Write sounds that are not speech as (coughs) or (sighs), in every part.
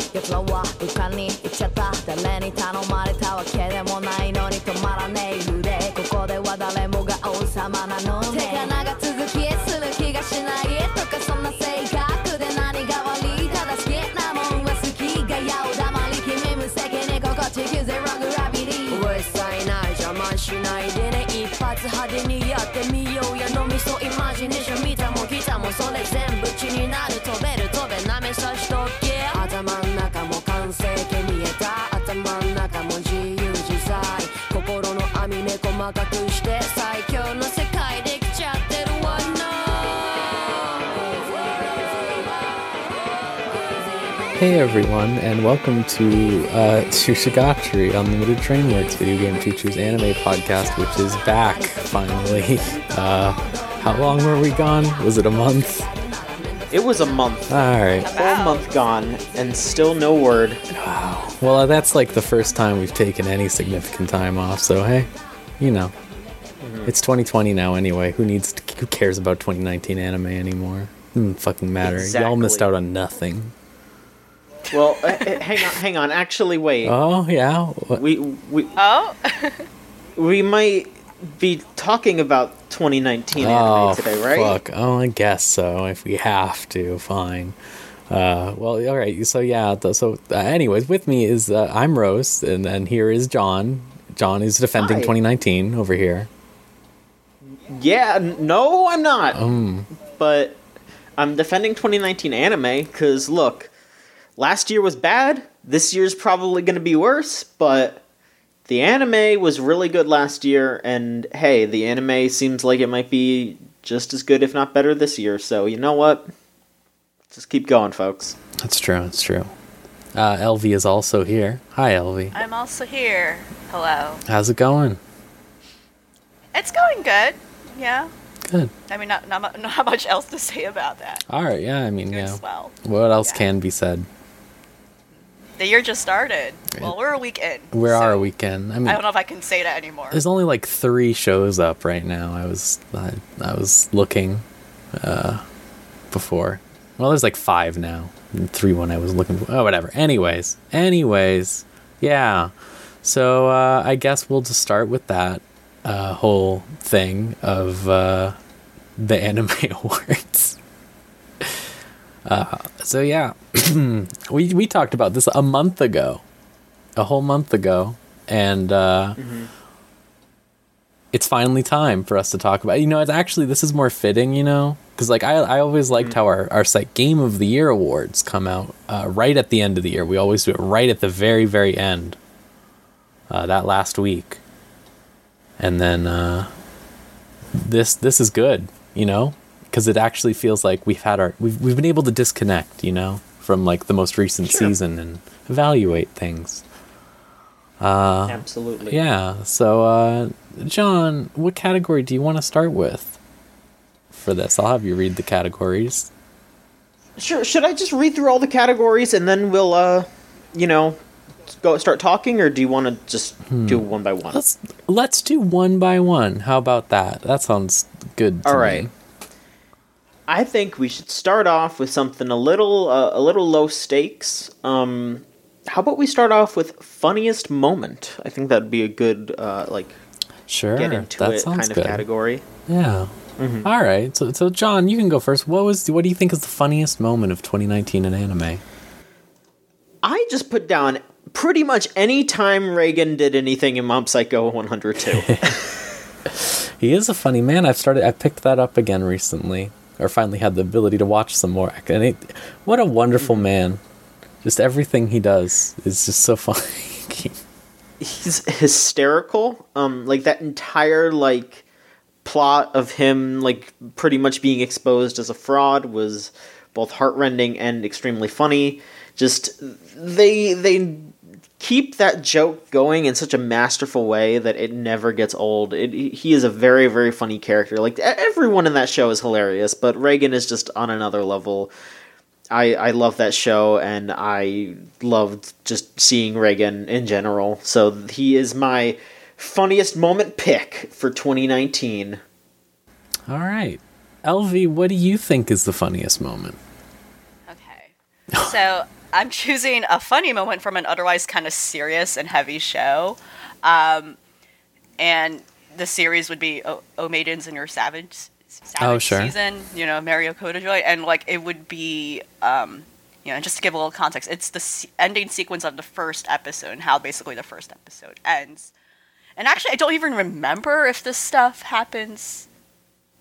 った奴らは床に行っちゃった。誰に頼まれたわけでもないのに止まらねえ。ルでここでは誰もが王様なのね。派手にやってみようや脳みそイマジネーション見たもギターもそれ全部血になる飛べる飛べ舐めさしとけ。頭ん中も完成形見えた。頭ん中も自由自在。心の網目細かくして最高。Hey everyone, and welcome to uh, (laughs) to Shigatari Unlimited Trainworks Video Game Teachers Anime Podcast, which is back finally. (laughs) Uh, how long were we gone? Was it a month? It was a month, All right. full month gone, and still no word. Wow. Well, uh, that's like the first time we've taken any significant time off. So hey, you know, it's 2020 now anyway. Who needs? Who cares about 2019 anime anymore? Doesn't fucking matter. Y'all missed Exactly. out on nothing. Well, uh, uh, hang on, hang on. Actually, wait. Oh yeah. What- We we Oh, (laughs) we might be talking about 2019 Oh, anime today, right? Fuck. Oh, I guess so. If we have to, fine. Uh, well, all right. So yeah. th- So, uh, anyways, with me is uh, I'm Rose, and then here is John. John is defending Hi. 2019 over here. Yeah. No, I'm not. Um. But I'm defending 2019 anime because look, last year was bad. This year's probably going to be worse, but the anime was really good last year, and hey, the anime seems like it might be just as good, if not better, this year. So you know what? Just keep going, folks. That's true. That's true. Uh, Elvie is also here. Hi, Elvie. I'm also here. Hello. How's it going? It's going good. Yeah. Good. I mean, not not, (laughs) not much else to say about that. All right. Yeah. I mean, Doing yeah. swell. What else Yeah. can be said? The year just started. Well, we're a week in. Where so are we, Ken? I mean, I don't know if I can say that anymore. There's only like three shows up right now. I was I, I was looking uh, before. Well, there's like five now. Three when I was looking. For. Oh, whatever. Anyways, anyways, yeah. So uh, I guess we'll just start with that uh, whole thing of uh, the (laughs) anime awards. Uh, so yeah, (clears throat) we we talked about this a month ago, a whole month ago, and uh, it's finally time for us to talk about. It. You know, it's actually this is more fitting. You know, because like I I always liked how our our like Game of the Year awards come out uh, right at the end of the year. We always do it right at the very very end. Uh, that last week, and then uh, this this is good. You know, because it actually feels like we've had our we've we've been able to disconnect. You know, from like the most recent Sure. season and evaluate things. Uh, Absolutely. yeah. So, uh, John, what category do you want to start with for this? I'll have you read the categories. Sure. Should I just read through all the categories and then we'll, uh, you know, go start talking, or do you want to just do one by one? Let's let's do one by one. How about that? That sounds good. To All me. I think we should start off with something a little uh, a little low stakes. Um, how about we start off with funniest moment? I think that'd be a good uh, like Sure. get into that it kind of good. category. Yeah. Mm-hmm. All right. So, so John, you can go first. What was what do you think is the funniest moment of 2019 in anime? I just put down pretty much any time Reigen did anything in Mob Psycho 102. (laughs) He is a funny man. I've started. I picked that up again recently, or finally had the ability to watch some more. And it, what a wonderful Mm-hmm. man! Just everything he does is just so (laughs) funny. He's hysterical. Um, like that entire like plot of him like pretty much being exposed as a fraud was both heartrending and extremely funny. Just they they keep that joke going in such a masterful way that it never gets old. It, he is a very very funny character. Like everyone in that show is hilarious, but Reigen is just on another level. I I love that show and I loved just seeing Reigen in general. So he is my funniest moment pick for 2019. All right, LV, what do you think is the funniest moment? Okay. (laughs) So I'm choosing a funny moment from an otherwise kind of serious and heavy show. Um, and the series would be O, o Maidens in Your Savage, Savage Oh, sure. season, you know, Mario Kodajoy. And like it would be, um, you know, just to give a little context, it's the se- ending sequence of the first episode and how basically the first episode ends. And actually, I don't even remember if this stuff happens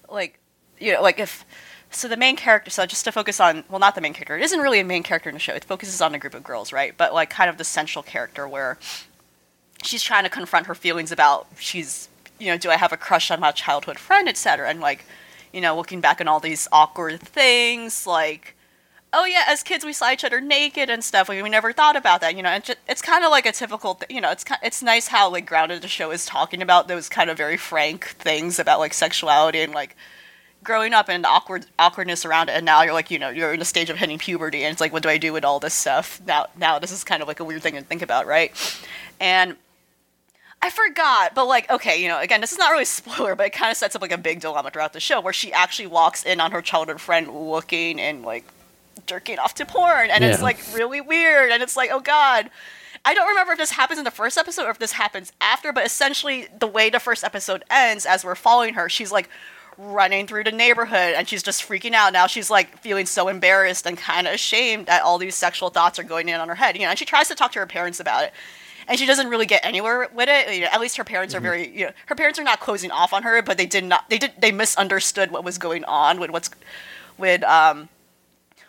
like you know like if so the main character so just to focus on well not the main character it isn't really a main character in the show. It focuses on a group of girls right? But like kind of the central character where she's trying to confront her feelings about she's you know do i have a crush on my childhood friend etc and like you know looking back on all these awkward things like oh yeah as kids we saw each other naked and stuff. Like, we never thought about that you know? And ju- it's kind of like a typical th- you know it's it's nice how like grounded the show is talking about those kind of very frank things about like sexuality and like growing up and awkward awkwardness around it and now you're like you know you're in the stage of hitting puberty and it's like what do i do with all this stuff? Now now this is kind of like a weird thing to think about right? And I forgot, but like, okay, you know, again, this is not really a spoiler, but it kind of sets up like a big dilemma throughout the show where she actually walks in on her childhood friend looking and like jerking off to porn, and it's like really weird, and it's like, oh god. I don't remember if this happens in the first episode or if this happens after, but essentially the way the first episode ends, as we're following her, she's like running through the neighborhood and she's just freaking out. Now she's like feeling so embarrassed and kind of ashamed that all these sexual thoughts are going in on her head. You know, and she tries to talk to her parents about it and she doesn't really get anywhere with it. You know, at least her parents are very, you know, her parents are not closing off on her, but they did not, they did, they misunderstood what was going on with what's, with um,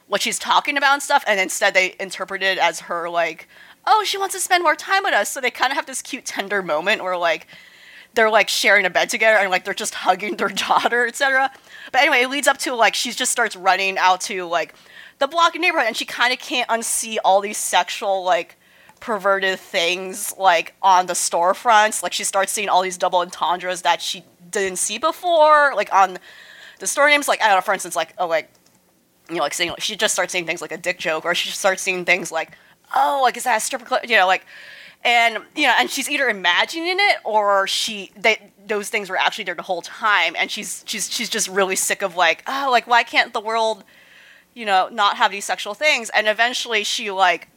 what she's talking about and stuff, and instead they interpreted it as her like, oh, she wants to spend more time with us. So they kind of have this cute, tender moment where like they're like sharing a bed together and like they're just hugging their (laughs) daughter, etc. But anyway, it leads up to like she just starts running out to like the block neighborhood, and she kind of can't unsee all these sexual like perverted things like on the storefronts. Like she starts seeing all these double entendres that she didn't see before, like on the store names. Like I don't know, for instance, like oh like you know like saying she just starts seeing things like a dick joke, or she starts seeing things like oh like is that a stripper club? You know like and you know and she's either imagining it or she they those things were actually there the whole time. And she's she's she's just really sick of like oh like why can't the world you know not have these sexual things? And eventually she like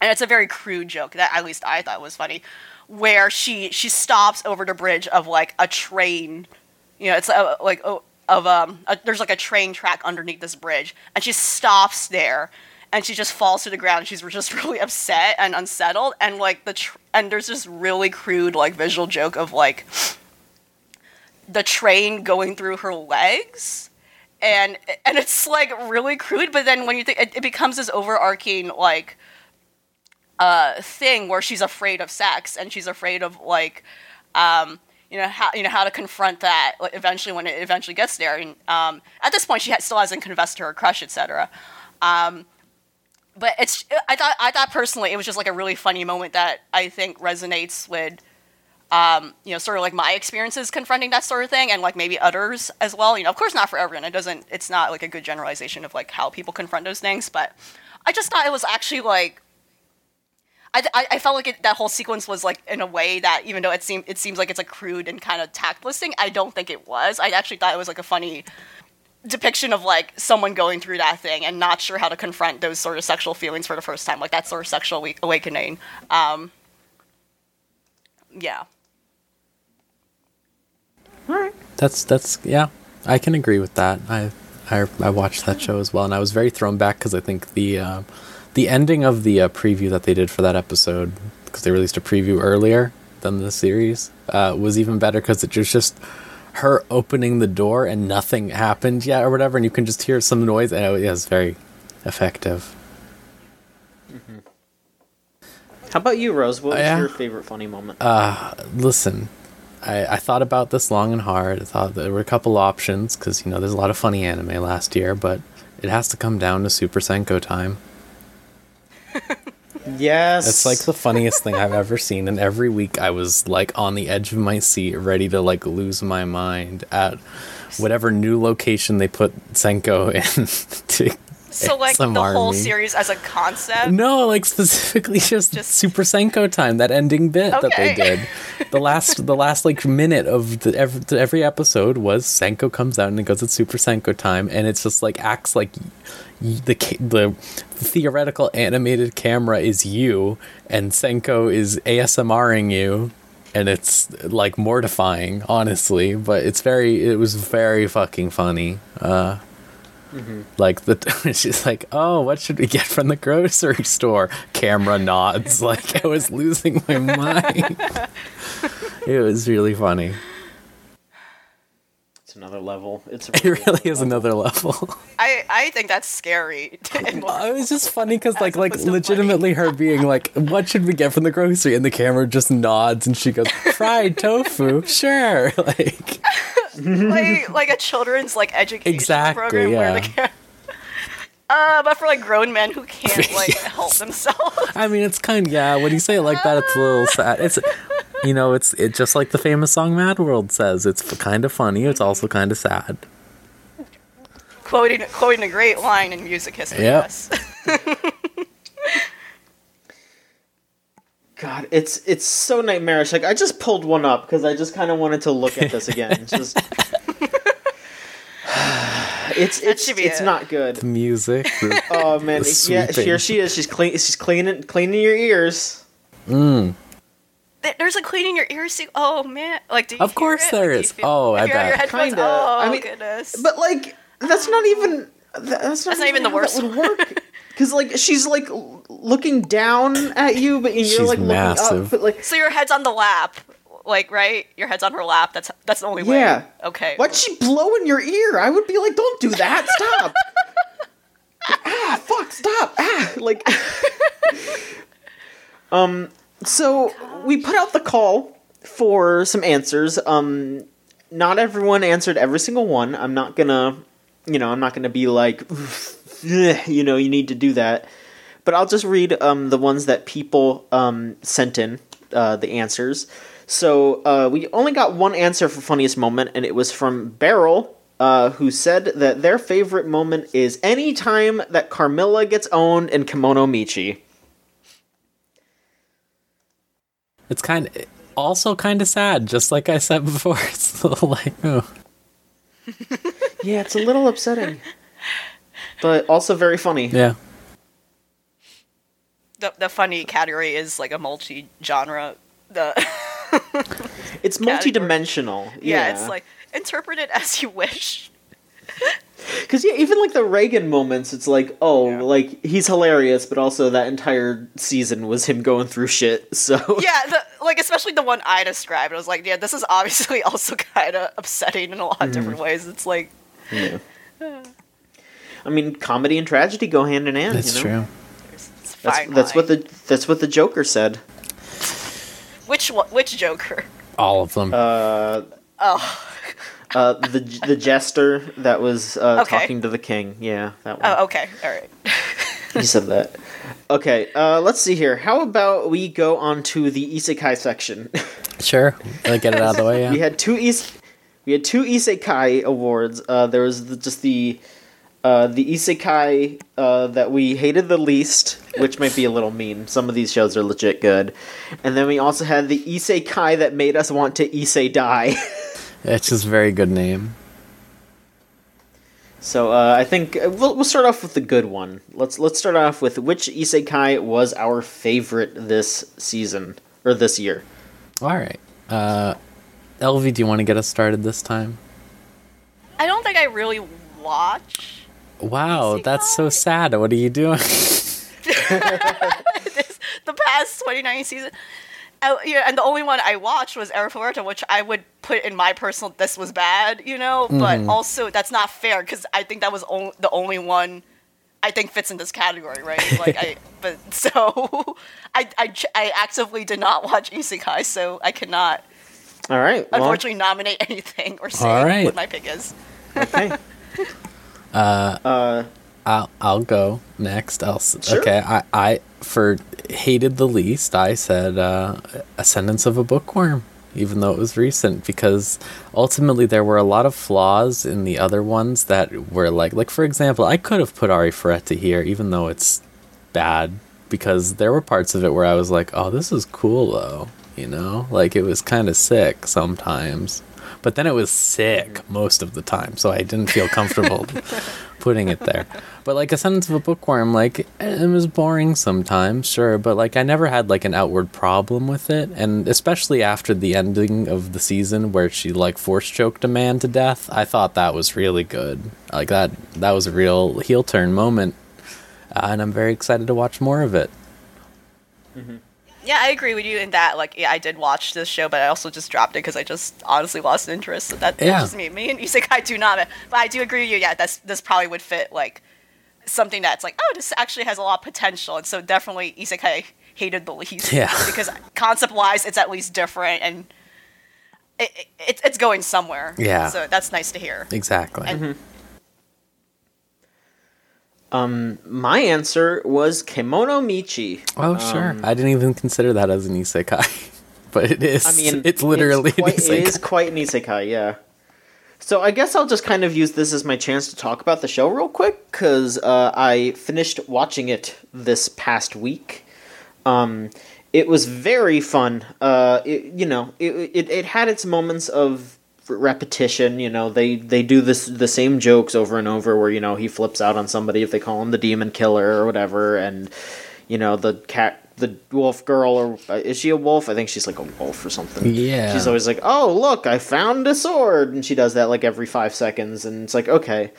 and it's a very crude joke that at least I thought was funny, where she she stops over the bridge of like a train, you know, it's uh, like oh, of um, a, there's like a train track underneath this bridge, and she stops there, and she just falls to the ground. She's (laughs) just really upset and unsettled, and like the tr- and there's this really crude like visual joke of like the train going through her legs. And and it's like really crude but then when you think it, it becomes this overarching like uh thing where she's afraid of sex and she's afraid of like um you know how you know how to confront that like, eventually when it eventually gets there. And um at this point she ha- still hasn't confessed to her crush etc um but it's i thought i thought personally it was just like a really funny moment that i think resonates with um, you know, sort of like my experiences confronting that sort of thing, and like maybe others as well. You know, of course, not for everyone. It doesn't. It's not like a good generalization of like how people confront those things. But I just thought it was actually like. I, I, felt like it, that whole sequence was like in a way that even though it seemed it seems like it's a crude and kind of tactless thing, I don't think it was. I actually thought it was like a funny depiction of like someone going through that thing and not sure how to confront those sort of sexual feelings for the first time, like that sort of sexual awa- awakening. Um, yeah. That's that's yeah, I can agree with that. I I, I watched that show as well, and I was very thrown back because I think the uh, the ending of the uh, preview that they did for that episode because they released a preview earlier than the series uh, was even better because it was just her opening the door and nothing happened yet or whatever, and you can just hear some noise, and it was very effective. Mm-hmm. How about you, Rose? What was Yeah. your favorite funny moment? Uh, listen, I, I thought about this long and hard. I thought there were a couple options because you know there's a lot of funny anime last year, but it has to come down to Super Senko time. (laughs) yes. It's like the funniest thing I've ever seen, and every week I was like on the edge of my seat, ready to like lose my mind at whatever new location they put Senko in (laughs) to So like Some the whole series as a concept. No, like specifically (laughs) just, Just- Super Senko time, that ending bit that they did. The last, the last like minute of the every, every episode was Senko comes out and it goes at Super Senko time, and it's just like acts like y- the the theoretical animated camera is you, and Senko is ASMRing you. And it's like mortifying, honestly, but it's very. It was very fucking funny. Uh, like the (laughs) she's like, "Oh, what should we get from the grocery store?" Camera nods (laughs) like I was losing my mind. (laughs) it was really funny. It's another level. It's It really is another level. I I think that's scary. (laughs) it was just funny because like like legitimately her being like, "What should we get from the grocery?" and the camera just nods and she goes, "Fried (laughs) tofu, sure." (laughs) Like like like a children's like education Exactly, program where the ca- Uh, but for like grown men who can't like help themselves. I mean, it's kind of yeah. When you say it like that, it's a little sad. It's you know, it's it just like the famous song "Mad World" says. It's kind of funny. It's also kind of sad. quoting quoting a great line in music history. Yep. Yes. (laughs) God, it's it's so nightmarish. Like I just pulled one up because I just kind of wanted to look at this again. It's just. (sighs) It's it's it's it. not good. The music. the- Oh man, The yeah, here she is. She's clean. She's cleaning cleaning your ears. mm. There- There's a cleaning your ears. Oh man, like do you Of hear course it? there Like, do you is. feel- Oh, I you're your bet. headphones? Kinda. Oh I mean, goodness. But like, that's not even. That's not, That's not even the worst That would work. (laughs) Because like she's like looking down at you, but you're She's like looking up. But like, so your head's on the lap, like right? Your head's on her lap. That's that's the only way. Yeah. Okay. why'd she blow in your ear? I would be like, don't do that. Stop. (laughs) ah, fuck, stop. Ah, like. (laughs) um. So we put out the call for some answers. Um, not everyone answered every single one. I'm not gonna, you know, I'm not gonna be like, (laughs) you know, you need to do that. But I'll just read um, the ones that people um, sent in, uh, the answers. So uh, we only got one answer for funniest moment, and it was from Beryl, uh, who said that their favorite moment is any time that Carmilla gets owned in Kemono Michi. It's kind of also kind of sad, just like I said before. (laughs) It's a little like, oh, (laughs) Yeah, it's a little upsetting, but also very funny. yeah. the the funny category is like a multi genre. The It's (laughs) Category. multi-dimensional. yeah, Yeah, it's like interpret it as you wish. (laughs) because yeah, even like the Reigen moments, it's like, oh, Yeah. like he's hilarious, but also that entire season was him going through shit. So Yeah, the, like especially the one I described. I was like, yeah, this is obviously (laughs) also kind of upsetting in a lot of different ways. It's like, (sighs) Yeah. I mean, comedy and tragedy go hand in hand. That's you know? true. it's, it's That's, that's what the that's what the Joker said. which one- which Joker? All of them. Uh, Oh, (laughs) uh, the the jester that was uh, Okay. talking to the king. Yeah, that one. oh, okay, all right. (laughs) He said that. Okay, uh, let's see here. How about we go on to the isekai section? (laughs) sure. Like, get it out of the way. Yeah. we had two is we had two isekai awards. Uh, there was the, just the uh, the isekai uh, that we hated the least, which might be a little mean. Some of these shows are legit good, and then we also had the isekai that made us want to ise die. (laughs) It's just a very good name. so uh, I think uh, we'll, we'll start off with the good one. Let's let's start off with which isekai was our favorite this season or this year. All right. Uh, Elvie, do you want to get us started this time? I don't think I really watch Wow, that's so sad. What are you doing? (laughs) (laughs) this, the past 29 season. Uh, yeah, and the only one I watched was Arifureta, which I would put in my personal. This was bad, you know. But also, that's not fair because I think that was on, the only one I think fits in this category, right? (laughs) Like I, but (laughs) so I, I, I actively did not watch Isekai, so I cannot All right. Well, unfortunately nominate anything or say All right. what my pick is. okay. (laughs) uh, uh, I'll I'll go next. I'll Sure. okay. I I for hated the least. I said uh, Ascendance of a Bookworm. even though it was recent, because ultimately there were a lot of flaws in the other ones that were like, like for example, I could have put Arifureta here, even though it's bad, because there were parts of it where I was like, oh, this is cool though, you know, like it was kind of sick sometimes, but then it was sick most of the time, so I didn't feel comfortable (laughs) putting it there. But like Ascendance of a Bookworm, like it was boring sometimes, sure, but like I never had like an outward problem with it, and especially after the ending of the season where she like force choked a man to death, I thought that was really good. Like that that was a real heel turn moment, uh, and I'm very excited to watch more of it. Yeah, I agree with you in that. Like, yeah, I did watch this show, but I also just dropped it because I just honestly lost interest. So that, Yeah. that's just me. Me and Isekai do not. But I do agree with you. Yeah, that's this probably would fit like something that's like, oh, this actually has a lot of potential. And so definitely Isekai hated the least. Yeah. (laughs) because concept wise, it's at least different and it, it, it's it's going somewhere. Yeah. So that's nice to hear. Exactly. And mm-hmm. My answer was Kemono Michi. oh sure, I didn't even consider that as an isekai, (laughs) but it is. I mean, it's literally it's quite, an isekai. it is quite an isekai, yeah. So I guess I'll just kind of use this as my chance to talk about the show real quick because uh, I finished watching it this past week. Um, it was very fun. Uh, it, you know, it, it it had its moments of repetition. You know, they they do this the same jokes over and over. Where you know he flips out on somebody if they call him the demon killer or whatever, and you know the cat. The wolf girl, or uh, is she a wolf? I think she's like a wolf or something. Yeah. She's always like, "Oh, look, I found a sword," and she does that like every five seconds, and it's like, okay.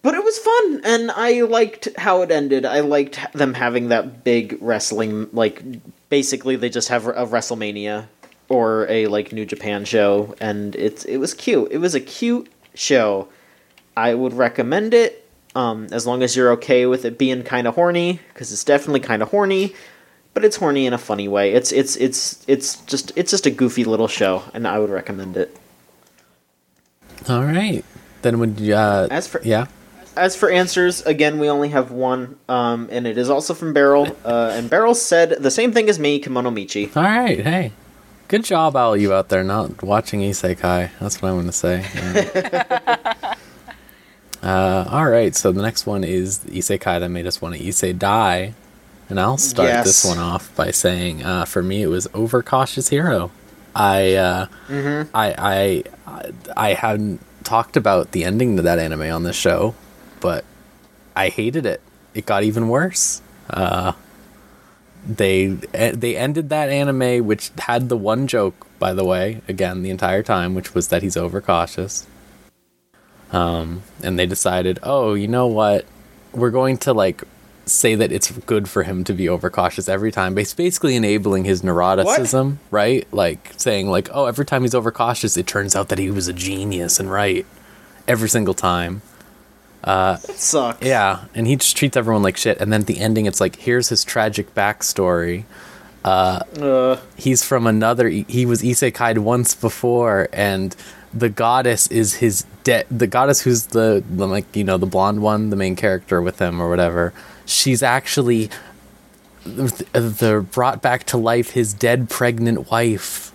But it was fun, and I liked how it ended. I liked them having that big wrestling, like basically they just have a WrestleMania or a like New Japan show, and it's it was cute. It was a cute show. I would recommend it. Um, as long as you're okay with it being kind of horny, because it's definitely kind of horny, but it's horny in a funny way. It's it's it's it's just it's just a goofy little show, and I would recommend it. All right, then would you? Uh, As for yeah. as for answers, again, we only have one, um, and it is also from Beryl. (laughs) Uh, and Beryl said the same thing as me, Kemono Michi. All right, hey, good job, all you out there not watching isekai. That's what I want to say. Yeah. (laughs) uh, all right, so the next one is isekai that made us want to ise die, and I'll start Yes. this one off by saying, uh, for me, it was Overcautious Hero. I, uh, I, I, I, I hadn't talked about the ending to that anime on this show, but I hated it. It got even worse. Uh, they eh, they ended that anime which had the one joke by the way again the entire time which was that he's overcautious. Um and they decided oh you know what? We're going to like say that it's good for him to be overcautious every time bas- basically enabling his neuroticism right? Like saying like oh every time he's overcautious it turns out that he was a genius and right every single time That sucks. yeah, and he just treats everyone like shit. And then at the ending, it's like, here's his tragic backstory. Uh, He's from another. He was isekai'd once before, and the goddess is his dead. The goddess who's the, the like you know the blonde one, the main character with him or whatever. She's actually the, the brought back to life his dead pregnant wife,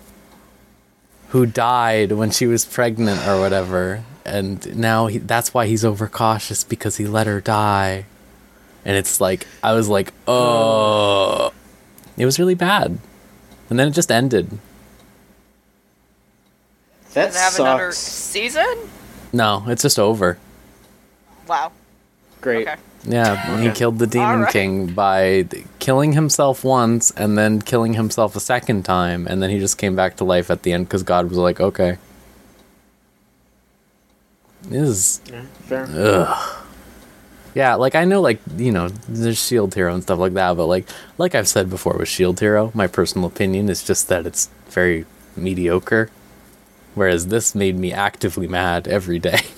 who died when she was pregnant or whatever. And now he, that's why he's overcautious because he let her die. And it's like I was like, oh, it was really bad. And then it just ended. that Does it have another sucks. season? No, it's just over. Wow. Great. Okay. Yeah, he killed the Demon Alright. King by killing himself once and then killing himself a second time, and then he just came back to life at the end because God was like, okay. This is Yeah, fair. ugh. Yeah, like I know, like you know, there's Shield Hero and stuff like that, but like, like I've said before with Shield Hero, my personal opinion is just that it's very mediocre. Whereas this made me actively mad every day. (laughs)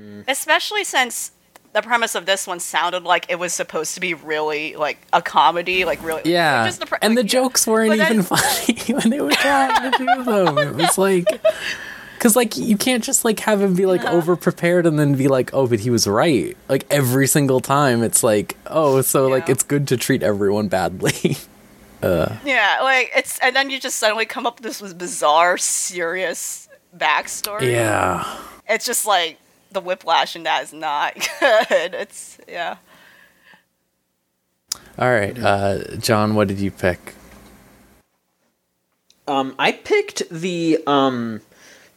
Mm. Especially since the premise of this one sounded like it was supposed to be really like a comedy, like really. Yeah, just the pre- and the like, yeah. jokes weren't But then- even (laughs) funny when they were trying to do them. It was like, (laughs) because like you can't just like have him be like Uh-huh. over prepared and then be like, oh, but he was right. Like every single time, it's like, oh, so like it's good to treat everyone badly. (laughs) Yeah, like it's and then you just suddenly come up with this was bizarre, serious backstory. Yeah. It's just like the whiplash in that is not (laughs) good. It's yeah. All right, uh, John, what did you pick? Um, I picked the um,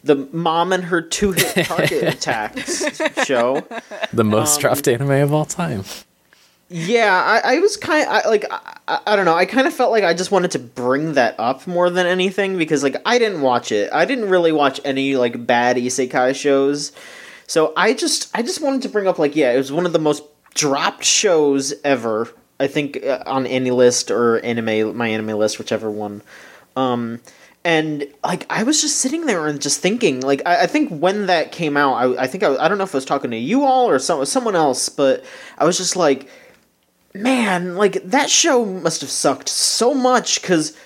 the mom and her two hit (laughs) target attacks show. The most dropped anime of all time. Yeah, I, I was kind of I, like I, I I don't know. I kind of felt like I just wanted to bring that up more than anything because like I didn't watch it. I didn't really watch any like bad isekai shows. So I just I just wanted to bring up like yeah, it was one of the most dropped shows ever. I think uh, on any list or anime my anime list, whichever one. Um, and like I was just sitting there and just thinking, like I, I think when that came out, I, I think I, I don't know if I was talking to you all or some someone else, but I was just like, man, like that show must have sucked so much because.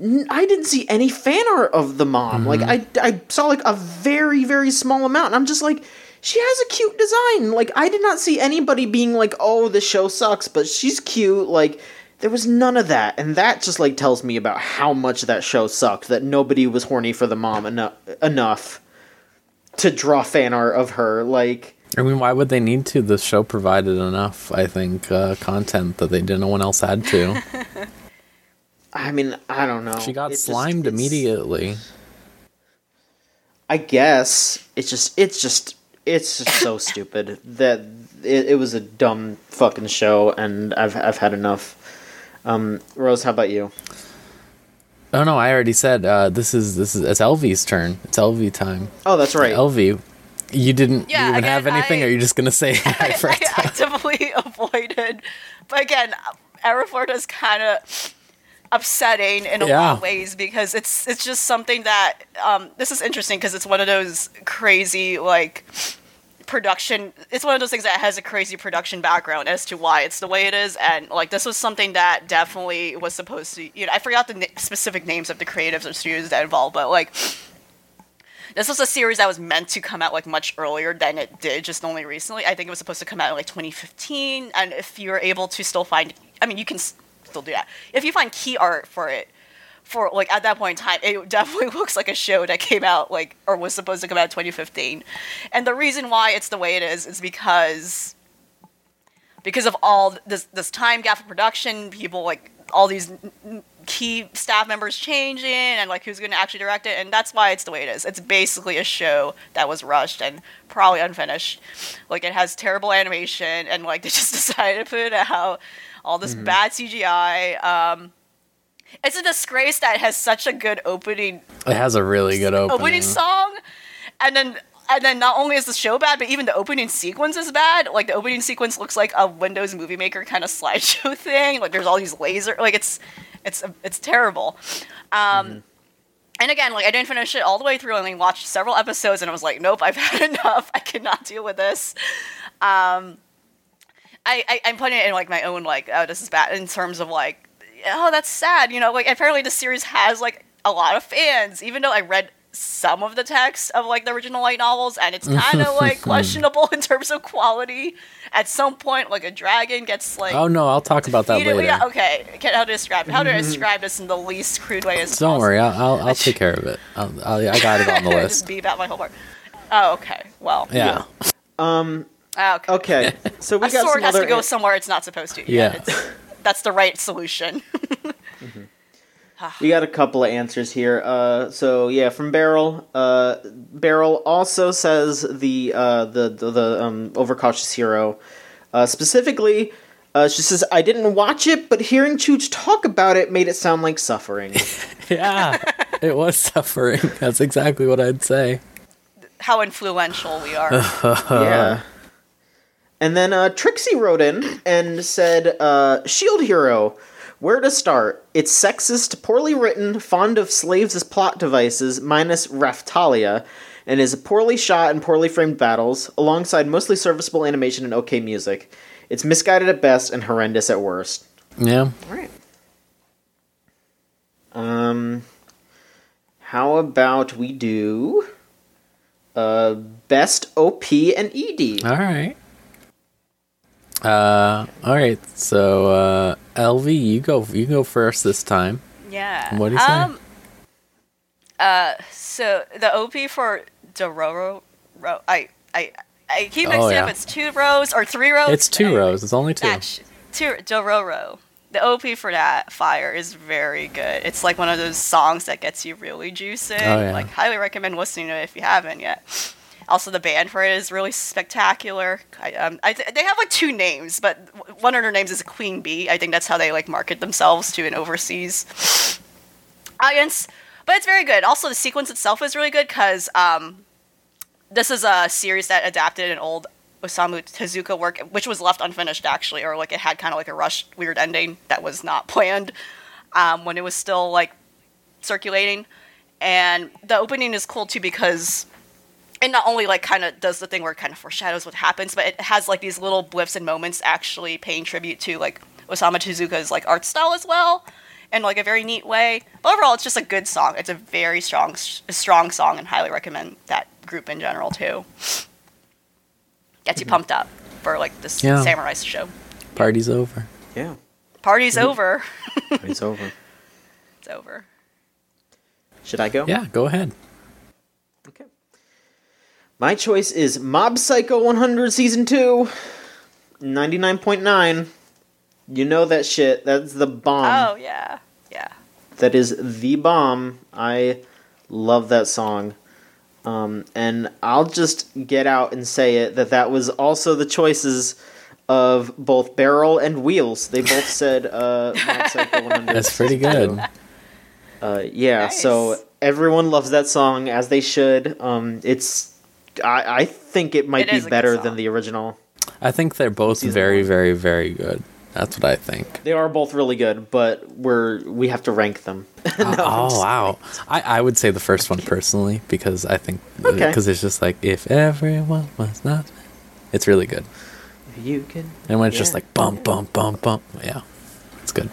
I didn't see any fan art of the mom. Mm-hmm. Like I, I saw like a very very small amount, and I'm just like, she has a cute design. Like I did not see anybody being like, oh, the show sucks, but she's cute. Like there was none of that, and that just like tells me about how much that show sucked. That nobody was horny for the mom enough enough to draw fan art of her. Like I mean, why would they need to? The show provided enough, I think, uh, content that they didn't. No one else had to. (laughs) I mean, I don't know. She got just- slimed it's- immediately. I guess it's just it's just it's just so (laughs) stupid that it, it was a dumb fucking show, and I've I've had enough. Um, Rose, how about you? Oh no, I already said uh, this is this is it's Elvie's turn. It's Elvie time. Oh, that's right. Elvie, you didn't Yeah, even again, have anything, I- or are you just gonna say (laughs) hi I, first? (laughs) I actively (laughs) avoided. But again, Arifureta is kind of upsetting in a Yeah. lot of ways because it's it's just something that um, this is interesting because it's one of those crazy like production it's one of those things that has a crazy production background as to why it's the way it is and like this was something that definitely was supposed to you know i forgot the na- specific names of the creatives or studios that involved but like this was a series that was meant to come out like much earlier than it did just only recently. I think it was supposed to come out in like 2015 and if you're able to still find i mean you can s- still do that. If you find key art for it for like at that point in time it definitely (laughs) looks like a show that came out like or was supposed to come out in 2015 and the reason why it's the way it is is because because of all this this time gap of production people like all these key staff members changing and like who's going to actually direct it and that's why it's the way it is. It's basically a show that was rushed and probably unfinished. Like it has terrible animation and like (laughs) they just (laughs) decided to put it out all this bad cgi um it's a disgrace that it has such a good opening It has a really good opening. opening song, and then and then not only is the show bad, but even the opening sequence is bad. Like the opening sequence looks like a Windows Movie Maker kind of slideshow (laughs) thing. Like there's all these laser, like it's it's it's terrible. Um, And again, like I didn't finish it all the way through. I only watched several episodes, and I was like, nope, I've (laughs) had enough. I cannot deal with this. Um, I, I I'm putting it in like my own like oh this is bad in terms of like oh that's sad you know like apparently the series has like a lot of fans even though I read some of the text of like the original light novels and it's (laughs) kind of like questionable (laughs) in terms of quality at some point like a dragon gets like Oh no, I'll talk about that later. yeah, okay okay how to describe how do I describe this in the least crude way as Don't possible worry, I'll I'll, I'll take care of it. I'll, I'll, I got it on the (laughs) just list. beat out my whole part oh okay well Yeah, Um. Ah, okay Okay. So we a got sword some has other to go an- somewhere it's not supposed to Yeah. it's, that's the right solution (laughs) We got a couple of answers here. Uh, so yeah, from Beryl. Uh, Beryl also says the uh, the the, the um, overcautious hero. Uh, specifically, uh, she says I didn't watch it, but hearing Chooch talk about it made it sound like suffering. (laughs) yeah, it was suffering. That's exactly what I'd say. how influential we are. (laughs) yeah. And then uh, Trixie wrote in and said, uh, Shield Hero, where to start? It's sexist, poorly written, fond of slaves as plot devices, minus Raphtalia, and is poorly shot and poorly framed battles, alongside mostly serviceable animation and okay music. It's misguided at best and horrendous at worst. Yeah, Alright. Um, how about we do uh, best OP and ED? all right. Uh, all right. So, uh, LV, you go. You go first this time. Yeah. What do you say? Um, uh, so the OP for Dororo, ro- I, I, I keep Oh, mixing yeah. up. It's two rows or three rows. It's two Anyway, rows. It's only two. Sh- two Dororo. The OP for that fire is very good. It's like one of those songs that gets you really juicing. Oh, yeah. Like highly recommend listening to it if you haven't yet. Also, the band for it is really spectacular. I, um, I th- they have like two names, but one of their names is Queen Bee. I think that's how they like market themselves to an overseas (sighs) audience. But it's very good. Also, the sequence itself is really good because um, this is a series that adapted an old Osamu Tezuka work, which was left unfinished actually, or like it had kind of like a rushed, weird ending that was not (laughs) planned um, when it was still like circulating. And the opening is cool too because it not only like kind of does the thing where it kind of foreshadows what happens, but it has like these little blips and moments actually paying tribute to like Osamu Tezuka's like art style as well, in like a very neat way. But overall, it's just a good song. It's a very strong, a strong song, and highly recommend that group in general too. Gets you mm-hmm. pumped up for like this Yeah. samurai show. Party's over. Yeah, Party's mm-hmm. over. it's over. (laughs) it's over. Should I go? Yeah, go ahead. Okay. My choice is Mob Psycho 100 Season 2. 99.9. You know that shit. That's the bomb. oh yeah, yeah. That is the bomb. I love that song. Um, and I'll just get out and say it that that was also the choices of both Beryl and Wheels. They both (laughs) said uh, Mob Psycho 100. (laughs) That's pretty good. Uh, yeah, Nice. so everyone loves that song as they should. Um, it's I, I think it might It be is a good better than the original. I think they're both Season very, one. very, very good. That's what I think. They are both really good, but we're we have to rank them. (laughs) Uh, oh wow! I, I would say the first one (laughs) personally because I think Okay. because it's just like if everyone was not, it's really good. You can. And when it's just Yeah, like bump, bump, bump, bump, yeah, it's good.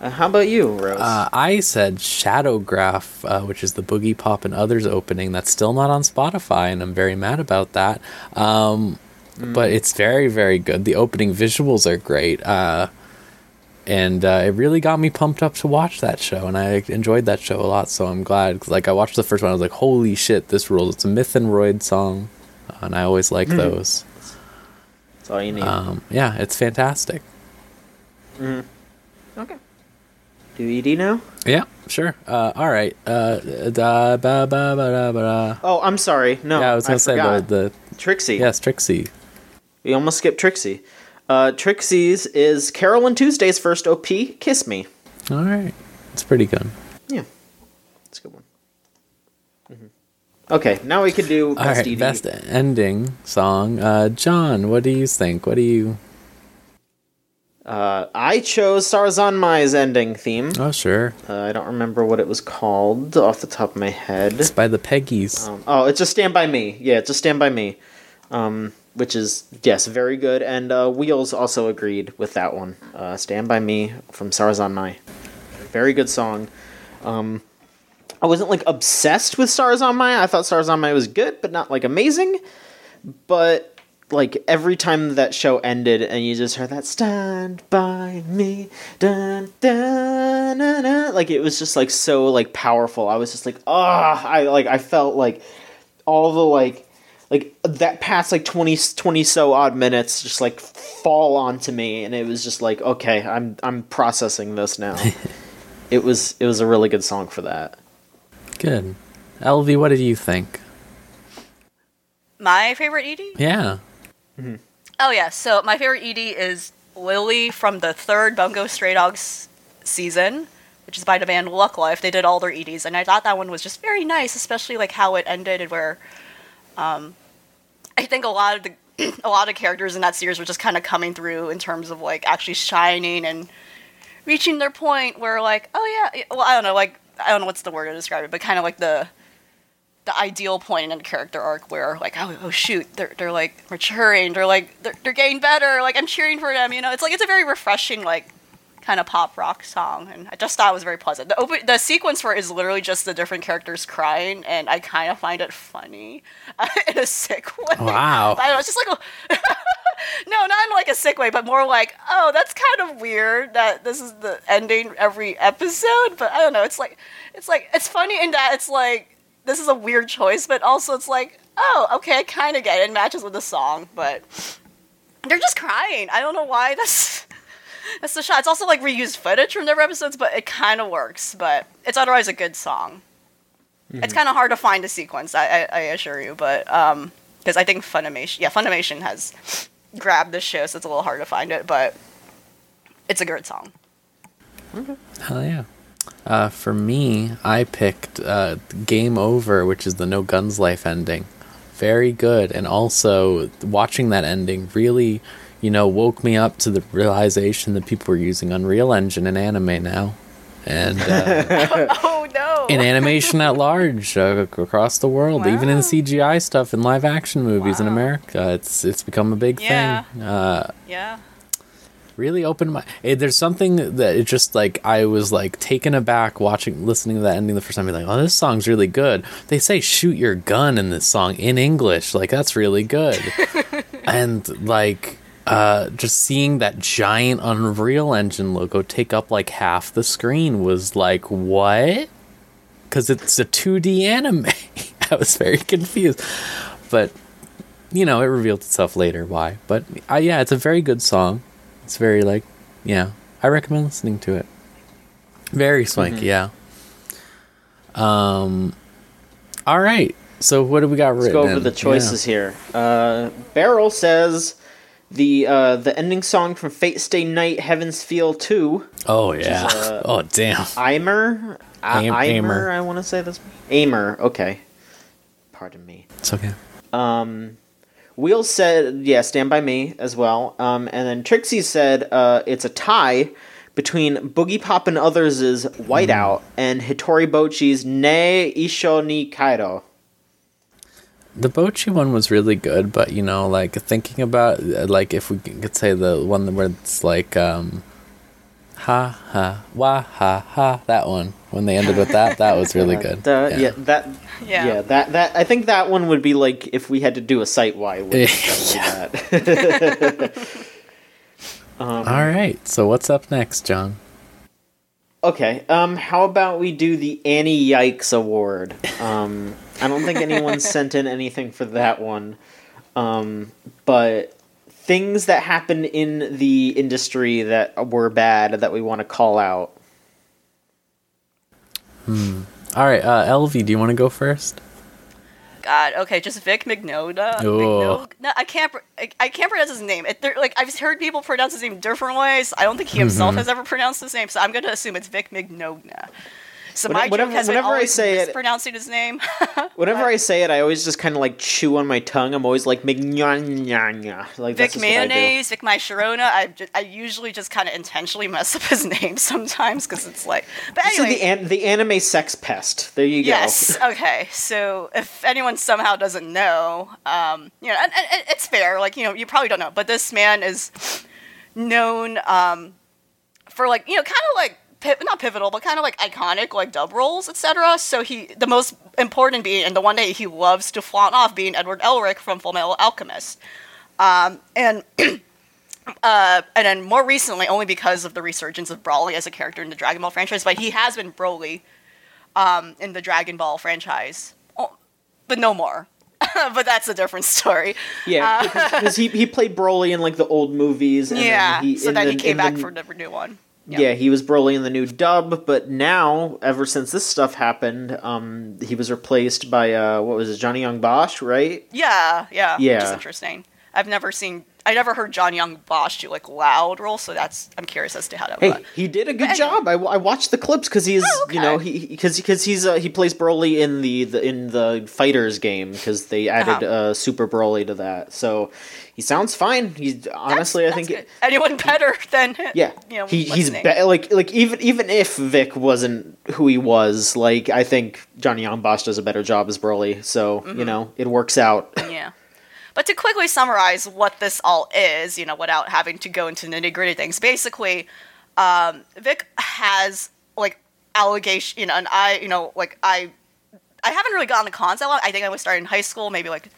Uh, how about you, Rose? Uh, I said Shadowgraph, uh, which is the Boogiepop and Others opening. That's still not on Spotify, and I'm very mad about that. Um, But it's very, very good. The opening visuals are great. Uh, and uh, it really got me pumped up to watch that show, and I enjoyed that show a lot. So I'm glad. 'cause, like I watched the first one, I was like, "Holy shit, this rules!" It's a Myth and Roid song, and I always like those. That's all you need. Um, yeah, it's fantastic. okay. Do ED now? Yeah, sure. Uh, all right. Uh, da, ba, ba, ba, da, ba, da. Oh, I'm sorry. No, yeah, I was gonna say the, forgot. the Trixie. yes, Trixie. We almost skipped Trixie. Uh, Trixie's is Carole and Tuesday's first OP, Kiss Me. All right, it's pretty good. Yeah. It's a good one. Mhm. Okay, now we can do All best right, ED. best ending song. Uh, John, what do you think? What do you? Uh, I chose Sarazanmai's ending theme. Oh, sure. Uh, I don't remember what it was called off the top of my head. It's by the Peggies. Um, oh, it's just Stand By Me. Yeah, it's just Stand By Me. Um, which is, yes, very good. And uh, Wheels also agreed with that one. Uh, Stand By Me from Sarazanmai. Very good song. Um, I wasn't like obsessed with Sarazanmai. I thought Sarazanmai was good, but not like amazing. But like every time that show ended and you just heard that stand by me dun, dun, dun, dun, like it was just like so like powerful i was just like ah i like i felt like all the like like that past like 20 20 so odd minutes just like fall onto me and it was just like okay i'm i'm processing this now (laughs) it was it was a really good song for that Good. LV, what did you think? My favorite ED? Yeah. Oh yeah, so my favorite ED is Lily from the third Bungo Stray Dogs season, which is by the band Luck Life. They did all their EDs, and I thought that one was just very nice, especially like how it ended, and where, um, I think a lot of the (clears throat) a lot of characters in that series were just kind of coming through in terms of like actually shining and reaching their point where like oh yeah well I don't know like I don't know what's the word to describe it but kind of like the the ideal point in a character arc where like oh, oh shoot they're, they're like maturing they're like they're, they're getting better like i'm cheering for them you know it's like it's a very refreshing like kind of pop rock song and i just thought it was very pleasant the open the sequence for it is literally just the different characters crying and i kind of find it funny (laughs) in a sick way Wow. I don't know, it's just like (laughs) no, not in like a sick way, but more like, oh, that's kind of weird that this is the ending every episode. But I don't know. It's like, it's like, it's funny in that it's like this is a weird choice, but also it's like, oh, okay, I kind of get it. It matches with the song, but they're just crying. I don't know why. That's (laughs) that's the shot. It's also like reused footage from their episodes, but it kind of works. But it's otherwise a good song. It's kind of hard to find a sequence, I, I, I assure you, but um, because I think Funimation, yeah, Funimation has grabbed this show, so it's a little hard to find it, but it's a good song. Hell yeah. Uh, for me, I picked uh, Game Over, which is the No Guns Life ending. Very good. And also, watching that ending really, you know, woke me up to the realization that people were using Unreal Engine in anime now. And uh, (laughs) (laughs) Oh no! in animation at large uh, across the world, even in CGI stuff in live action movies in America, it's it's become a big Yeah. thing. Uh, yeah. Really opened my eh, there's something that it just like i was like taken aback watching listening to that ending the first time being like oh this song's really good. They say shoot your gun in this song in english. Like that's really good. (laughs) And like uh just seeing that giant unreal engine logo take up like half the screen was like what? Because it's a 2d anime. (laughs) I was very confused. But you know it revealed itself later why. But uh, yeah it's a very good song it's very like, yeah. I recommend listening to it. Very swanky, yeah. Um. All right. So what do we got Let's go over in? the choices here. Uh, Beryl says the uh, the ending song from Fate Stay Night, Heaven's Feel Two. Oh yeah. uh, (laughs) oh damn. Eimer, A- Aim- Aimer. I want to say this. Aimer. Okay. Pardon me. It's okay. Um, Wheel said, yeah, Stand By Me as well. Um, and then Trixie said uh, it's a tie between Boogiepop and Others' Whiteout and Hitori Bochi's Ne Isho ni Kairo. The Bochi one was really good, but you know, like thinking about uh, like if we could say the one where it's like um, ha ha wah ha ha that one when they ended with that that was really (laughs) good. Uh, yeah. that. (laughs) Yeah. Yeah. that that I think that one would be like if we had to do a site wide. (laughs) Yeah. that. All right. So what's up next, John? Okay, um, how about we do the Annie Yikes Award? Um, I don't think anyone sent in anything for that one. Um, but things that happened in the industry that were bad that we want to call out. All right, uh, Elvie, do you want to go first? God. Okay, just Vic Mignola. Oh. No, I can't. I, I can't pronounce his name. It, like I've heard people pronounce his name different ways. I don't think he himself Mm-hmm. has ever pronounced his name, so I'm going to assume it's Vic Mignola. So my whenever- joke has whenever I say it- mispronouncing his name. (laughs) Whenever I say it, I always just kind of like chew on my tongue. I'm always like Mignanya. Like Vic that's what I do. Mayonnaise, Vic My Sharona. I, I usually just kind of intentionally mess up his (laughs) name sometimes because it's like. But So anyway, the an- the anime sex pest. There you go. Yes. Okay. So if anyone somehow doesn't know, um, you know, and, and, and it's fair. Like you know, you probably don't know, but this man is known um, for like you know, kind of like pi- not pivotal, but kind of like iconic like dub roles, etc. So he the most important being, and the one that he loves to flaunt off, being Edward Elric from Full Metal Alchemist, um, and. (clears throat) Uh, and then more recently, only because of the resurgence of Broly as a character in the Dragon Ball franchise, but he has been Broly um, in the Dragon Ball franchise, oh, but no more. (laughs) but that's a different story. Yeah, because he, he played Broly in like the old movies. And Uh, yeah. then he, so and then he came back then- for the new one. Yeah. he was Broly in the new dub, but now, ever since this stuff happened, um, he was replaced by uh, what was it, Johnny Yong Bosch, right? Yeah, yeah. Which is Yeah. interesting. I've never seen. I never heard John Yong Bosch do like loud roles, so that's. I'm curious as to how that. Hey, went. he did a good But job. I, I watched the clips because he's Oh, you know he because because he's uh, he plays Broly in the, the in the fighters game because they added Uh-huh. uh, Super Broly to that. So he sounds fine. He's honestly I That's think good. it, anyone better than yeah You know, he he's be- like like even even if Vic wasn't who he was like I think Johnny Yong Bosch does a better job as Broly. So Mm-hmm. you know it works out. Yeah. But to quickly summarize what this all is, you know, without having to go into nitty gritty things, basically, um, Vic has like allegation, you know, and I, you know, like I, I haven't really gotten the cons. I think I was starting in high school, maybe like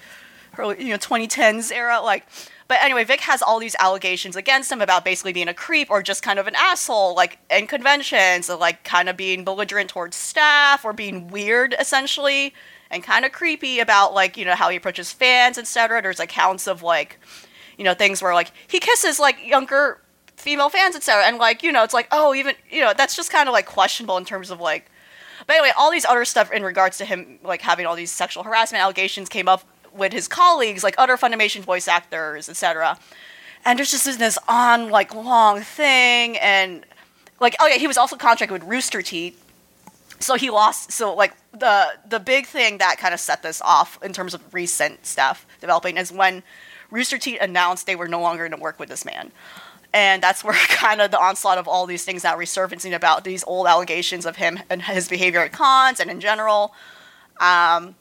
early, you know, 2010s era, like. But anyway, Vic has all these allegations against him about basically being a creep or just kind of an asshole, like in conventions, or like kind of being belligerent towards staff or being weird, essentially, and kind of creepy about like you know how he approaches fans, etc. There's accounts of like, you know, things where like he kisses like younger female fans, etc. And like you know, it's like oh, even you know, that's just kind of like questionable in terms of like. But anyway, all these other stuff in regards to him like having all these sexual harassment allegations came up with his colleagues, like other Funimation voice actors, etc. And there's just this on like long thing, and like oh yeah, he was also contracted with Rooster Teeth, so he lost. So like the the big thing that kind of set this off in terms of recent stuff developing is when Rooster Teeth announced they were no longer going to work with this man. And that's where (laughs) kind of the onslaught of all these things now resurfacing about these old allegations of him and his behavior at cons and in general. Um,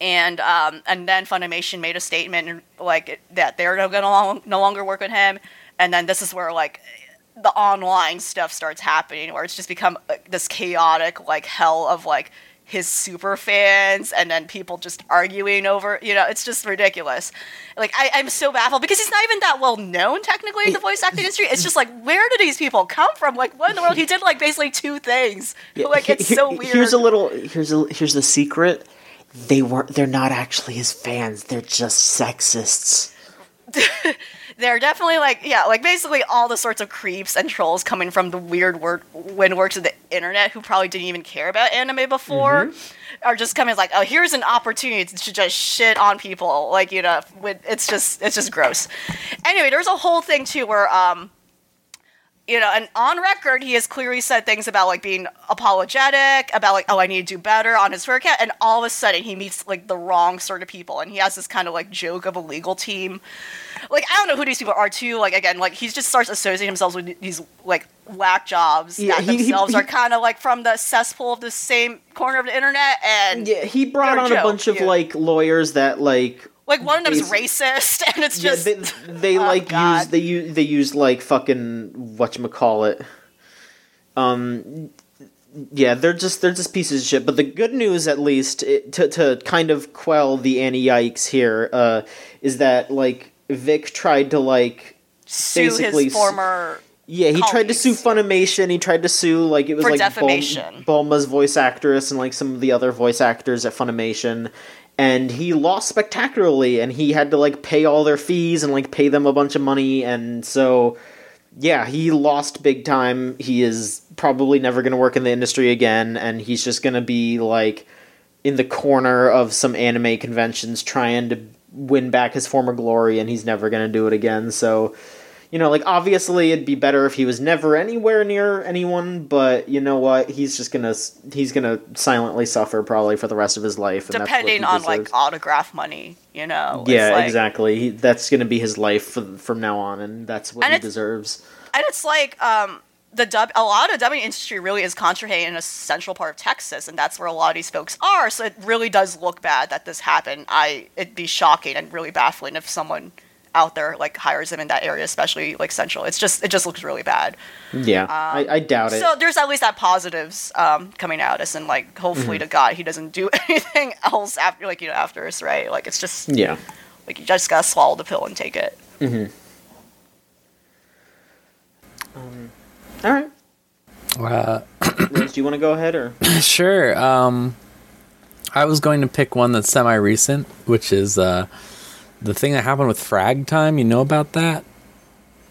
and um, and then Funimation made a statement like that they're no gonna no longer work with him, and then this is where like the online stuff starts happening, where it's just become uh, this chaotic like hell of like his super fans and then people just arguing over you know it's just ridiculous like I, i'm so baffled because he's not even that well known technically in the voice acting industry it's just like where do these people come from like what in the world he did like basically two things like it's Here- so weird Here's a little. Here's a here's the secret. They weren't. They're not actually his fans. They're just sexists. (laughs) they're definitely like yeah like basically all the sorts of creeps and trolls coming from the weird word windworks of the internet who probably didn't even care about anime before are just coming like oh here's an opportunity to just shit on people like you know with it's just it's just gross. Anyway there's a whole thing too where um you know, and on record, he has clearly said things about like being apologetic, about like, oh, I need to do better on his account, and all of a sudden he meets like the wrong sort of people, and he has this kind of like joke of a legal team. Like I don't know who these people are too. Like again, like he just starts associating himself with these like whack jobs Yeah, that he- he- themselves he- are kind of like from the cesspool of the same corner of the internet, and Yeah, he brought on a a bunch of yeah. like lawyers that like. Like one of them is racist, (laughs) and it's Yeah, just they, they (laughs) Oh, like God. use they use they use like fucking what you call it. Um, yeah, they're just they're just pieces of shit. But the good news, at least, it, to to kind of quell the anti yikes here, uh, is that like Vic tried to like sue basically his former. yeah, he tried to sue. Funimation. He tried to sue like it was For like defamation. Bulma's voice actress and like some of the other voice actors at Funimation. And he lost spectacularly, and he had to like pay all their fees and like pay them a bunch of money, and so yeah, he lost big time. He is probably never going to work in the industry again, and he's just going to be like in the corner of some anime conventions trying to win back his former glory, and he's never going to do it again. So, you know, like obviously it'd be better if he was never anywhere near anyone, but you know what? He's just gonna he's gonna silently suffer probably for the rest of his life. And depending on like autograph money, you know. Yeah, like- exactly. He, that's gonna be his life for, from now on, and that's what And he deserves. and it's like um the dub a lot of dubbing industry really is concentrated in a central part of Texas, and that's where a lot of these folks are. So it really does look bad that this happened. I it'd be shocking and really baffling if someone out there like hires him in that area, especially like central. It's just it just looks really bad. Yeah, I, I doubt it. Um, So there's at least that positives um, coming out, as in like hopefully Mm-hmm. to God he doesn't do (laughs) anything else after like you know after us, right? Like it's just yeah. like you just gotta swallow the pill and take it. Mm-hmm. All right. Uh, (coughs) Rose, do you want to go ahead or? (coughs) sure. Um, I was going to pick one that's semi recent, which is uh, the thing that happened with Frag Time. You know about that?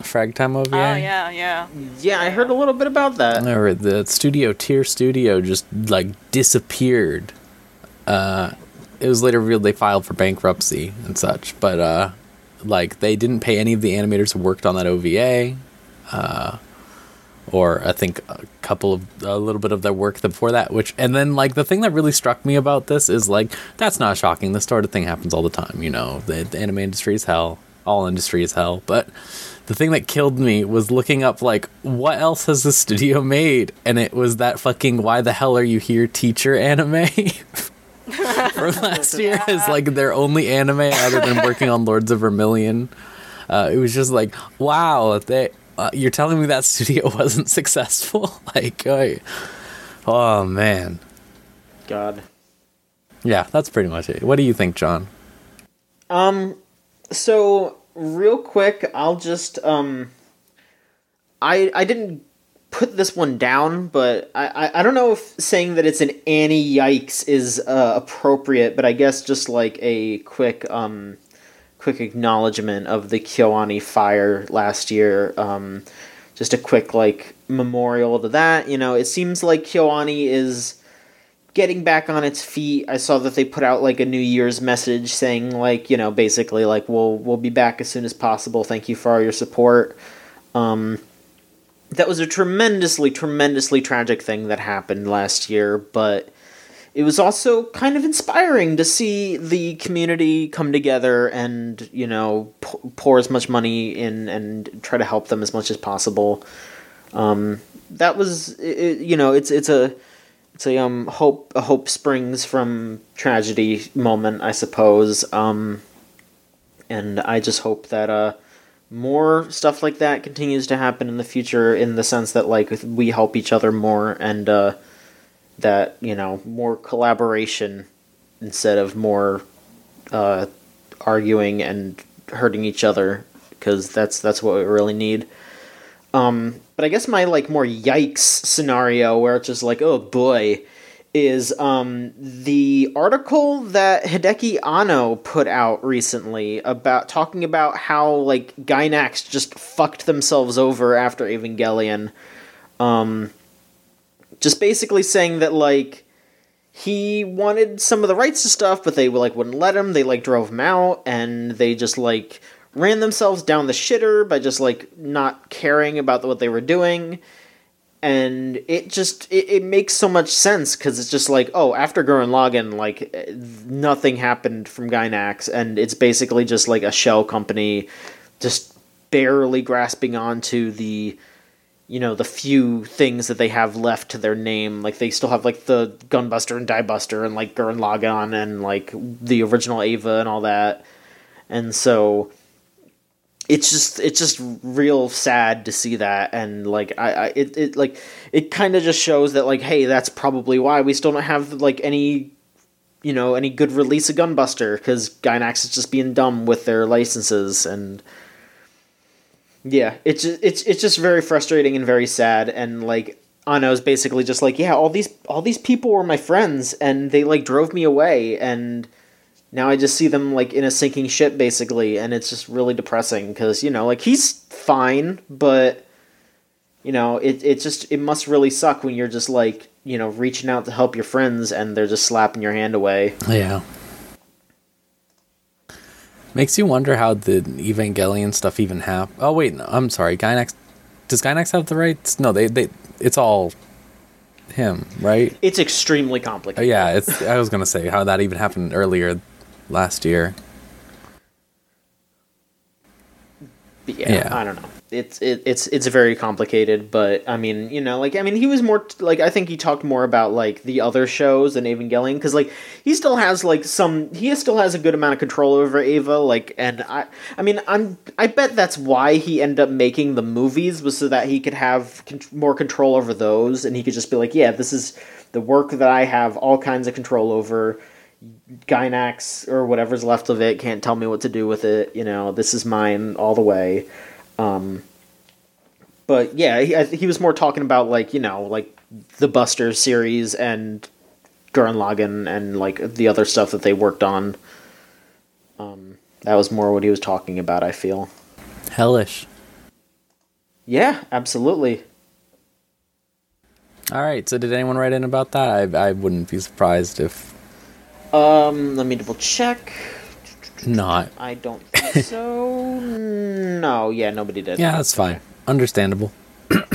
Frag Time OVA? Oh yeah, yeah. Yeah, I heard a little bit about that. Or the studio, Tier Studio, just like disappeared. Uh, it was later revealed they filed for bankruptcy and such, but uh, like they didn't pay any of the animators who worked on that OVA. Uh, or I think a couple of a little bit of their work before that. Which and then like the thing that really struck me about this is like that's not shocking. This sort of thing happens all the time. You know, the, the anime industry is hell. All industry is hell. But the thing that killed me was looking up like what else has the studio made, and it was that fucking why the hell are you here teacher anime. (laughs) From last year is like their only anime other than working on Lords of Vermilion. Uh, it was just like, wow, they, uh, you're telling me that (laughs) studio wasn't successful? (laughs) like, I, oh man, God. yeah, that's pretty much it. What do you think, John? Um, so real quick, I'll just um, I I didn't put this one down, but I I, I don't know if saying that it's an Annie yikes is uh, appropriate, but I guess just like a quick um, quick acknowledgement of the Kyoani fire last year. Um, just a quick like memorial to that. You know, it seems like Kyoani is getting back on its feet. I saw that they put out like a New Year's message saying like, you know, basically like we'll we'll be back as soon as possible. Thank you for all your support. Um that was a tremendously tremendously tragic thing that happened last year, but it was also kind of inspiring to see the community come together and, you know, p- pour as much money in and try to help them as much as possible. Um that was it, you know, it's it's a it's a um hope a hope springs from tragedy moment i suppose um and i just hope that uh more stuff like that continues to happen in the future in the sense that like we help each other more and uh that you know more collaboration instead of more uh arguing and hurting each other because that's that's what we really need um, but I guess my like more yikes scenario where it's just like, oh boy, is um, the article that Hideaki Anno put out recently about talking about how like Gainax just fucked themselves over after Evangelion. Um, just basically saying that like he wanted some of the rights to stuff, but they like wouldn't let him. They like drove him out, and they just like ran themselves down the shitter by just like not caring about what they were doing and it just it, it makes so much sense because it's just like oh after Gurren Lagann like eh, nothing happened from Gainax and it's basically just like a shell company just barely grasping onto the you know the few things that they have left to their name like they still have like the Gunbuster and Diebuster and like Gurren Lagann and like the original Eva and all that. And so it's just it's just real sad to see that. And like i, I it, it like it kind of just shows that like hey that's probably why we still don't have like any you know any good release of gunbuster because Gainax is just being dumb with their licenses and yeah it's just, it's it's just very frustrating and very sad and like Anno's basically just like yeah all these all these people were my friends and they like drove me away and now I just see them like in a sinking ship basically, and it's just really depressing because you know like he's fine, but you know it it just it must really suck when you're just like you know reaching out to help your friends and they're just slapping your hand away. Yeah. Makes you wonder how the Evangelion stuff even happened. Oh wait, no, I'm sorry. Gainax does Gainax have the rights? No, they they it's all him, right? It's extremely Oh, complicated. Uh, yeah, it's I was gonna say how that even happened earlier last year. Yeah, Yeah. I don't know. It's it, it's it's very complicated, but I mean, you know, like I mean, he was more like I think he talked more about like the other shows than Evangelion because like he still has like some he still has a good amount of control over Eva. Like, and I I mean, I'm I bet that's why he ended up making the movies was so that he could have con- more control over those, and he could just be like, yeah, this is the work that I have all kinds of control over. Gainax or whatever's left of it can't tell me what to do with it. You know, this is mine all the way. Um, but yeah, he, he was more talking about like you know like the Buster series and Gurren Lagann and like the other stuff that they worked on. Um, that was more what he was talking about. I feel. Hellish. Yeah, absolutely. All right. So did anyone write in about that? I I wouldn't be surprised if Um, let me double check. Not. I don't think so. No, yeah, nobody did. Yeah, that's fine. Understandable. (clears throat)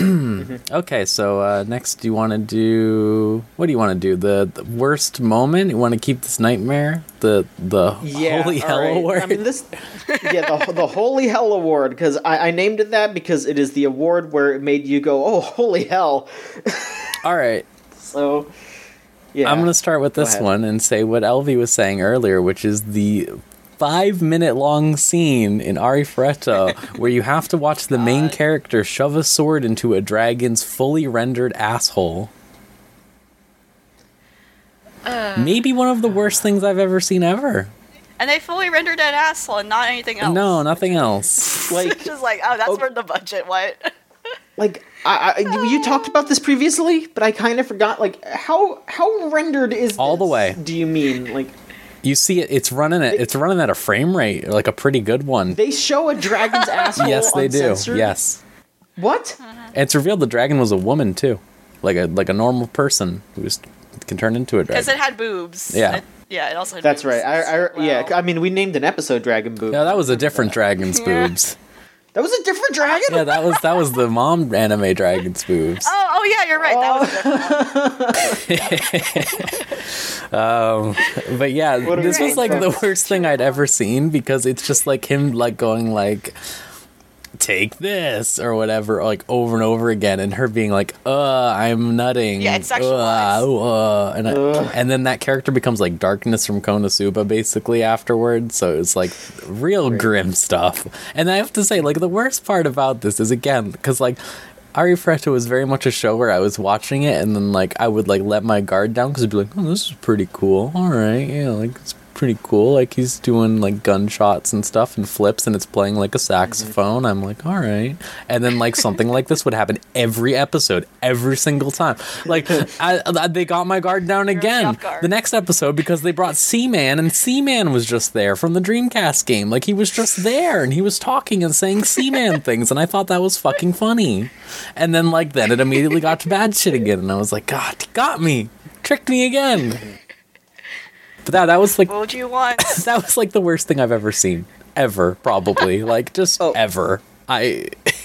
okay, so uh, next, do you want to do what do you want to do? The, the worst moment? You want to keep this nightmare? The the Yeah, holy hell alright. award? I mean, this, (laughs) yeah, the the Holy Hell Award because I, I named it that because it is the award where it made you go, oh, holy hell. (laughs) All right, So, yeah, I'm gonna start with this one and say what Elvie was saying earlier, which is the five minute long scene in Arifureta (laughs) where you have to watch the main character shove a sword into a dragon's fully rendered asshole. Maybe one of the worst things I've ever seen ever. And they fully rendered an asshole and not anything else. No, nothing else. (laughs) Like, just like, oh, that's where the budget went. (laughs) like I, I, you- you talked about this previously, but I kind of forgot. Like, how how rendered is All the way. Do you mean like You see it. It's running at. It's running at a frame rate, like a pretty good one. they show a dragon's (laughs) asshole? Yes, they do. Yes, What? Uh-huh. it's revealed the dragon was a woman too, like a like a normal person who was can turn into a dragon. Because it had boobs. Yeah. It- yeah, it also had That's boobs right. I, as I yeah. I mean, we named an episode Dragon Boobs. Yeah, that was a different (laughs) dragon's boobs. That was a different dragon. Yeah, that was that was the mom anime dragon's boobs. Oh, oh yeah, you're right. That was a different one. (laughs) Um, but yeah, this was like the worst thing I'd ever seen because it's just like him like going like take this or whatever like over and over again and her being like uh i'm nutting Yeah, it's uh, sexualized. uh, and, I, and then that character becomes like darkness from konosuba basically afterwards so it's like real grim stuff and i have to say like the worst part about this is again because like Arifureta was very much a show where I was watching it and then like I would like let my guard down because I'd be like, oh, this is pretty cool. All right, yeah, like it's pretty cool. Like he's doing like gunshots and stuff and flips and it's playing like a saxophone. I'm like, all right. And then like something like this would happen every episode, every single time. Like (laughs) I, I- they got my guard down again guard. the next episode because they brought Seaman and Seaman was just there from the Dreamcast game. Like he was just there and he was talking and saying Seaman (laughs) things and I thought that was fucking funny. And then like then it immediately got to bad shit again and I was like, God, got me. Tricked me again. But that that was like What would you want? (laughs) that was like the worst thing I've ever seen. Ever, probably. (laughs) like just Oh. ever. I (laughs)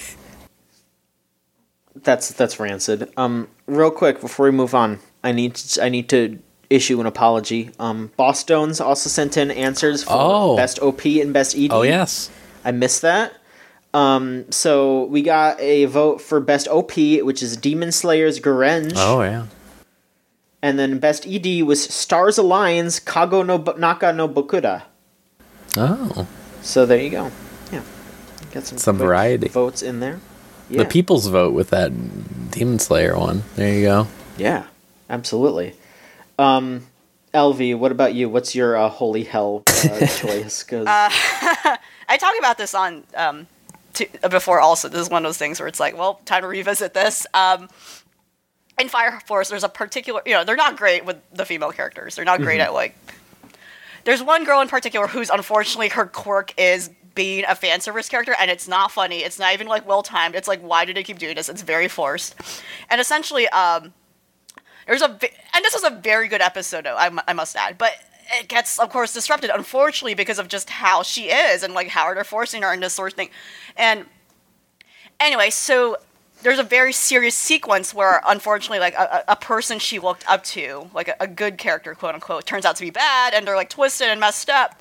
That's that's rancid. Um, real quick before we move on, I need to, I need to issue an apology. Um, Boss Stones also sent in answers for Oh. best OP and best ED. Oh yes. I missed that. Um, so we got a vote for best OP, which is Demon Slayer's Gurenge, Oh yeah. And then best ED was Stars Align Kago no Bu- Naka no Bokuda. Oh. So there you go. Yeah, got some Some variety. votes in there. Yeah. The people's vote with that Demon Slayer one. There you go. Yeah, absolutely. Um, Elvie, what about you? What's your uh, holy hell uh, (laughs) choice? 'Cause- (laughs) I talk about this on um, to, before. Also, this is one of those things where it's like, well, time to revisit this. Um, in Fire Force, there's a particular, you know, they're not great with the female characters. They're not great at like. There's one girl in particular who's unfortunately her quirk is being a fan service character, and it's not funny. It's not even like well timed. It's like, why did they keep doing this? It's very forced, and essentially, um, there's a and this was a very good episode, though, I, must add, but it gets, of course, disrupted, unfortunately, because of just how she is and like how they're forcing her into this sort of thing. And anyway, so there's a very serious sequence where, unfortunately, like a, a person she looked up to, like a, a good character, quote unquote, turns out to be bad, and they're like twisted and messed up.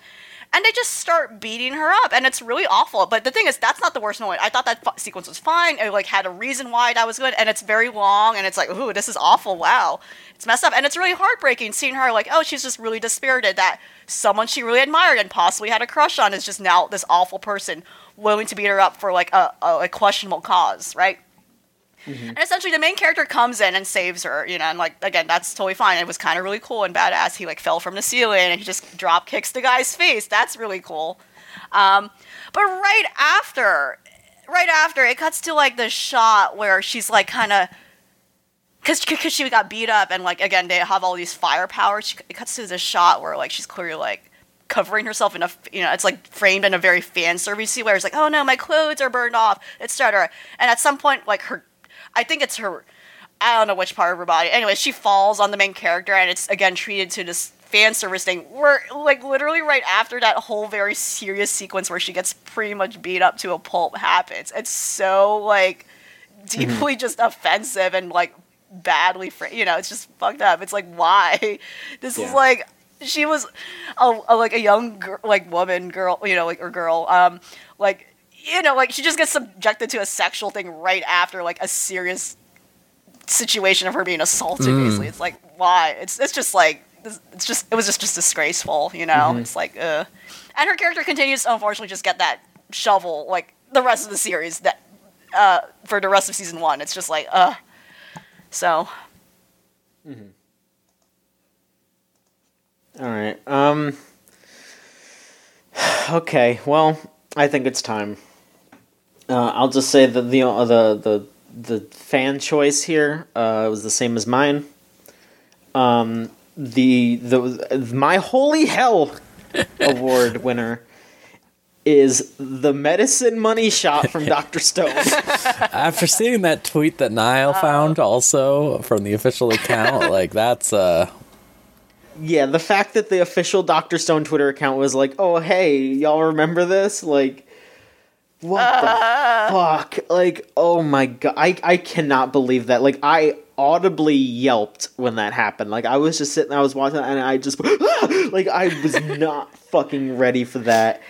And they just start beating her up, and it's really awful. But the thing is, that's not the worst moment. I thought that fu- sequence was fine. It like had a reason why that was good, and it's very long, and it's like, ooh, this is awful. Wow, it's messed up, and it's really heartbreaking seeing her like, oh, she's just really dispirited that someone she really admired and possibly had a crush on is just now this awful person willing to beat her up for like a, a, a questionable cause, right? And essentially, the main character comes in and saves her, you know, and like again, that's totally fine. It was kind of really cool and badass. He like fell from the ceiling and he just drop kicks the guy's face. That's really cool. Um, but right after, right after, it cuts to like the shot where she's like kind of. Cause, cause she got beat up and like again they have all these firepower. She, it cuts to this shot where like she's clearly like covering herself in a you know it's like framed in a very fan servicey way. It's like oh no my clothes are burned off, etc. And at some point like her, I think it's her, I don't know which part of her body. Anyway, she falls on the main character and it's again treated to this fan service thing where like literally right after that whole very serious sequence where she gets pretty much beat up to a pulp happens. It's so like (laughs) deeply just offensive and like badly fr- you know it's just fucked up it's like why (laughs) this is like she was a, a like a young gir- like woman girl you know like or girl um like you know like she just gets subjected to a sexual thing right after like a serious situation of her being assaulted basically. It's like why? It's it's just like it's just it was just just disgraceful you know? It's like uh and her character continues to unfortunately just get that shovel like the rest of the series that uh for the rest of season one. It's just like uh so. All right. Um, (sighs) Okay, well, I think it's time. Uh, I'll just say that the uh, the the the fan choice here uh, was the same as mine. Um, the the my holy hell (laughs) award winner is the medicine money shot from (laughs) Doctor Stone. (laughs) After seeing that tweet that Niall found also from the official account, like that's uh yeah, the fact that the official Doctor Stone Twitter account was like, "Oh hey, y'all remember this?" Like, what the uh-huh. fuck? Like, oh my god, I I cannot believe that. Like, I audibly yelped when that happened. Like, I was just sitting, there, I was watching, and I just (gasps) like I was (laughs) not fucking ready for that.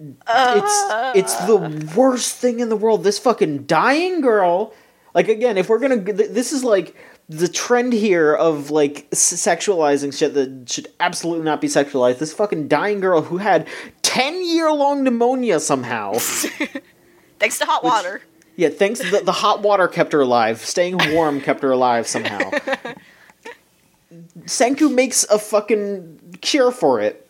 It's it's the uh. worst thing in the world. This fucking dying girl. Like again, if we're gonna, th- this is like the trend here of like sexualizing shit that should absolutely not be sexualized. This fucking dying girl who had ten year long pneumonia somehow. (laughs) Thanks to hot water. yeah, thanks. The, the hot water kept her alive. Staying warm kept her alive somehow. (laughs) Senku makes a fucking cure for it.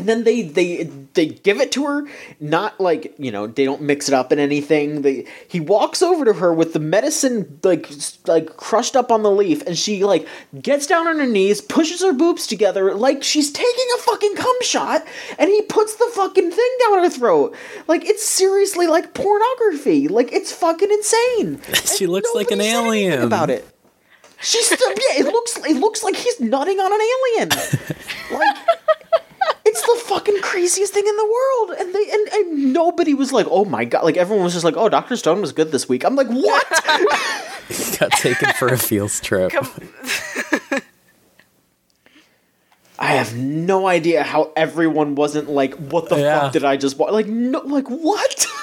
And then they they they give it to her, not like you know they don't mix it up in anything. They he walks over to her with the medicine like like crushed up on the leaf, and she like gets down on her knees, pushes her boobs together like she's taking a fucking cum shot, and he puts the fucking thing down her throat. Like it's seriously like pornography. Like it's fucking insane. (laughs) She And looks like an nobody said anything alien. about it. She's still yeah. It looks it looks like he's nutting on an alien. (laughs) Like it's the fucking craziest thing in the world, and they and, and nobody was like, oh my god. Like everyone was just like, oh, Doctor Stone was good this week. I'm like, what? (laughs) he got taken for a field trip. (laughs) I have no idea how everyone wasn't like, what the Yeah. fuck did I just watch? Like no, like what? (laughs)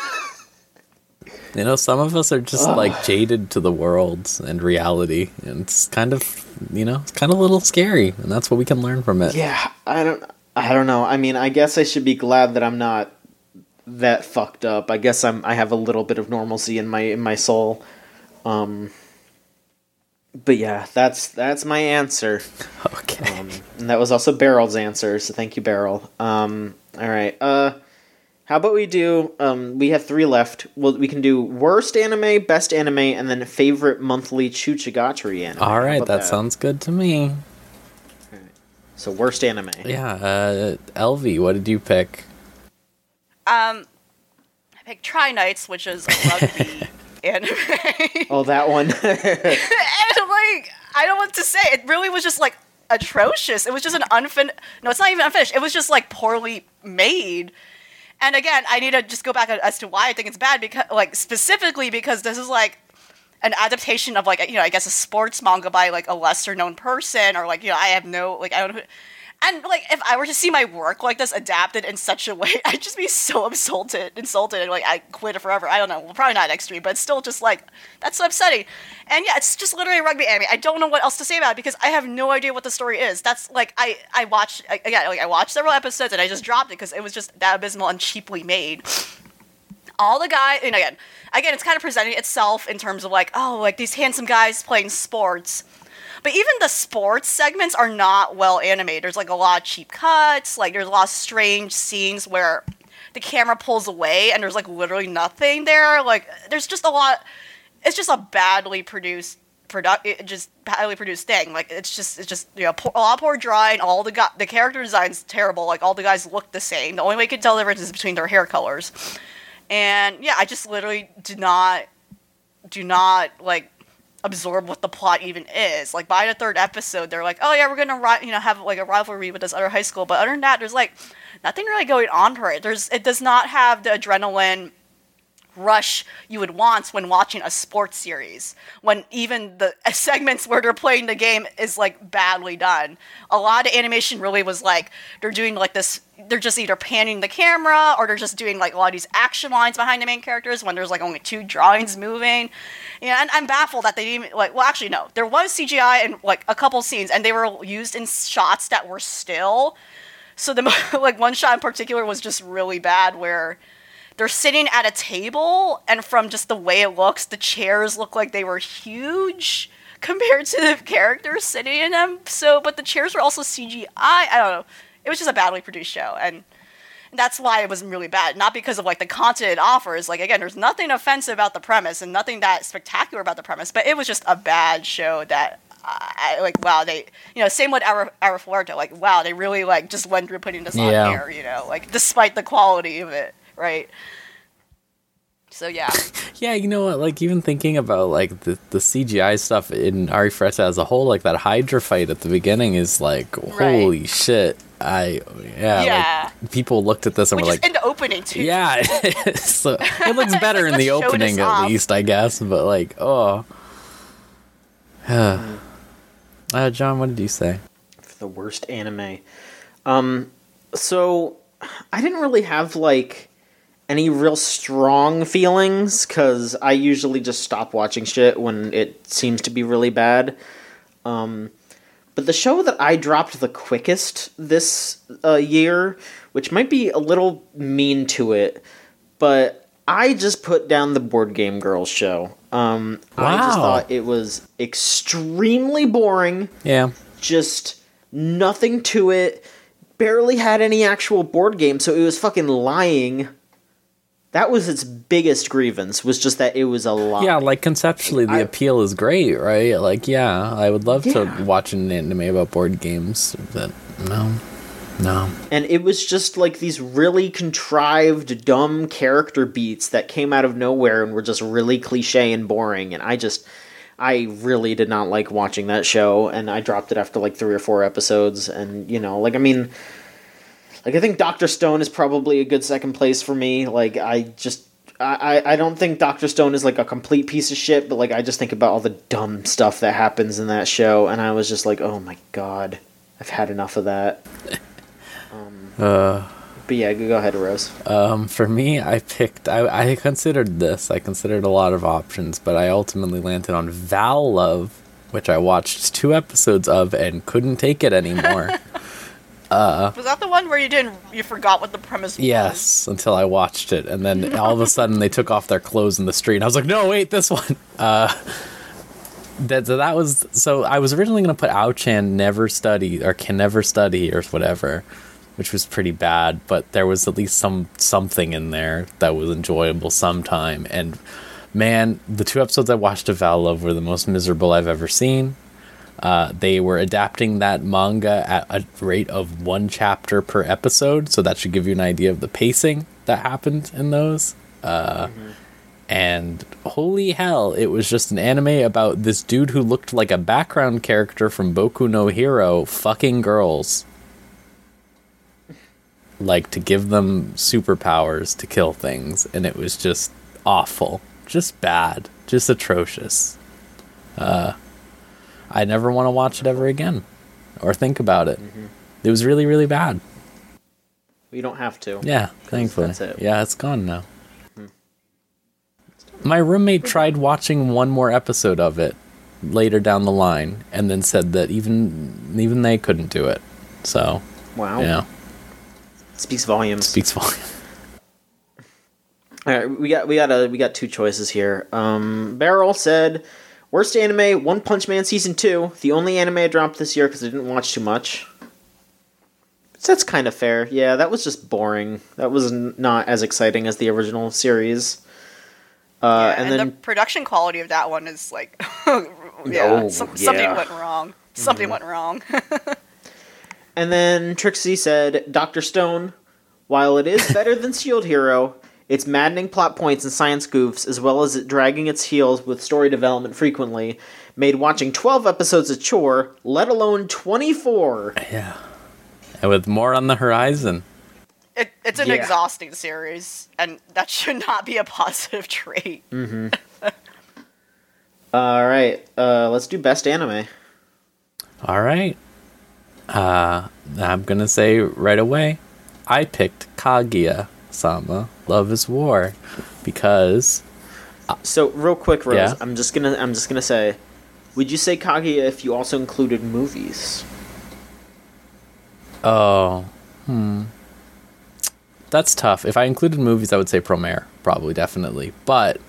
You know, some of us are just like jaded to the world and reality, and it's kind of, you know, it's kind of a little scary, and that's what we can learn from it. yeah, I don't. I don't know. I mean, I guess I should be glad that I'm not that fucked up. I guess I'm. I have a little bit of normalcy in my in my soul. Um. But yeah, that's that's my answer. (laughs) Okay. Um, and that was also Beryl's answer, so thank you, Barrel. Um, all right. Uh, how about we do? Um, we have three left. Well, we can do worst anime, best anime, and then favorite monthly Chuchigatari anime. All right, that sounds good to me. So worst anime. Yeah, uh, Elvie, what did you pick? Um, I picked Try Knights, which is a (laughs) rugby anime. Oh, that one. (laughs) and like I don't want to say. It really was just like atrocious. It was just an unfin. No, it's not even unfinished. It was just like poorly made. And again, I need to just go back as to why I think it's bad because, like, specifically because this is like an adaptation of like you know I guess a sports manga by like a lesser known person or like you know I have no like I don't know. And like if I were to see my work like this adapted in such a way, (laughs) I'd just be so insulted, insulted, and like I quit it forever. I don't know, well, probably not extreme, but it's still just like that's so upsetting. And yeah, it's just literally rugby anime. I don't know what else to say about it because I have no idea what the story is. That's like I I watched again like I watched several episodes and I just dropped it because it was just that abysmal and cheaply made all the guys and again again it's kind of presenting itself in terms of like oh like these handsome guys playing sports. But even the sports segments are not well animated. There's like a lot of cheap cuts like there's a lot of strange scenes where the camera pulls away and there's like literally nothing there. Like there's just a lot it's just a badly produced product just badly produced thing. Like it's just it's just you know a lot poor drawing all the gu- the character design's terrible like all the guys look the same. The only way you can tell the difference is between their hair colors and yeah, I just literally do not do not like absorb what the plot even is. Like by the third episode, they're like, "Oh yeah, we're gonna ri- you know have like a rivalry with this other high school," but other than that, there's like nothing really going on for it. There's it does not have the adrenaline rush you would want when watching a sports series when even the (laughs) segments where they're playing the game is like badly done. A lot of animation really was like they're doing like this they're just either panning the camera or they're just doing like a lot of these action lines behind the main characters when there's like only two drawings moving. Yeah and i'm baffled that they didn't even like well actually no. There was cgi and like a couple scenes and they were used in shots that were still. So the (laughs) like one shot in particular was just really bad where they're sitting at a table and from just the way it looks the chairs look like they were huge (laughs) compared to the characters sitting in them so but the chairs were also cgi i don't know it was just a badly produced show and that's why it was really bad. Not because of like the content it offers. Like again, there's nothing offensive about the premise and nothing that spectacular about the premise, but it was just a bad show that I, like wow they you know same with Ara, Arifureta like wow they really like just went through putting this Yeah. on air you know like despite the quality of it right so yeah Yeah, you know what? Like even thinking about like the, the CGI stuff in Arifureta as a whole, like that Hydra fight at the beginning is like holy shit. I yeah, Yeah. like people looked at this and which were like in the opening too Yeah, (laughs) so it looks (laughs) better in the opening at off. least, I guess. But like, oh, (sighs) uh, John, what did you say? for the worst anime. Um, so I didn't really have like any real strong feelings because I usually just stop watching shit when it seems to be really bad. Um, but the show that I dropped the quickest this uh, year, which might be a little mean to it, but I just put down the Board Game Girls show. Um, I just thought it was extremely boring Yeah, just nothing to it. Barely had any actual board game, so it was fucking lying. That was its biggest grievance. Was just that it was a lot. yeah. Like conceptually, the I- appeal is great, right? Like, yeah, I would love Yeah. to watch an anime about board games, but no, no. and it was just like these really contrived, dumb character beats that came out of nowhere and were just really cliche and boring. And I just, I really did not like watching that show, and I dropped it after like three or four episodes. And you know, like I mean, like I think Doctor Stone is probably a good second place for me. Like I just. I, I I don't think Doctor Stone is like a complete piece of shit, but like I just think about all the dumb stuff that happens in that show, and I was just like, oh my god, I've had enough of that. (laughs) Um, Uh, But yeah, go ahead, Rose. Um, for me, I picked. I, I considered this. I considered a lot of options, but I ultimately landed on Val Love, which I watched two episodes of and couldn't take it anymore. (laughs) was that the one where you didn't you forgot what the premise was yes, until I watched it, and then all of a sudden they took off their clothes in the street. And I was like, no, wait, this one. (laughs) Uh, that so that was so. I was originally gonna put Ao-chan never study or can never study or whatever. Which was pretty bad, but there was at least some something in there that was enjoyable sometime. And man, the two episodes I watched of Val Love were the most miserable I've ever seen. Uh, they were adapting that manga at a rate of one chapter per episode, so that should give you an idea of the pacing that happened in those. Uh, And holy hell, it was just an anime about this dude who looked like a background character from Boku no Hero fucking girls. Like to give them superpowers to kill things, and it was just awful. Just bad. Just atrocious. Uh, I never want to watch it ever again or think about it. It was really, really bad. You don't have to. Yeah, thankfully. it. Yeah, it's gone now. My roommate tried watching one more episode of it later down the line and then said that even even they couldn't do it. So, Wow. yeah, Speaks volumes. speaks volumes. (laughs) All right, we got we got a we got two choices here. Um, Beryl said, "Worst anime: One Punch Man season two. The only anime I dropped this year because I didn't watch too much." So that's kind of fair. Yeah, that was just boring. That was n- not as exciting as the original series. Uh, Yeah, and, and, then the production quality of that one is like (laughs) yeah, some, yeah. something went wrong something went wrong (laughs) And then Trixie said, Dr. Stone, while it is better than Shield Hero, its maddening plot points and science goofs, as well as it dragging its heels with story development frequently, made watching 12 episodes a chore, let alone 24. Yeah. And with more on the horizon. it, it's an Yeah. exhausting series and that should not be a positive trait Mm-hmm. All right, uh, let's do best anime. All right. Uh, I'm going to say right away, I picked Kaguya Sama Love is War because So, real quick, Rose, Yeah. I'm just gonna I'm just gonna say, would you say Kaguya if you also included movies? Oh, hmm. That's tough. If I included movies, I would say Promare, probably, definitely. But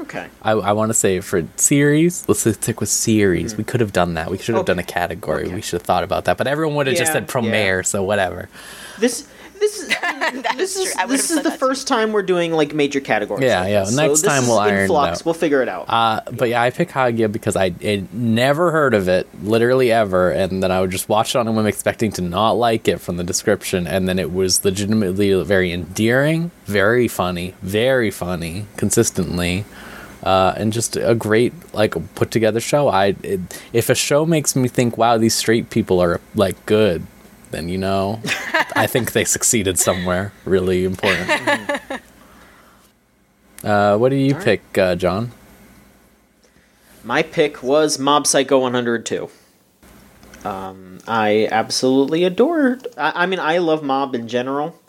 Okay. I, I want to say for series, let's stick with series. We could have done that. We should have done a category. Okay. We should have thought about that. But everyone would have just Yeah, said Promare, so whatever. This this is I mean, (laughs) That this is is true. This is the that first time we're doing like major categories. Yeah, like yeah, this. next this time we'll in iron it flux. out. We'll figure it out. Uh, but yeah, I pick Kaguya because I had never heard of it, literally ever, and then I would just watch it on a whim, expecting to not like it from the description, and then it was legitimately very endearing, very funny, very funny, consistently, uh, and just a great like put together show. I it, if a show makes me think, wow, these straight people are like good, then you know, I think they succeeded somewhere really important. (laughs) Uh, what do you pick, uh, John? My pick was Mob Psycho 102. Um, I absolutely adored. I, I mean, I love Mob in general,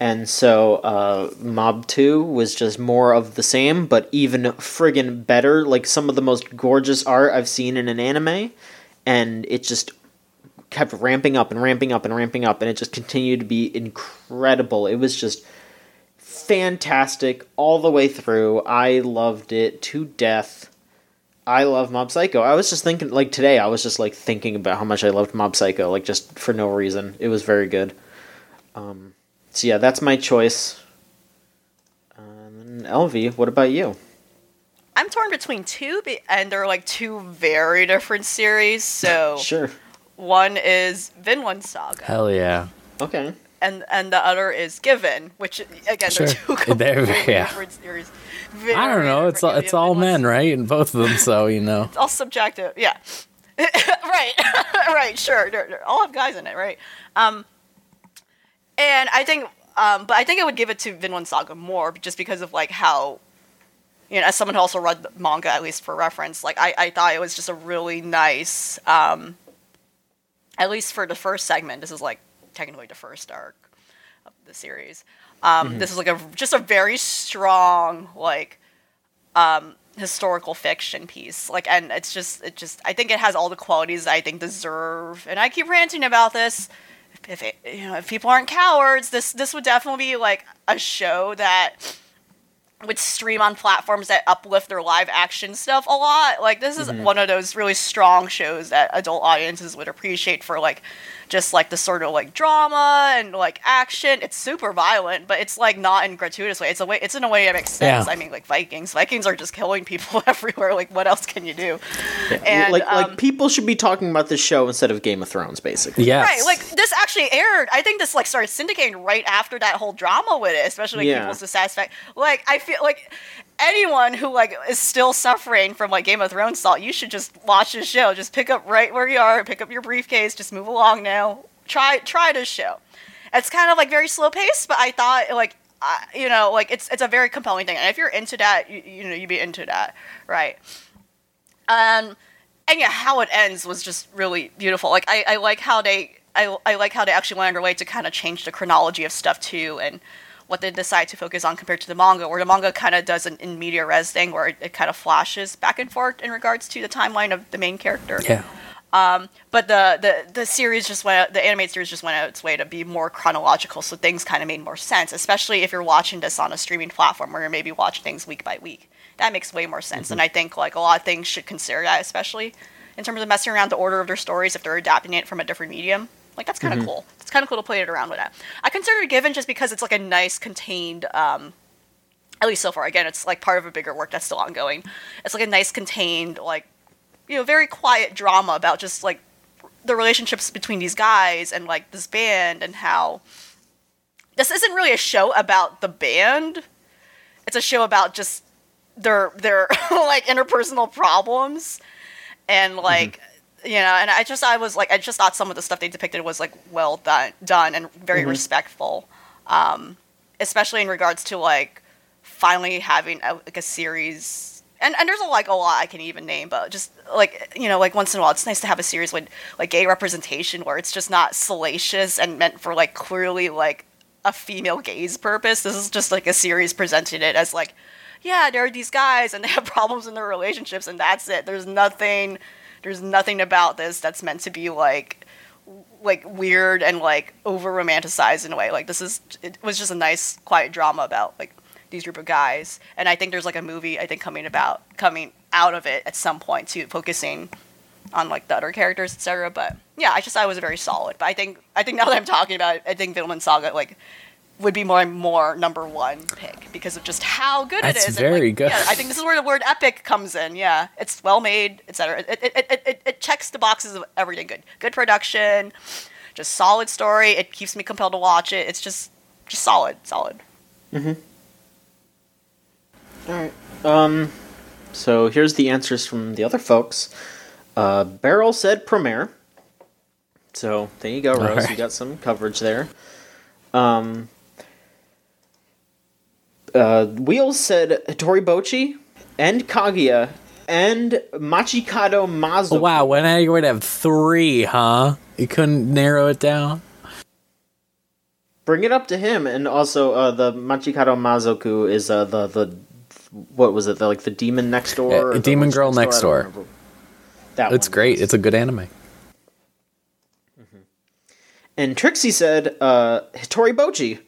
and so uh, Mob Two was just more of the same, but even friggin' better. Like some of the most gorgeous art I've seen in an anime, and it just kept ramping up and ramping up and ramping up, and it just continued to be incredible. It was just fantastic all the way through. I loved it to death. I love Mob Psycho. I was just thinking, like today, I was just like thinking about how much I loved Mob Psycho, like just for no reason. It was very good. Um, so yeah, that's my choice. Um, Elvie, what about you? I'm torn between two, and they're like two very different series. So (laughs) Sure. One is Vinland Saga, Hell yeah. Okay. and and the other is Given, which again Sure. they're two (laughs) They're- completely yeah. different series. I don't know. It's all, it's all men, right? In both of them, so you know. (laughs) It's all subjective. Yeah. (laughs) right. right. Sure. They're, they're all have guys in it, right? Um, and I think, um, but I think I would give it to Vinland Saga more, just because of like how, you know, as someone who also read the manga, at least for reference, like I, I thought it was just a really nice, um, at least for the first segment. This is like technically the first arc of the series. Um, This is like a just a very strong like um, historical fiction piece. Like, and it's just it just I think it has all the qualities that I think deserve. And I keep ranting about this. If it, you know if people aren't cowards, this this would definitely be like a show that would stream on platforms that uplift their live action stuff a lot. Like this is mm-hmm. one of those really strong shows that adult audiences would appreciate for like just like the sort of like drama and like action. It's super violent, but it's like not in gratuitous way. It's a way it's in a way that makes sense. Yeah. I mean like Vikings. Vikings are just killing people (laughs) everywhere. Like what else can you do? And like um, like people should be talking about this show instead of Game of Thrones, basically. Yeah. Right, like this actually aired. I think this like started syndicating right after that whole drama with it, especially like Yeah. people's dissatisfaction. Like I feel like anyone who like is still suffering from like Game of Thrones salt, you should just watch this show. Just pick up right where you are, pick up your briefcase, just move along now. Try try this show. It's kind of like very slow paced, but I thought like you know like it's it's a very compelling thing, and if you're into that, you, you know you'd be into that, right? Um, and yeah, how it ends was just really beautiful. Like I, I like how they I, I like how they actually went underway to kind of change the chronology of stuff too and what they decide to focus on compared to the manga, where the manga kind of does an in media res thing where it, it kind of flashes back and forth in regards to the timeline of the main character. Yeah. Um, but the, the, the series just went the animated series just went out its way to be more chronological, so things kind of made more sense, especially if you're watching this on a streaming platform where you're maybe watching things week by week. That makes way more sense, and mm-hmm. I think like a lot of things should consider that, especially in terms of messing around the order of their stories if they're adapting it from a different medium. Like that's kind of cool. It's kind of cool to play it around with that. I consider it Given just because it's like a nice contained um, at least so far. Again, it's like part of a bigger work that's still ongoing. It's like a nice contained, like, you know, very quiet drama about just like the relationships between these guys and like this band and how this isn't really a show about the band. It's a show about just their their (laughs) like interpersonal problems and like you know and i just i was like i just thought some of the stuff they depicted was like well done done and very respectful um especially in regards to like finally having a, like a series and, and there's a, like a lot i can even name but just like you know like once in a while it's nice to have a series with like gay representation where it's just not salacious and meant for like clearly like a female gaze purpose. This is just like a series presented it as like yeah there are these guys and they have (laughs) problems in their relationships and that's it. There's nothing there's nothing about this that's meant to be like like weird and like over romanticized in a way like this is it was just a nice quiet drama about like these group of guys and i think there's like a movie i think coming about coming out of it at some point too focusing on like the other characters, etc. But yeah, I just thought it was very solid. But I think I think now that I'm talking about it, I think Vinland Saga like would be my more number one pick because of just how good That's it is. very like, good. Yeah, I think this is where the word epic comes in. Yeah, it's well made, etc. It, it, it, it, it checks the boxes of everything good. Good production, just solid story. It keeps me compelled to watch it. It's just just solid, solid. Mhm. All right. Um, so here's the answers from the other folks. Uh, Beryl said Promare. So there you go, Rose. You got some coverage there. Um, uh, Wheels said Hitori Bocchi and Kaguya and Machikado Mazo. Oh, wow, well, now you're going to have three, huh? You couldn't narrow it down? Bring it up to him, and also uh, the Machikado Mazoku is uh, the the what was it? The like the demon next door, Yeah, Demon Girl Next I don't Door. That It's great. It's a good anime. And Trixie said, uh, Hitori Bocchi.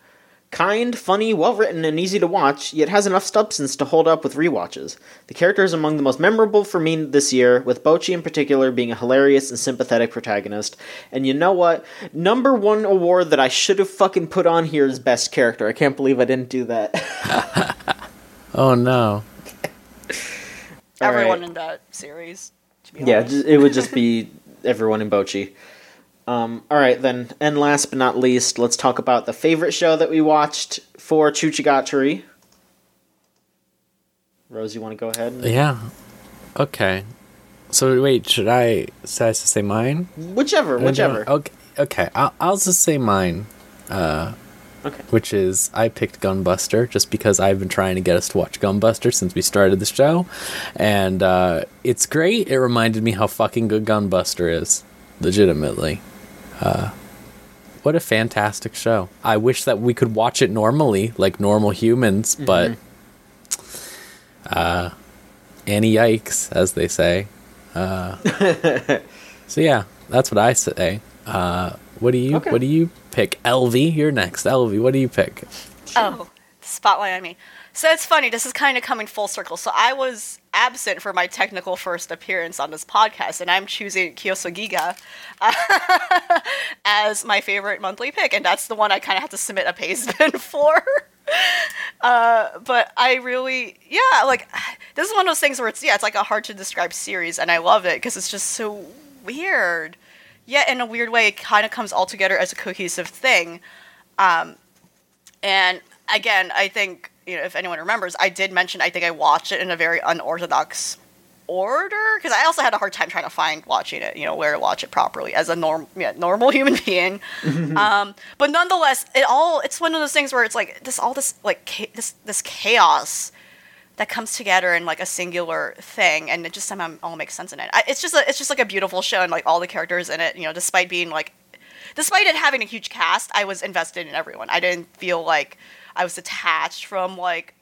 Kind, funny, well written, and easy to watch, yet has enough substance to hold up with rewatches. The character is among the most memorable for me this year, with Bocchi in particular being a hilarious and sympathetic protagonist. And you know what? Number one award that I should have fucking put on here is Best Character. I can't believe I didn't do that. (laughs) Oh, no. Everyone right. in that series. To be Yeah, honest. it would just be everyone in Bocchi. Um, all right, then. And last but not least, let's talk about the favorite show that we watched for Chuchigatari. Rose, you want to go ahead? Yeah. Okay. So, wait, should I, should I say mine? Whichever, whichever. Okay, okay. I'll, I'll just say mine. Uh, Okay. which is I picked Gunbuster just because I've been trying to get us to watch Gunbuster since we started the show, and uh, it's great. It reminded me how fucking good Gunbuster is, legitimately. Uh, what a fantastic show! I wish that we could watch it normally, like normal humans, but uh, any yikes, as they say. Uh, (laughs) so yeah, that's what I say. Uh, what do you Okay. What do you pick? Elvie, you're next. Elvie, what do you pick? Oh, spotlight on me. So it's funny. This is kind of coming full circle. So I was absent for my technical first appearance on this podcast, and I'm choosing Kyosogiga (laughs) as my favorite monthly pick, and that's the one I kind of have to submit a paste bin (laughs) for. Uh, but I really, yeah, like this is one of those things where it's yeah, it's like a hard to describe series, and I love it because it's just so weird. Yet in a weird way, it kind of comes all together as a cohesive thing. Um, and again, I think you know if anyone remembers, I did mention I think I watched it in a very unorthodox order because I also had a hard time trying to find watching it, you know, where to watch it properly as a norm, yeah, normal (laughs) human being. (laughs) um, but nonetheless, it all it's one of those things where it's like this all this like cha- this this chaos that comes together in like a singular thing, and it just somehow all makes sense in it. I, it's just a, it's just like a beautiful show, and like all the characters in it, you know, despite being like despite it having a huge cast, I was invested in everyone. I didn't feel like I was detached from like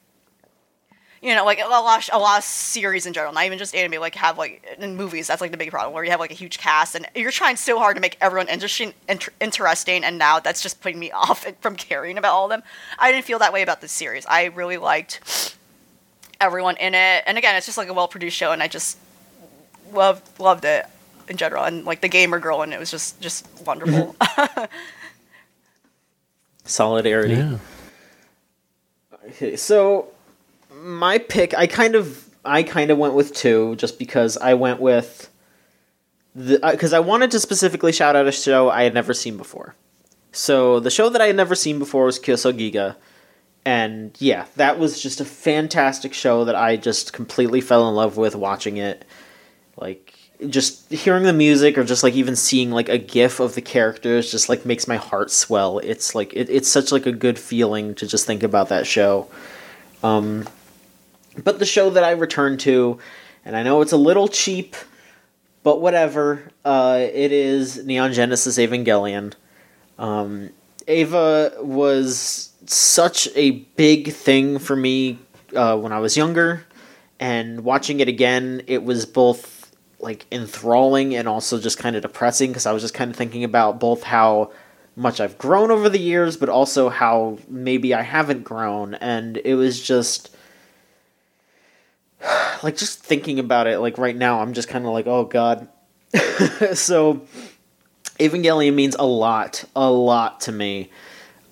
you know like a lot a lot of series in general, not even just anime. Like have like in movies, that's like the big problem where you have like a huge cast and you're trying so hard to make everyone interesting, inter- interesting, and now that's just putting me (laughs) off from caring about all of them. I didn't feel that way about this series. I really liked everyone in it, and again, it's just like a well produced show, and I just loved loved it in general, and like the gamer girl, and it was just just wonderful. Mm-hmm. (laughs) Solidarity. Yeah. Okay, (laughs) so my pick, I kind of, I kind of went with two, just because I went with the, uh, because I wanted to specifically shout out a show I had never seen before. So the show that I had never seen before was Kyosogiga, and yeah, that was just a fantastic show that I just completely fell in love with watching it. Like just hearing the music or just like even seeing like a gif of the characters just like makes my heart swell. It's like it, it's such like a good feeling to just think about that show. Um but the show that I return to and I know it's a little cheap, but whatever. Uh it is Neon Genesis Evangelion. Um Eva was such a big thing for me uh, when I was younger, and watching it again, it was both like enthralling and also just kind of depressing because I was just kind of thinking about both how much I've grown over the years, but also how maybe I haven't grown, and it was just (sighs) like just thinking about it like right now i'm just kind of like oh god (laughs) so Evangelion means a lot, a lot to me.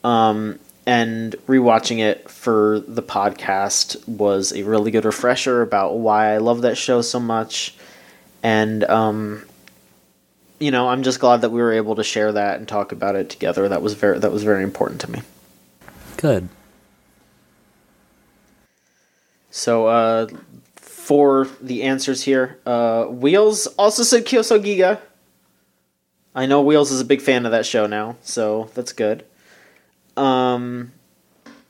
Um, and rewatching it for the podcast was a really good refresher about why I love that show so much. And um, you know, I'm just glad that we were able to share that and talk about it together. That was very that was very important to me. Good. So uh, for the answers here, uh, Wheels also said Kyoso Giga. I know Wheels is a big fan of that show now, so that's good. Um,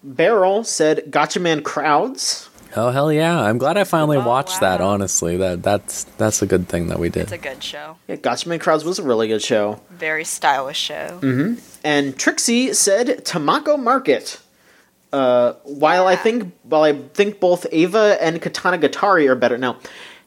Beryl said Gatchaman Crowds. Oh hell yeah! I'm glad I finally Oh, watched that. Honestly, that that's that's a good thing that we did. It's a good show. Yeah, Gatchaman Crowds was a really good show. Very stylish show. And Trixie said Tamako Market. Uh, while I think while I think both Eva and Katanagatari are better now,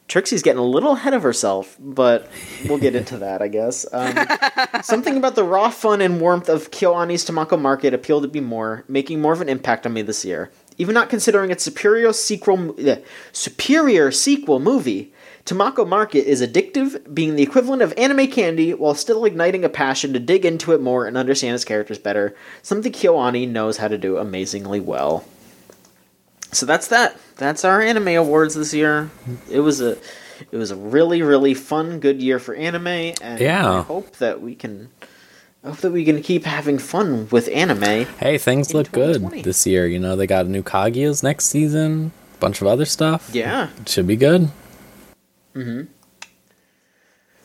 Trixie's getting a little ahead of herself, but we'll get into that, I guess. Um, (laughs) something about the raw fun and warmth of KyoAni's Tamako Market appealed to me more, making more of an impact on me this year. Even not considering its superior sequel, uh, superior sequel movie, Tamako Market is addictive, being the equivalent of anime candy while still igniting a passion to dig into it more and understand its characters better. Something KyoAni knows how to do amazingly well. So that's that. That's our anime awards this year. It was a it was a really really fun good year for anime and Yeah. I hope that we can I hope that we can keep having fun with anime. Hey, things look good this year. You know, they got new Kaguya's next season, a bunch of other stuff. Yeah. It should be good. Mm hmm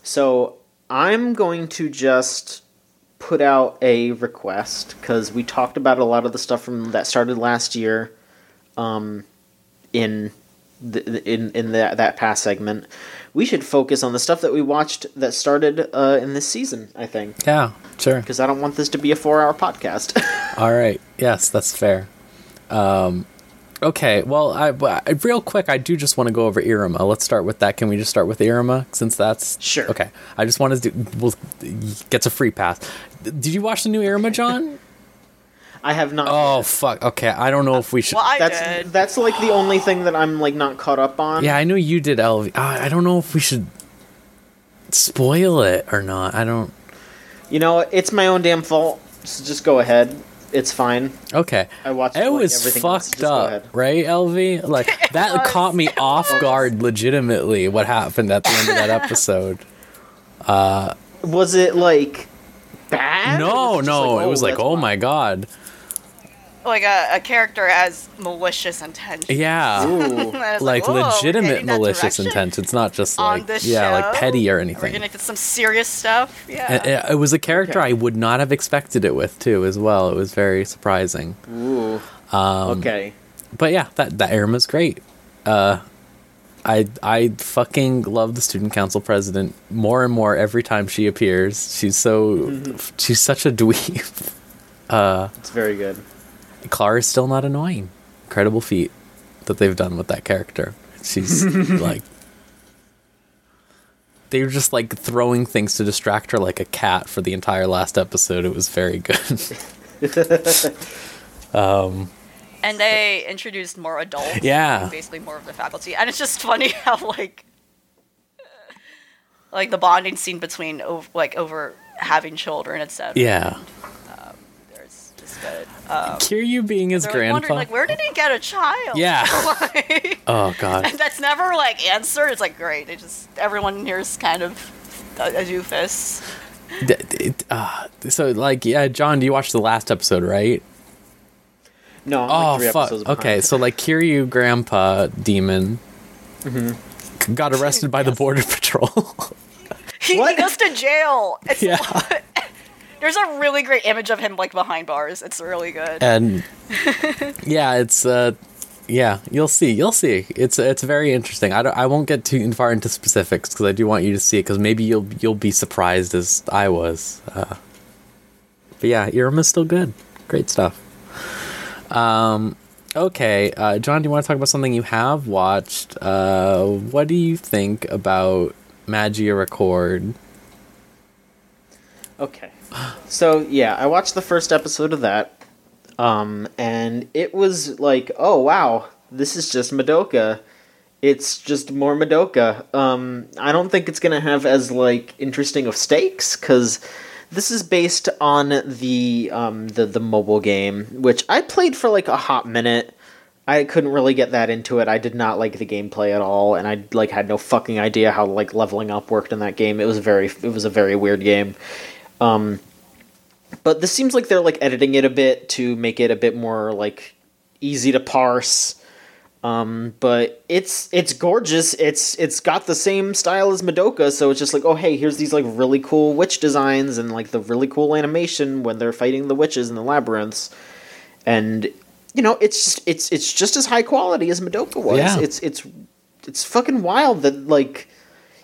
So I'm going to just put out a request because we talked about a lot of the stuff from that started last year, um, in the, in in that that past segment. We should focus on the stuff that we watched that started uh, in this season. I think Yeah, sure. because I don't want this to be a four-hour podcast. (laughs) All right. Yes, that's fair. Um, okay. Well, I, I real quick, I do just want to go over Iruma. Let's start with that. Can we just start with Iruma since that's Sure. Okay. I just want to do. Well, gets a free pass. Did you watch the new Iruma, John? I have not. Oh yet. fuck. Okay. I don't know if we should. Well, I that's did. that's like the only thing that I'm like not caught up on. Yeah, I know you did Elvie. I I don't know if we should spoil it or not. I don't. You know, it's my own damn fault. So just go ahead. It's fine. Okay. I watched, It like, was everything else. fucked up, right, Elvie? Like (laughs) that caught me off guard legitimately what happened at the end of that (laughs) episode. Uh, Was it like bad? No, Or no, just it was like, that's oh fine? my god. Like a, a character has malicious intent. Yeah. Ooh. (laughs) And I was Like "Whoa, legitimate malicious direction intent. It's not just like this yeah, like petty or anything. We're anything. getting into some serious stuff. Yeah. And It, it was a character Okay. I would not have expected it with too, as well. It was very surprising. Ooh. Um, okay. but yeah, that that Iruma's great. Uh, I I fucking love the student council president more and more every time she appears. She's so Mm-hmm. she's such a dweeb. (laughs) It's very good. Clara's still not annoying. Incredible feat that they've done with that character. She's (laughs) like they were just like throwing things to distract her like a cat for the entire last episode. It was very good. (laughs) Um, and they introduced more adults. Yeah. Basically, more of the faculty, and it's just funny (laughs) how like, like the bonding scene between like over having children, etc. yeah. There's just good. Um, Kiryu being his they're like grandpa. wondering like, where did he get a child? Yeah. (laughs) Like- (laughs) oh god. and that's never like answered. It's like great. They just everyone here is kind of a, a doofus. D- d- uh, so like yeah, John, do you watch the last episode, right? No, I'm Oh like fuck. Okay, so like Kiryu grandpa demon Mm-hmm. got arrested by the border patrol. (laughs) He, he goes to jail. It's Yeah. There's a really great image of him like behind bars. It's really good. and (laughs) yeah, it's uh yeah, you'll see. You'll see. It's it's very interesting. I don't, I won't get too far into specifics because I do want you to see it because maybe you'll you'll be surprised as I was. Uh, but yeah, Iruma's still good. Great stuff. Um, okay, uh, John, do you want to talk about something you have watched? Uh, what do you think about Magia Record? Okay. So yeah, I watched the first episode of that, um, and it was like, oh wow, this is just Madoka it's just more Madoka. Um, I don't think it's gonna have as like interesting of stakes because this is based on the um, the the mobile game, which I played for like a hot minute. I couldn't really get that into it. I did not like the gameplay at all, and I like had no fucking idea how like leveling up worked in that game. It was very it was a very weird game. Um, but this seems like they're like editing it a bit to make it a bit more like easy to parse. Um, but it's it's gorgeous. It's it's got the same style as Madoka, so it's just like, oh hey, here's these like really cool witch designs and like the really cool animation when they're fighting the witches in the labyrinths. And you know, it's just it's it's just as high quality as Madoka was. Yeah. It's it's it's fucking wild that like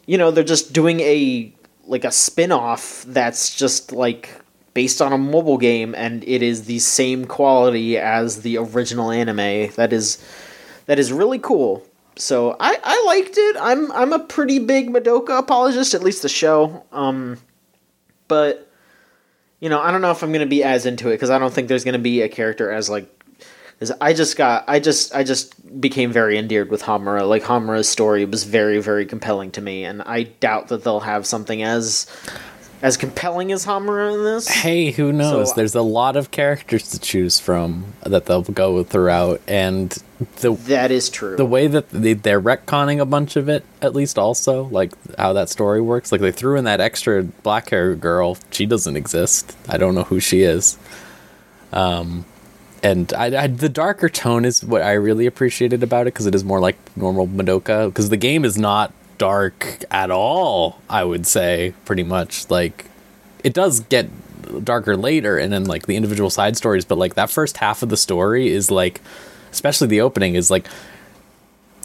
you know, they're just doing a like a spin-off that's just like based on a mobile game and it is the same quality as the original anime. That is that is really cool. So I, I liked it. I'm I'm a pretty big Madoka apologist, at least the show. Um, but you know, I don't know if I'm gonna be as into it because I don't think there's gonna be a character as like. As I just got, I just, I just became very endeared with Homura. Like Homura's story was very, very compelling to me, and I doubt that they'll have something as, as compelling as Homura in this. Hey, who knows? So- There's a lot of characters to choose from that they'll go throughout, and the That is true. the way that they, they're retconning a bunch of it, at least also like how that story works. Like they threw in that extra black hair girl. She doesn't exist. I don't know who she is. Um, and I, I the darker tone is what I really appreciated about it because it is more like normal Madoka. Because the game is not dark at all. I would say pretty much like it does get darker later and then like the individual side stories but like that first half of the story is like especially the opening is like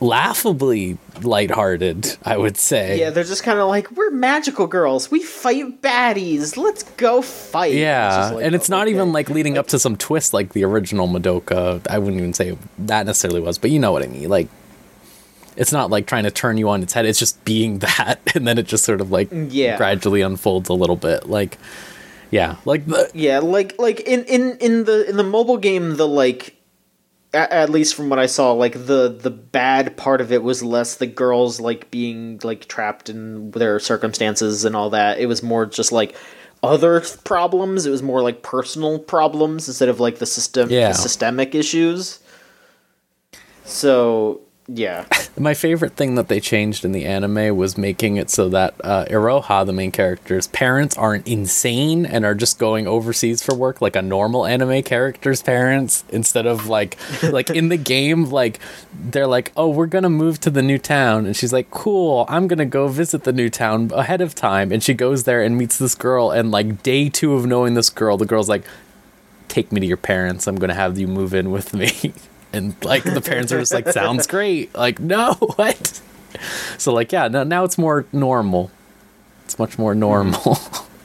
laughably lighthearted i would say Yeah, they're just kind of like we're magical girls. We fight baddies. Let's go fight. yeah like, and it's not okay. even like leading up to some twist like the original madoka i wouldn't even say that necessarily was but you know what i mean like it's not like trying to turn you on its head it's just being (laughs) that and then it just sort of like Yeah. gradually unfolds a little bit like yeah like the Yeah, like like in in in the in the mobile game, the like. At, at least from what I saw, like the the bad part of it was less the girls like being like trapped in their circumstances and all that. It was more just like other problems. It was more like personal problems instead of like the system Yeah. the systemic issues. So yeah, (laughs) My favorite thing that they changed in the anime was making it so that uh, Iroha, the main character's parents, aren't insane and are just going overseas for work like a normal anime character's parents. Instead of like, (laughs) like in the game, like they're like, "Oh, we're gonna move to the new town," and she's like, "Cool, I'm gonna go visit the new town ahead of time." And she goes there and meets this girl, and like day two of knowing this girl, the girl's like, take me to your parents. I'm gonna have you move in with me. (laughs) And like the parents are just like, sounds great. Like, no, (laughs) what? So like, yeah, no, now it's more normal. It's much more normal.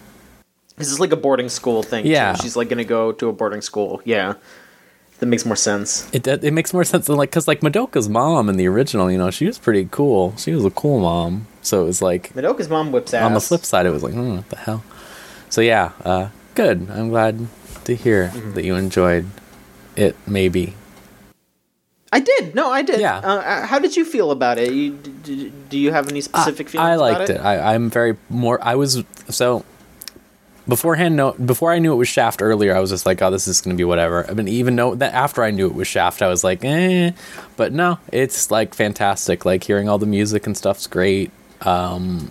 (laughs) this is like a boarding school thing. too. Yeah. she's like gonna go to a boarding school. Yeah, that makes more sense. it it makes more sense than like, cause like Madoka's mom in the original, you know, she was pretty cool. She was a cool mom. So it was like Madoka's mom whips ass. on the flip side, it was like, hmm, what the hell? So yeah, uh, good. I'm glad to hear that you enjoyed it. Maybe I did. No, I did. Yeah. Uh, how did you feel about it? You, d- d- do you have any specific feelings? I liked it. I, I'm very more. I was so beforehand. No, before I knew it was Shaft earlier, I was just like, oh, this is gonna be whatever. I mean, even though that after I knew it was Shaft, I was like, eh. But no, it's like fantastic. Like hearing all the music and stuff's great. Um,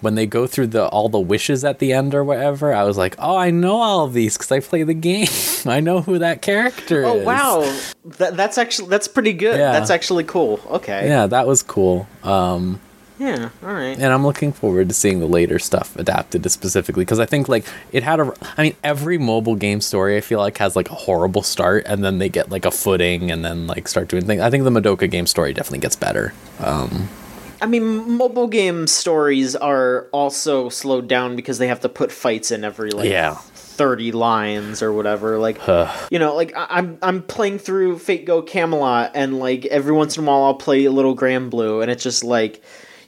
when they go through the all the wishes at the end or whatever, I was like, oh, I know all of these because I play the game. (laughs) I know who that character Oh is. Oh wow, that, that's actually that's pretty good. Yeah. That's actually cool. Okay. Yeah, that was cool. Um, Yeah. All right. and I'm looking forward to seeing the later stuff adapted to specifically because I think like it had a I mean every mobile game story I feel like has like a horrible start and then they get like a footing and then like start doing things. I think the Madoka game story definitely gets better. I mean, mobile game stories are also slowed down because they have to put fights in every like Yeah. thirty lines or whatever. Like, huh. you know, like I- I'm I'm playing through Fate Go Camelot, and like every once in a while I'll play a little Granblue, and it's just like.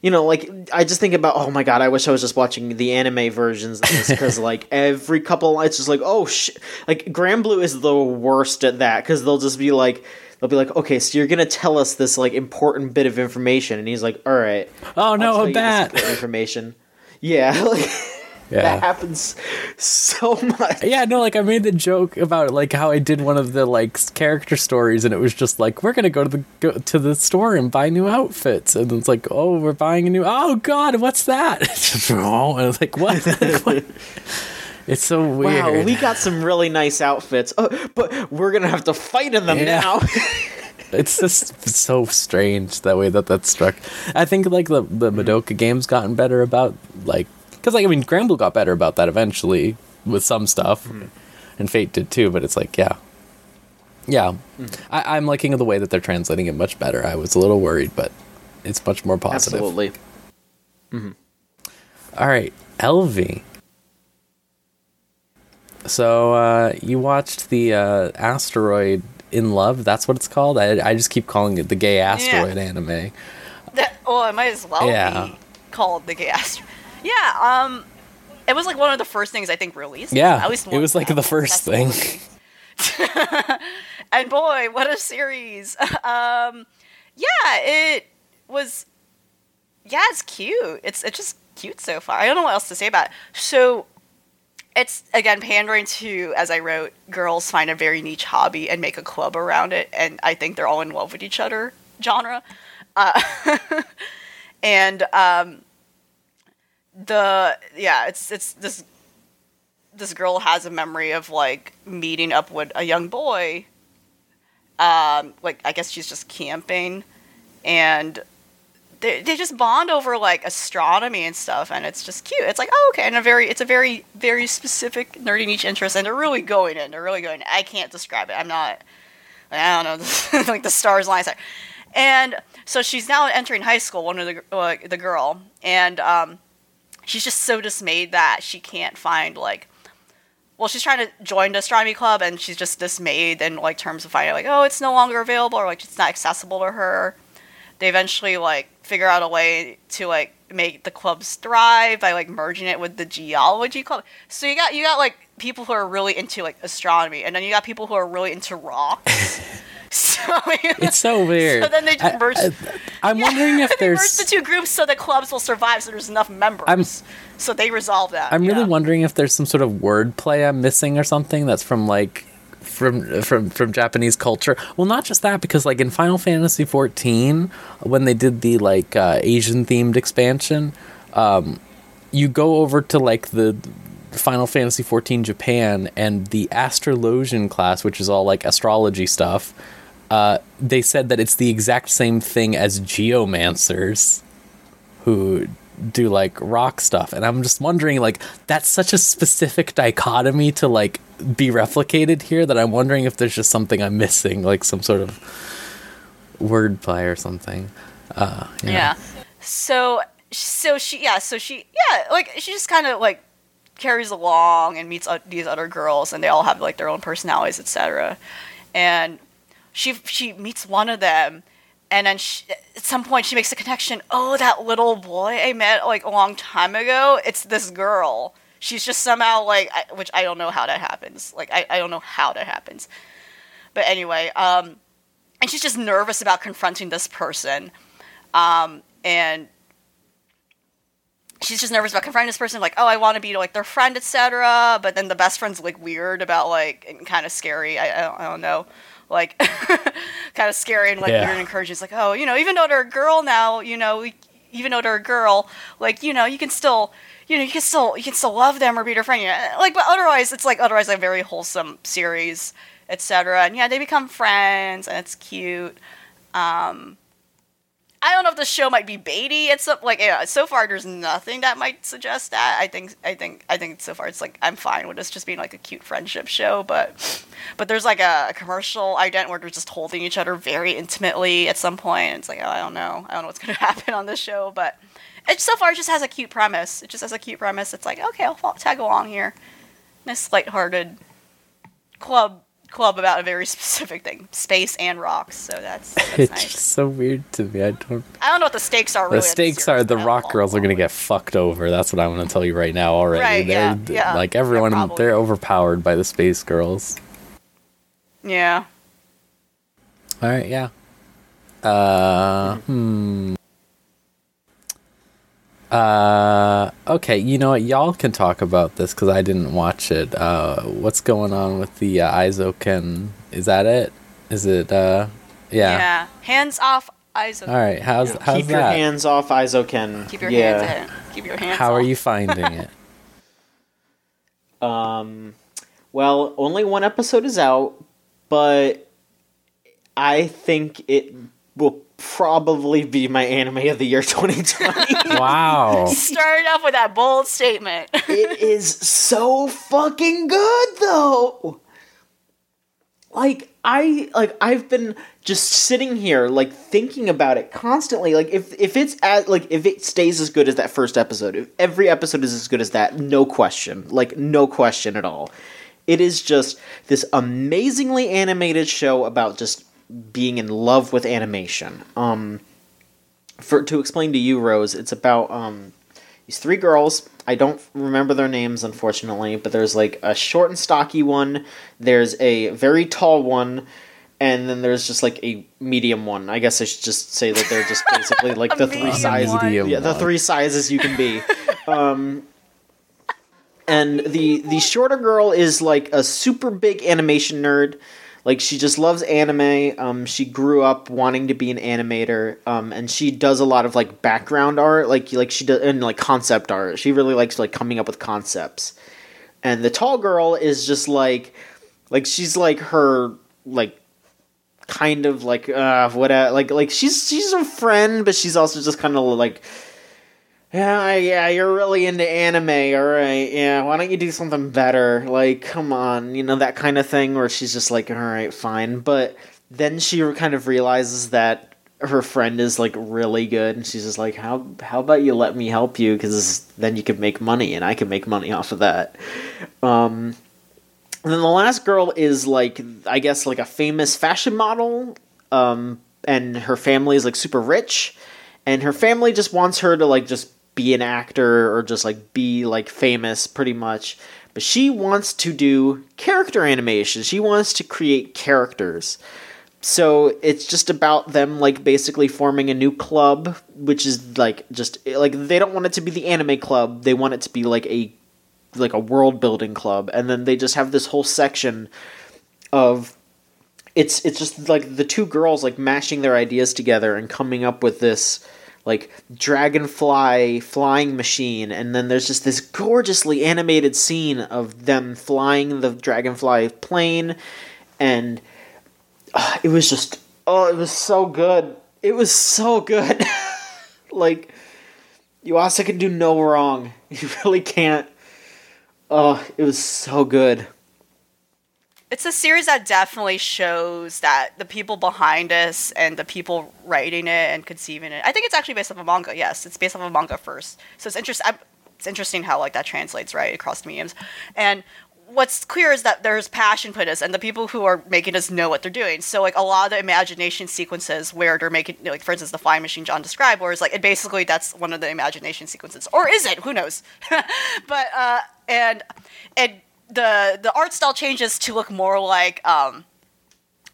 You know, like I just think about, oh my god, I wish I was just watching the anime versions of this because, (laughs) like, every couple, it's just like, oh shit, like Granblue is the worst at that because they'll just be like, they'll be like, okay, so you're gonna tell us this like important bit of information, and he's like, all right, Oh I'll no, tell a you bat. important information. Yeah, (laughs) like Yeah. that happens so much. Yeah, no, like I made the joke about like how I did one of the like character stories, and it was just like we're gonna go to the go to the store and buy new outfits, and it's like oh we're buying a new oh god what's that? (laughs) It's just, oh, and it's like what? (laughs) It's so weird. Wow, we got some really nice outfits, oh, but we're gonna have to fight in them Yeah. now. (laughs) (laughs) it's just so strange that way that that's struck. I think like the the mm-hmm. Madoka game's gotten better about like because like I mean Granblue got better about that eventually with some stuff, mm-hmm. and Fate did too. But it's like yeah, yeah, mm-hmm. I, I'm liking the way that they're translating it much better. I was a little worried, but it's much more positive. Absolutely. All right, Elvie. So uh, you watched the uh, asteroid in love? That's what it's called. I, I just keep calling it the gay asteroid anime. That, well, it might as well Yeah. be called the gas. Yeah, um, it was like one of the first things I think released. Yeah, at least it was, like, the first thing. thing. (laughs) and boy, what a series! (laughs) um, yeah, it was. Yeah, it's cute. It's it's just cute so far. I don't know what else to say about it. So, it's again pandering to, as I wrote, girls find a very niche hobby and make a club around it, and I think they're all in love with each other. Genre, uh, (laughs) and um, the yeah, it's it's this this girl has a memory of like meeting up with a young boy. Um, like I guess she's just camping, and they, they just bond over like astronomy and stuff, and it's just cute. It's like oh okay, and a very it's a very very specific nerdy niche interest, and they're really going in. They're really going. In. I can't describe it. I'm not. I don't know, (laughs) like the stars line. And so she's now entering high school. One of the uh, the girl, and um, she's just so dismayed that she can't find like well she's trying to join the astronomy club and she's just dismayed in like terms of finding like oh it's no longer available or like it's not accessible to her they eventually like figure out a way to like make the clubs thrive by like merging it with the geology club so you got you got like people who are really into like astronomy and then you got people who are really into rocks (laughs) so (laughs) It's so weird. so then they just merged I, am wondering if (laughs) there's. the two groups so the clubs will survive so there's enough members I'm- so they resolve that I'm really yeah. wondering if there's some sort of wordplay I'm missing or something that's from like from from from Japanese culture. Well, not just that because like in Final Fantasy 14 when they did the like uh, Asian themed expansion, um, you go over to like the Final Fantasy 14 Japan and the Astrologian class, which is all like astrology stuff. Uh, they said that it's the exact same thing as geomancers who do like rock stuff and i'm just wondering like that's such a specific dichotomy to like be replicated here that i'm wondering if there's just something i'm missing like some sort of wordplay or something uh Yeah. So so she yeah so she yeah like she just kind of like carries along and meets these other girls and they all have like their own personalities etc. And she she meets one of them and then she, at some point she makes a connection. Oh, that little boy I met like a long time ago. It's this girl. She's just somehow like I, which I don't know how that happens. Like I, I don't know how that happens. But anyway, um and she's just nervous about confronting this person um, and she's just nervous about confronting this person like oh i want to be like their friend etc but then the best friend's like weird about like and kind of scary I, I, don't, I don't know like (laughs) kind of scary and like Yeah. weird and encouraging it's like oh you know even though they're a girl now you know we, even though they're a girl like you know you can still you know you can still you can still love them or be their friend you know? like but otherwise it's like otherwise a very wholesome series etc and yeah they become friends and it's cute um I don't know if the show might be baity. It's so, like yeah, so far there's nothing that might suggest that. I think I think I think so far it's like I'm fine with this just being like a cute friendship show, but but there's like a, a commercial ident where they're just holding each other very intimately at some point. It's like oh, I don't know, I don't know what's gonna (laughs) happen on this show, but it so far just has a cute premise. It just has a cute premise. It's like okay, I'll tag along here. Nice lighthearted club club about a very (laughs) specific thing, space and rocks. So that's, that's it's nice. so weird to me i don't I don't know what the stakes are. Really the stakes are the rock girls are gonna get fucked over that's what i'm gonna tell you right now already Right, they're yeah, yeah. like everyone probably. they're overpowered by the space girls Yeah. All right, yeah. Uh, hmm. Uh, okay. You know what? Y'all can talk about this because I didn't watch it. Uh, what's going on with the uh, Eizouken? Is that it? Is it? Uh, yeah. Yeah. Hands off Aizo. All right. How's how's Keep your hands off Eizouken. Keep your yeah. hands in. Keep your hands How are you finding it? (laughs) Um, well, only one episode is out, but I think it will probably be my anime of the year (laughs) 2020. (laughs) wow. (laughs) Started off with that bold statement. it is so fucking good though. Like I like I've been just sitting here like thinking about it constantly. Like if if it's as like if it stays as good as that first episode, if every episode is as good as that, no question. Like no question at all. It is just this amazingly animated show about just being in love with animation. Um for to explain to you Rose, it's about um these three girls. I don't remember their names, unfortunately, but there's like a short and stocky one, there's a very tall one, and then there's just like a medium one. I guess I should just say that they're just (laughs) basically like the three sizes. Yeah, the three sizes you can be. (laughs) um, and the the shorter girl is like a super big animation nerd. Like she just loves anime. Um, she grew up wanting to be an animator. Um, and she does a lot of like background art, like like she does and like concept art. She really likes like coming up with concepts. And the tall girl is just like, like she's like her like kind of like uh what like like she's she's a friend, but she's also just kind of like yeah, yeah, you're really into anime, all right. Yeah, why don't you do something better? Like, come on, you know that kind of thing. Where she's just like, all right, fine. But then she kind of realizes that her friend is like really good, and she's just like, how how about you let me help you? Because then you can make money, and I can make money off of that. Um, and then the last girl is like, I guess, like a famous fashion model. Um, and her family is like super rich, and her family just wants her to like just be an actor or just like be like famous pretty much. But she wants to do character animation. She wants to create characters. So it's just about them like basically forming a new club, which is like just like they don't want it to be the anime club. They want it to be like a like a world building club and then they just have this whole section of it's it's just like the two girls like mashing their ideas together and coming up with this like dragonfly flying machine and then there's just this gorgeously animated scene of them flying the dragonfly plane and uh, it was just oh it was so good. It was so good. (laughs) Like Yuasa can do no wrong. (laughs) You really can't. Oh it was so good It's a series that definitely shows that the people behind us and the people writing it and conceiving it. I think it's actually based off a manga. Yes, it's based off a manga first. So it's interesting. It's interesting how like that translates right across mediums. And what's clear is that there's passion put us, and the people who are making us know what they're doing. So like a lot of the imagination sequences where they're making, you know, like for instance, the flying machine John described, where it's like it basically that's one of the imagination sequences, or is it? Who knows? (laughs) but uh, and and the the art style changes to look more like um,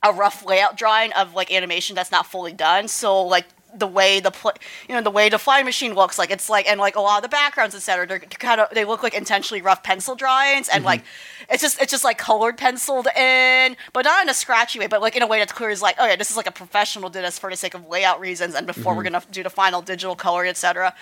a rough layout drawing of like animation that's not fully done. So like the way the pl- you know the way the flying machine looks like it's like and like a lot of the backgrounds etc they're kind of they look like intentionally rough pencil drawings and like it's just it's just like colored penciled in but not in a scratchy way but like in a way that's clear is like oh yeah this is like a professional did this for the sake of layout reasons and before we're gonna do the final digital color etc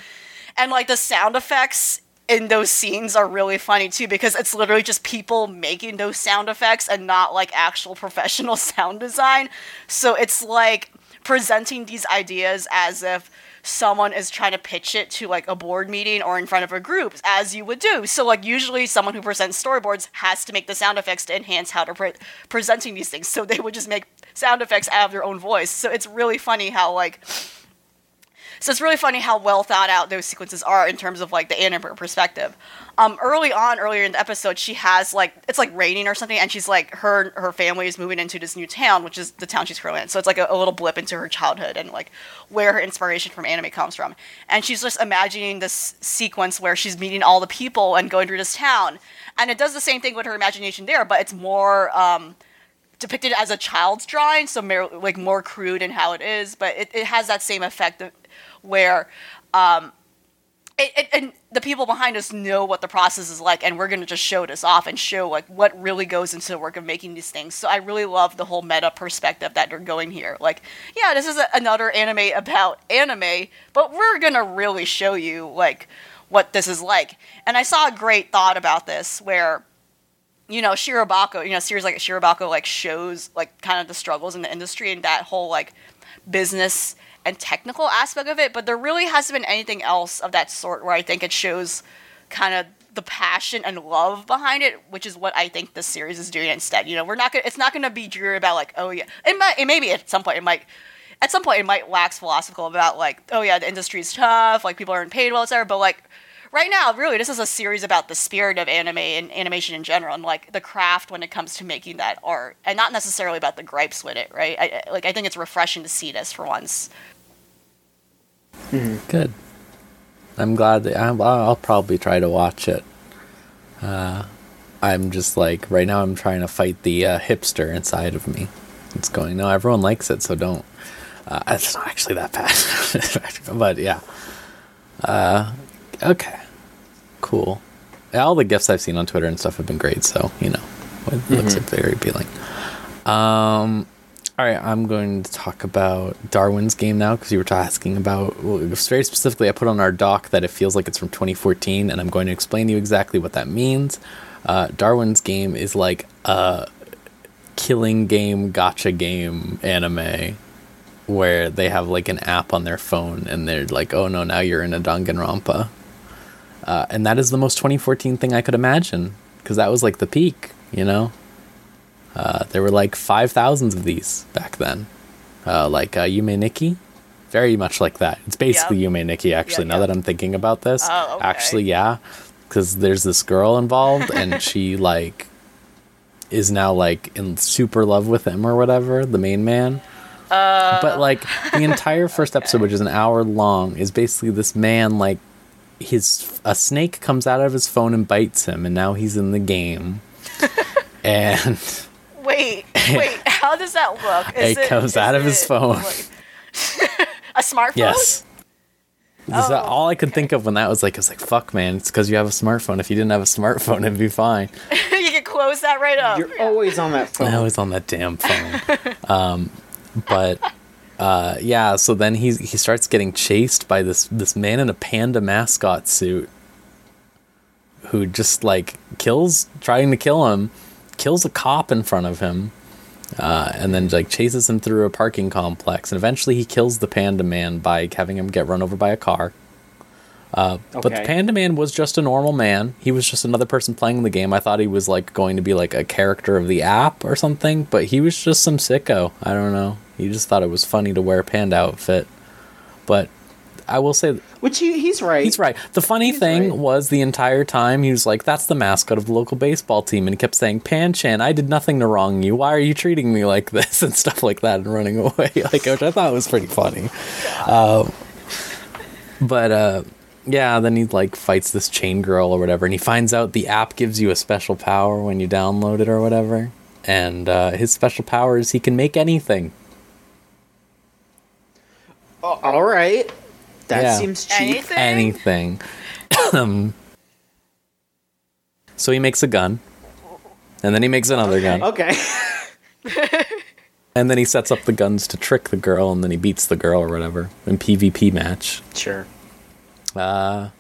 and like the sound effects in those scenes are really funny too because it's literally just people making those sound effects and not like actual (laughs) professional sound design. So it's like presenting these ideas as if someone is trying to pitch it to like a board meeting or in front of a group as you would do. So like usually someone who presents storyboards has to make the sound effects to enhance how they're pre- presenting these things. So they would just make sound effects out of their own voice. So it's really funny how like so it's really funny how well thought out those sequences are in terms of like the animator perspective. Um, early on, earlier in the episode, she has like it's like raining or something, and she's like her her family is moving into this new town, which is the town she's currently in. So it's like a, a little blip into her childhood and like where her inspiration from anime comes from. And she's just imagining this sequence where she's meeting all the people and going through this town, and it does the same thing with her imagination there, but it's more. Um, depicted as a child's drawing, so more, like more crude in how it is, but it, it has that same effect where um, it, it, and the people behind us know what the process is like, and we're going to just show this off and show like what really goes into the work of making these things. So I really love the whole meta perspective that they're going here. Like, yeah, this is a, another anime about anime, but we're going to really show you like what this is like. And I saw a great thought about this where you know, Shirobako, you know, series like Shirobako like shows like kind of the struggles in the industry and that whole like business and technical aspect of it, but there really hasn't been anything else of that sort where I think it shows kind of the passion and love behind it, which is what I think this series is doing instead. You know, we're not gonna it's not gonna be dreary about like, oh yeah. It might it maybe at some point it might at some point it might wax philosophical about like, oh yeah, the industry's tough, like people aren't paid well, etc. But like right now, really, this is a series about the spirit of anime and animation in general, and like the craft when it comes to making that art, and not necessarily about the gripes with it, right? I, like I think it's refreshing to see this for once. Good. I'm glad that I'm, I'll probably try to watch it. Uh, I'm just like right now. I'm trying to fight the uh, hipster inside of me. It's going. No, everyone likes it, so don't. Uh, it's not actually that bad, (laughs) but yeah. Uh, okay, cool. All the gifts I've seen on Twitter and stuff have been great, so you know, it looks very appealing. Um, all right, I'm going to talk about Darwin's game now because you were asking about. Well, very specifically, I put on our doc that it feels like it's from 2014, and I'm going to explain to you exactly what that means. Uh, Darwin's game is like a killing game, gotcha game anime where they have like an app on their phone and they're like, oh no, now you're in a Danganronpa. Uh, and that is the most 2014 thing I could imagine because that was like the peak, you know? Uh, there were like five thousands of these back then. Uh, like uh, Yume Nikki, very much like that. It's basically Yep. Yume Nikki, actually, Yeah, now yeah. that I'm thinking about this. Oh, okay. Actually, yeah. Because there's this girl involved and (laughs) she like is now like in super love with him or whatever, the main man. but like the entire first (laughs) episode, which is an hour long, is basically this man like his a snake comes out of his phone and bites him, and now he's in the game. (laughs) and Wait, (laughs) wait, how does that look? Is It comes out is of his phone. (laughs) a smartphone? yes. This is Oh, all I could think of when that was like, I was like, fuck, man, it's because you have a smartphone. If you didn't have a smartphone, it'd be fine. (laughs) you can close that right up. You're always on that phone. I was on that damn phone. um, but uh, yeah, so then he he starts getting chased by this this man in a panda mascot suit, who just like kills, trying to kill him, kills a cop in front of him, uh, and then like chases him through a parking complex, and eventually he kills the panda man by having him get run over by a car. Uh, But the Panda Man was just a normal man. He was just another person playing the game. I thought he was like going to be like a character of the app or something, but he was just some sicko. I don't know. He just thought it was funny to wear a panda outfit. But I will say Which he, he's right. he's right. The funny He's thing right. was the entire time he was like, "That's the mascot of the local baseball team," and he kept saying, "Pan Chan, I did nothing to wrong you. Why are you treating me like this?" (laughs) and stuff like that, and running away, (laughs) like which I thought was pretty funny. Um, but uh, yeah, then he like fights this chain girl or whatever, and he finds out the app gives you a special power when you download it or whatever. And uh, his special power is he can make anything. Oh, all right. That Yeah. seems cheap. Anything? anything. Um, so he makes a gun, and then he makes another gun, Okay. and then he sets up the guns to trick the girl, and then he beats the girl or whatever in PvP match. sure. Uh,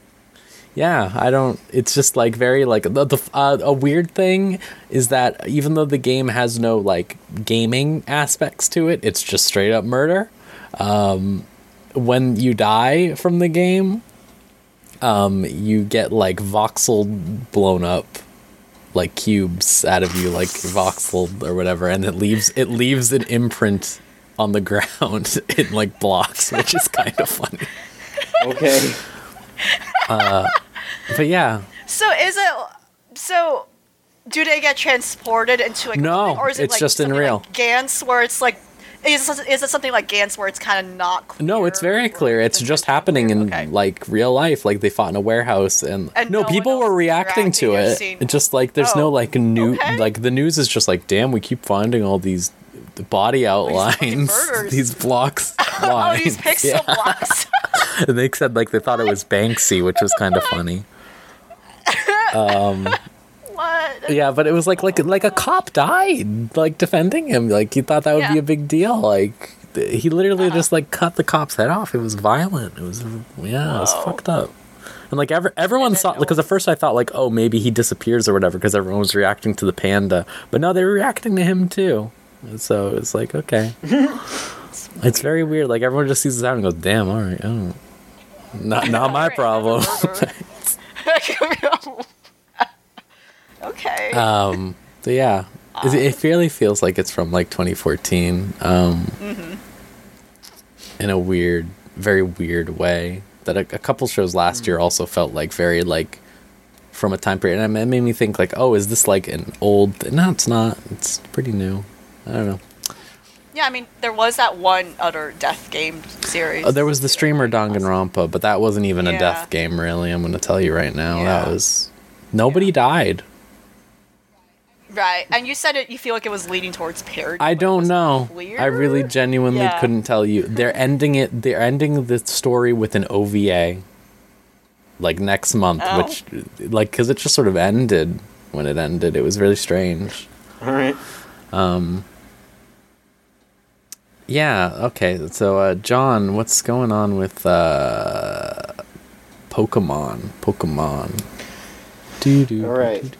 yeah, I don't. It's just like very like the, the uh, a weird thing is that even though the game has no like gaming aspects to it, it's just straight up murder. Um, when you die from the game, um, you get like voxel blown up like cubes out of you like voxel or whatever and it leaves it leaves an imprint on the ground (laughs) in like blocks which is kind of funny Okay. but yeah So is it so? Do they get transported into like No, or is it it's like just in real. like Gantz, where it's like Is it, is it something like Gantz where it's kind of not clear? No, it's very clear. It's just happening in? Okay. like real life. Like they fought in a warehouse, and, And no, no people were reacting to it. seen- It's just like there's no Oh, like new okay. like the news is just like, damn, we keep finding all these body outlines, murders. these blocks. (laughs) Oh, these pixel yeah. blocks. And (laughs) they said like they thought it was Banksy, which was kind of funny. (laughs) Um, Yeah, but it was like like like a cop died like defending him. Like he thought that would be a big deal. Like he literally just like cut the cop's head off. It was violent. It was yeah, it was fucked up. And like ever, everyone thought because at first I thought like oh maybe he disappears or whatever because everyone was reacting to the panda, but no, they were reacting to him too. And so it's like okay, (laughs) it's very weird. Like everyone just sees this out and goes, damn, all right, oh, not not (laughs) my problem. (laughs) okay. um so yeah. It, it really feels like it's from like 2014 um in a weird very weird way that a, a couple shows last year also felt like very like from a time period. And it made me think like oh is this like an old no it's not. It's pretty new. I don't know. Yeah, I mean, there was that one other death game series. oh, there was the streamer danganronpa but that wasn't even a death game really i'm gonna tell you right now. That was nobody died Right, and you said it. You feel like it was leading towards parody. I don't know. clear? I really genuinely Yeah. couldn't tell you. They're ending it. They're ending the story with an OVA, like next month, Oh. which, like, because it just sort of ended when it ended. It was really strange. All right. Um yeah. Okay. So, uh, John, what's going on with uh, Pokemon? Pokemon. Doo doo. All right.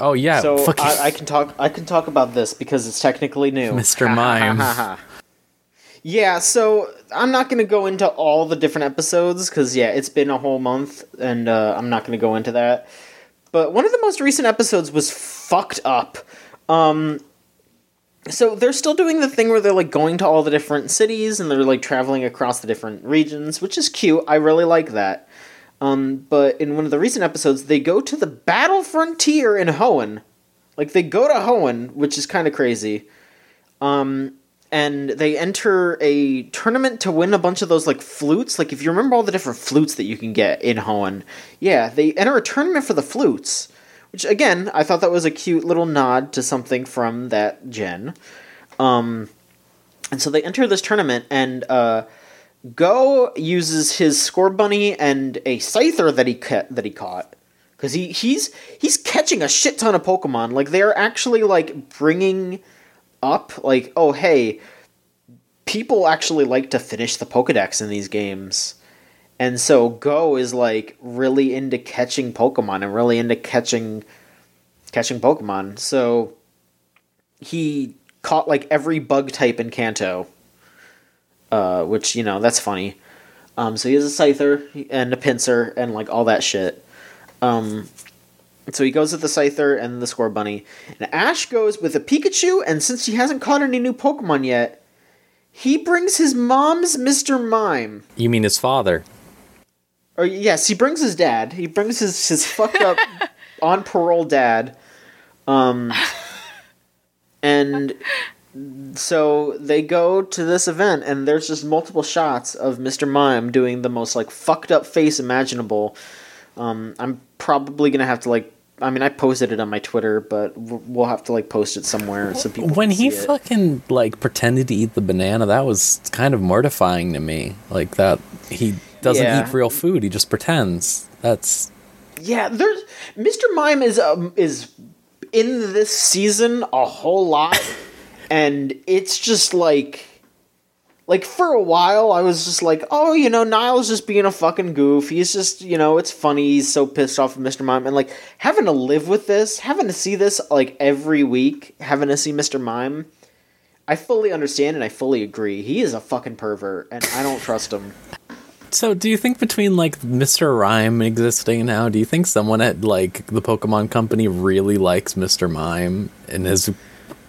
Oh yeah. so I, I can talk. I can talk about this because it's technically new. Mr. (laughs) Mime. (laughs) yeah. So I'm not gonna go into all the different episodes because yeah, it's been a whole month, and uh, I'm not gonna go into that. But one of the most recent episodes was fucked up. Um, so they're still doing the thing where they're like going to all the different cities and they're like traveling across the different regions, which is cute. I really like that. Um, but in one of the recent episodes, they go to the battle frontier in Hoenn. Like they go to Hoenn, which is kind of crazy. Um, and they enter a tournament to win a bunch of those like flutes. Like if you remember all the different flutes that you can get in Hoenn, yeah, they enter a tournament for the flutes. Which again, I thought that was a cute little nod to something from that gen. Um, and so they enter this tournament, and uh, Go uses his Scorbunny and a scyther that he ca- that he caught because he he's he's catching a shit ton of Pokemon. Like they're actually like bringing up like oh hey, people actually like to finish the Pokedex in these games. And so Go is like really into catching Pokemon and really into catching catching Pokemon. So he caught like every bug type in Kanto. Uh, which, you know, that's funny. Um, so he has a Scyther and a Pinsir and like all that shit. Um, so he goes with the Scyther and the Scorbunny. And Ash goes with a Pikachu, and since he hasn't caught any new Pokemon yet, he brings his mom's Mr. Mime. You mean his father? Or yes, he brings his dad. He brings his his fucked up (laughs) on parole dad. Um and so they go to this event and there's just multiple shots of Mr. Mime doing the most like fucked up face imaginable. Um I'm probably going to have to like I mean, I posted it on my Twitter, but we'll have to like post it somewhere so people. when he fucking like pretended to eat the banana that was kind of mortifying to me like that he doesn't Yeah. eat real food he just pretends that's Yeah, there's Mr. Mime is um is in this season a whole lot, and it's just like, like for a while I was just like, oh, you know, Niall's just being a fucking goof. He's just, you know, it's funny. He's so pissed off at Mr. Mime, and like having to live with this, having to see this like every week, having to see Mr. Mime. I fully understand and I fully agree. He is a fucking pervert, and I don't trust him. so do you think between like mr rime existing now do you think someone at like the pokemon company really likes mr mime and has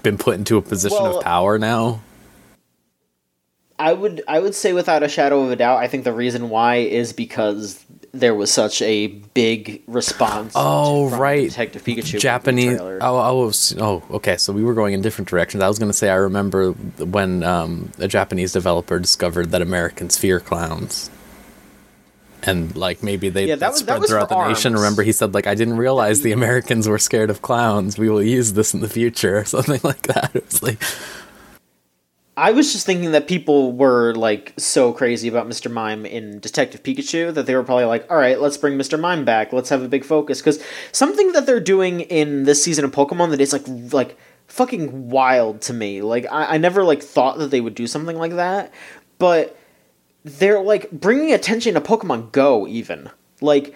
been put into a position Well- of power now I would I would say without a shadow of a doubt, I think the reason why is because there was such a big response. Oh right, Detective Pikachu Japanese. Oh, oh, oh, okay. So we were going in different directions. I was going to say I remember when um, a Japanese developer discovered that Americans fear clowns, and like maybe they Yeah, that that was- spread was throughout the nation. Remember, he said like I didn't realize the Americans were scared of clowns. We will use this in the future, (laughs) or something like that. It was like, I was just thinking that people were like so crazy about Mr. Mime in Detective Pikachu that they were probably like, "All right, let's bring Mr. Mime back. Let's have a big focus." Because something that they're doing in this season of Pokemon that is like like fucking wild to me. Like I, I never like thought that they would do something like that, but they're like bringing attention to Pokemon Go. Even like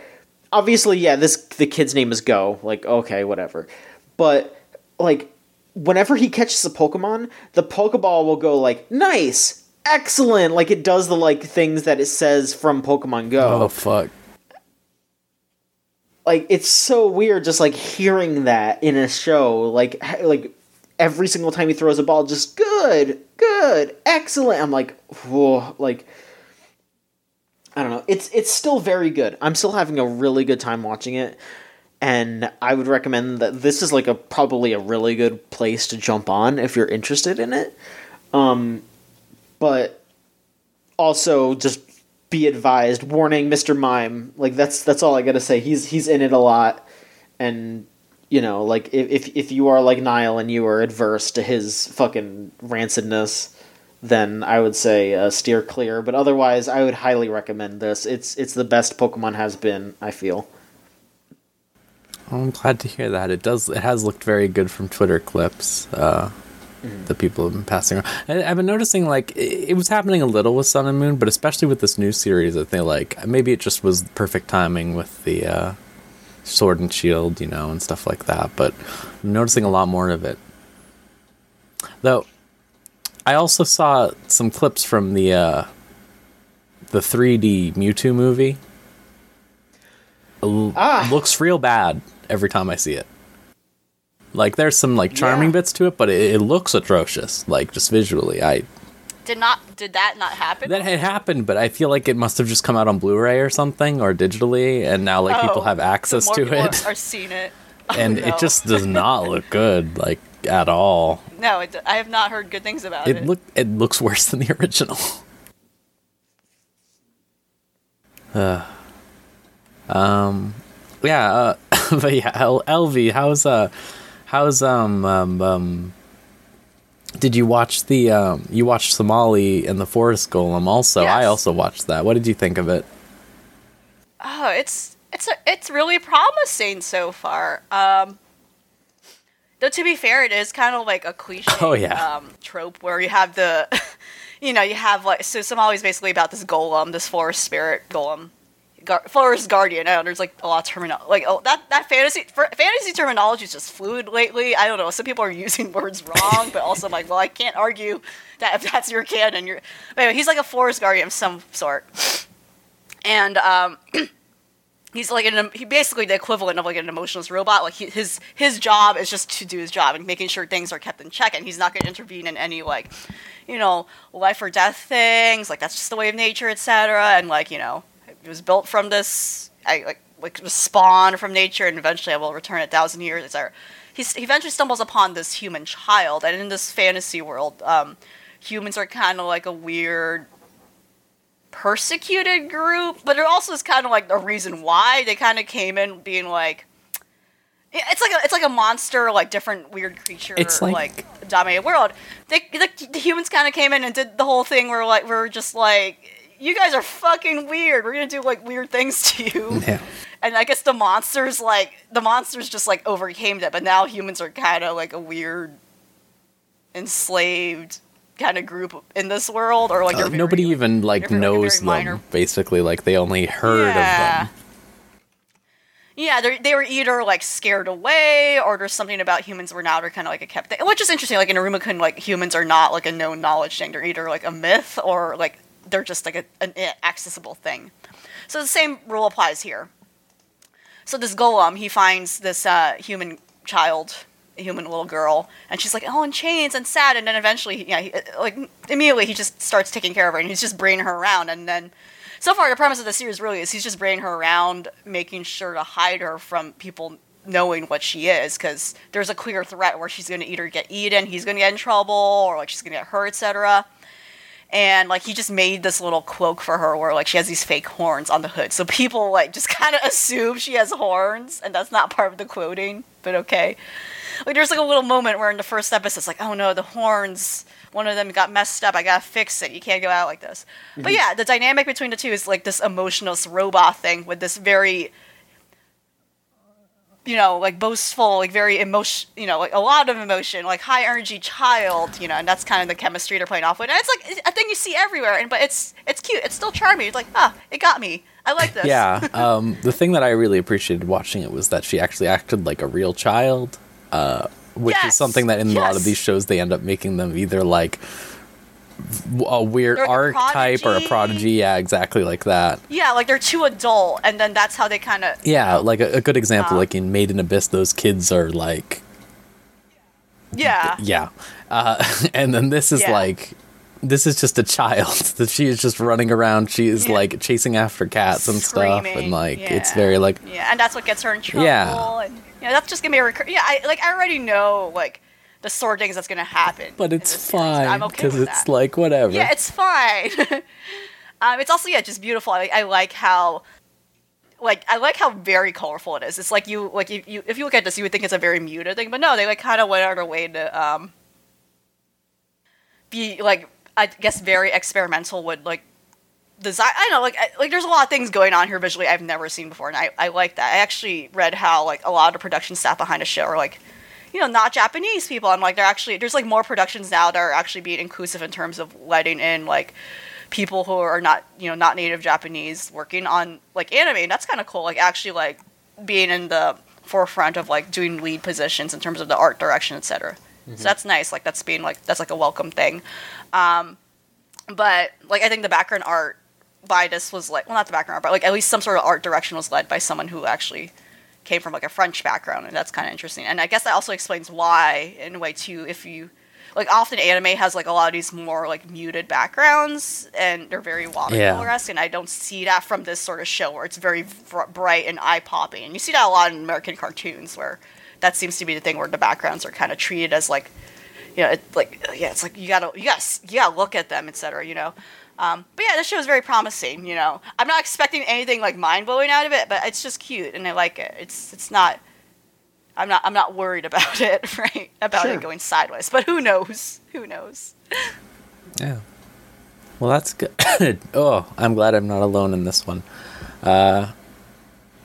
obviously, yeah, this the kid's name is Go. Like okay, whatever, but like whenever he catches a Pokemon, the Pokeball will go like nice, excellent, like it does the like things that it says from Pokemon Go. oh fuck. Like it's so weird just like hearing that in a show like like every single time he throws a ball just good, good, excellent. I'm like, whoa, like I don't know. It's it's still very good. I'm still having a really good time watching it. And I would recommend that this is like a probably a really good place to jump on if you're interested in it. Um but also just be advised, warning Mr. Mime. Like that's that's all I got to say. He's he's in it a lot and you know, like if if if you are like Niall and you are adverse to his fucking rancidness, then I would say uh, steer clear. But otherwise, I would highly recommend this. It's it's the best Pokemon has been. I feel. I'm glad to hear that. It does. It has looked very good from Twitter clips uh, that people have been passing around. I, I've been noticing like it, it was happening a little with Sun and Moon, but especially with this new series, I think like maybe it just was perfect timing with the uh, Sword and Shield, you know, and stuff like that. But I'm noticing a lot more of it. Though, I also saw some clips from the uh, the 3D Mewtwo movie. L- Ah. looks real bad every time I see it. Like there's some like charming Yeah. bits to it, but it, it looks atrocious. Like just visually, I Did not did that not happen? that had happened, but I feel like it must have just come out on Blu-ray or something or digitally, and now like people Oh, have access so more to people it, Are, are seeing it. (laughs) and no. it just does not look good, like at all. No, it, I have not heard good things about it. It look it looks worse than the (laughs) original. Uh, um, yeah, uh, (laughs) but yeah, L- Elvie, how's uh, how's um um um. Did you watch the um? You watched Somali and the Forest Golem also. I also watched that. What did you think of it? oh, it's it's a, it's really promising so far. Um, though to be fair, it is kind of like a cliche Oh, yeah. um, trope where you have the, (laughs) you know, you have like so Somali's basically about this golem, this forest spirit golem. Gar- forest guardian. I don't know there's like a lot of terminology. Like oh, that that fantasy for, fantasy terminology is just fluid lately. I don't know. Some people are (laughs) using words wrong, but also I'm like, well, I can't argue that if that's your canon, you're. But anyway, he's like a forest guardian of some sort, and um, (clears throat) he's like an he basically the equivalent of like an emotionless robot. Like he, his his job is just to do his job and making sure things are kept in check, and he's not going to intervene in any like, you know, life or death things. Like that's just the way of nature, etc. And like you know, it was built from this. I like like was spawned from nature, and eventually I will return a thousand years, etc. He eventually stumbles upon this human child, and in this fantasy world, um, humans are kind of like a weird persecuted group, but it also is kind of like the reason why they kind of came in being like it's like a it's like a monster, like different weird creature, It's like, like- dominated world. They, the, the humans kind of came in and did the whole thing where like we're just like you guys are fucking weird. We're gonna do like weird things to you. (laughs) Yeah. And I guess the monsters like the monsters just like overcame that, but now humans are kind of like a weird enslaved kind of group in this world, or like Uh, very- nobody even like knows minor. them. Basically, like they only heard Yeah. of them. Yeah, they they were either like scared away, or there's something about humans were not, they're kind of like a kept thing, which is interesting. Like in Iruma-kun, like humans are not like a known knowledge thing; they're either like a myth or like they're just like a, an accessible thing. So the same rule applies here. So this golem, he finds this uh, human child, human little girl, and she's like, oh, in chains and sad. And then eventually, yeah, he, uh, like immediately he just starts taking care of her, and he's just bringing her around. And then so far the premise of the series really is he's just bringing her around, making sure to hide her from people knowing what she is, because there's a clear threat where she's going to either get eaten, he's going to get in trouble, or like she's going to get hurt, etc. And like he just made this little cloak for her where like she has these fake horns on the hood, so people like just (laughs) kind of assume she has horns, and that's not part of the quoting, but okay. Like there's like a little moment where in the first episode it's like, oh no, the horns one of them got messed up. I gotta fix it. You can't go out like this. But mm-hmm. yeah, the dynamic between the two is like this emotionless robot thing with this very, you know, like boastful, like very emotion, you know, like a lot of emotion, like high energy child, you know, and that's kind of the chemistry they're playing off with. And it's like a thing you see everywhere, and but it's it's cute. It's still charming. It's like ah, it got me. I like this. Yeah. (laughs) Um, the thing that I really appreciated watching it was that she actually acted like a real child, uh, which is something that in a lot of these shows they end up making them either like a weird They're like a archetype or a prodigy. Yeah, exactly like that. Yeah, like they're too adult, and then that's how they kind of Yeah, like a, a good example, Uh, like in Made in Abyss, those kids are like, yeah. yeah, uh, (laughs) and then this is Yeah. like. This is just a child (laughs) that she is just running around. She is Yeah. like chasing after cats and stuff, and Screaming, like it's very like Yeah, and that's what gets her in trouble. Yeah. and you know, that's just gonna be a recur- yeah. I like I already know like the sort of things that's gonna happen. But it's this series, and fine I'm okay because it's that. like whatever. yeah, it's fine. (laughs) um, it's also yeah, just beautiful. I, I like how. Like I like how very colorful it is. It's like you like you, you if you look at this, you would think it's a very muted thing, but no, they like kind of went out of their way to um be like I guess very experimental with like design. I don't know, like I, like there's a lot of things going on here visually I've never seen before, and I I like that. I actually read how like a lot of the production staff behind the show are like, you know, not Japanese people. I'm like they're actually there's like more productions now that are actually being inclusive in terms of letting in like people who are not you know not native Japanese working on like anime. And that's kind of cool. Like actually like being in the forefront of like doing lead positions in terms of the art direction, etc. So that's nice. Like that's being like that's like a welcome thing. Um, but like I think the background art by this was like well not the background art, but like at least some sort of art direction was led by someone who actually came from like a French background, and that's kind of interesting. And I guess that also explains why, in a way, too, if you like often anime has like a lot of these more like muted backgrounds, and they're very watercolor esque, and I don't see that from this sort of show where it's very br- bright and eye popping. And you see that a lot in American cartoons where that seems to be the thing where the backgrounds are kind of treated as like you know, it, like yeah, it's like you gotta you gotta look at them, etc. You know, um, but yeah, this show is very promising. You know, I'm not expecting anything like mind blowing out of it, but it's just cute and I like it. It's it's not. I'm not I'm not worried about (laughs) it, right? About Sure. it going sideways, but who knows? Who knows? Yeah. Well, that's good. (coughs) oh, I'm glad I'm not alone in this one. Uh,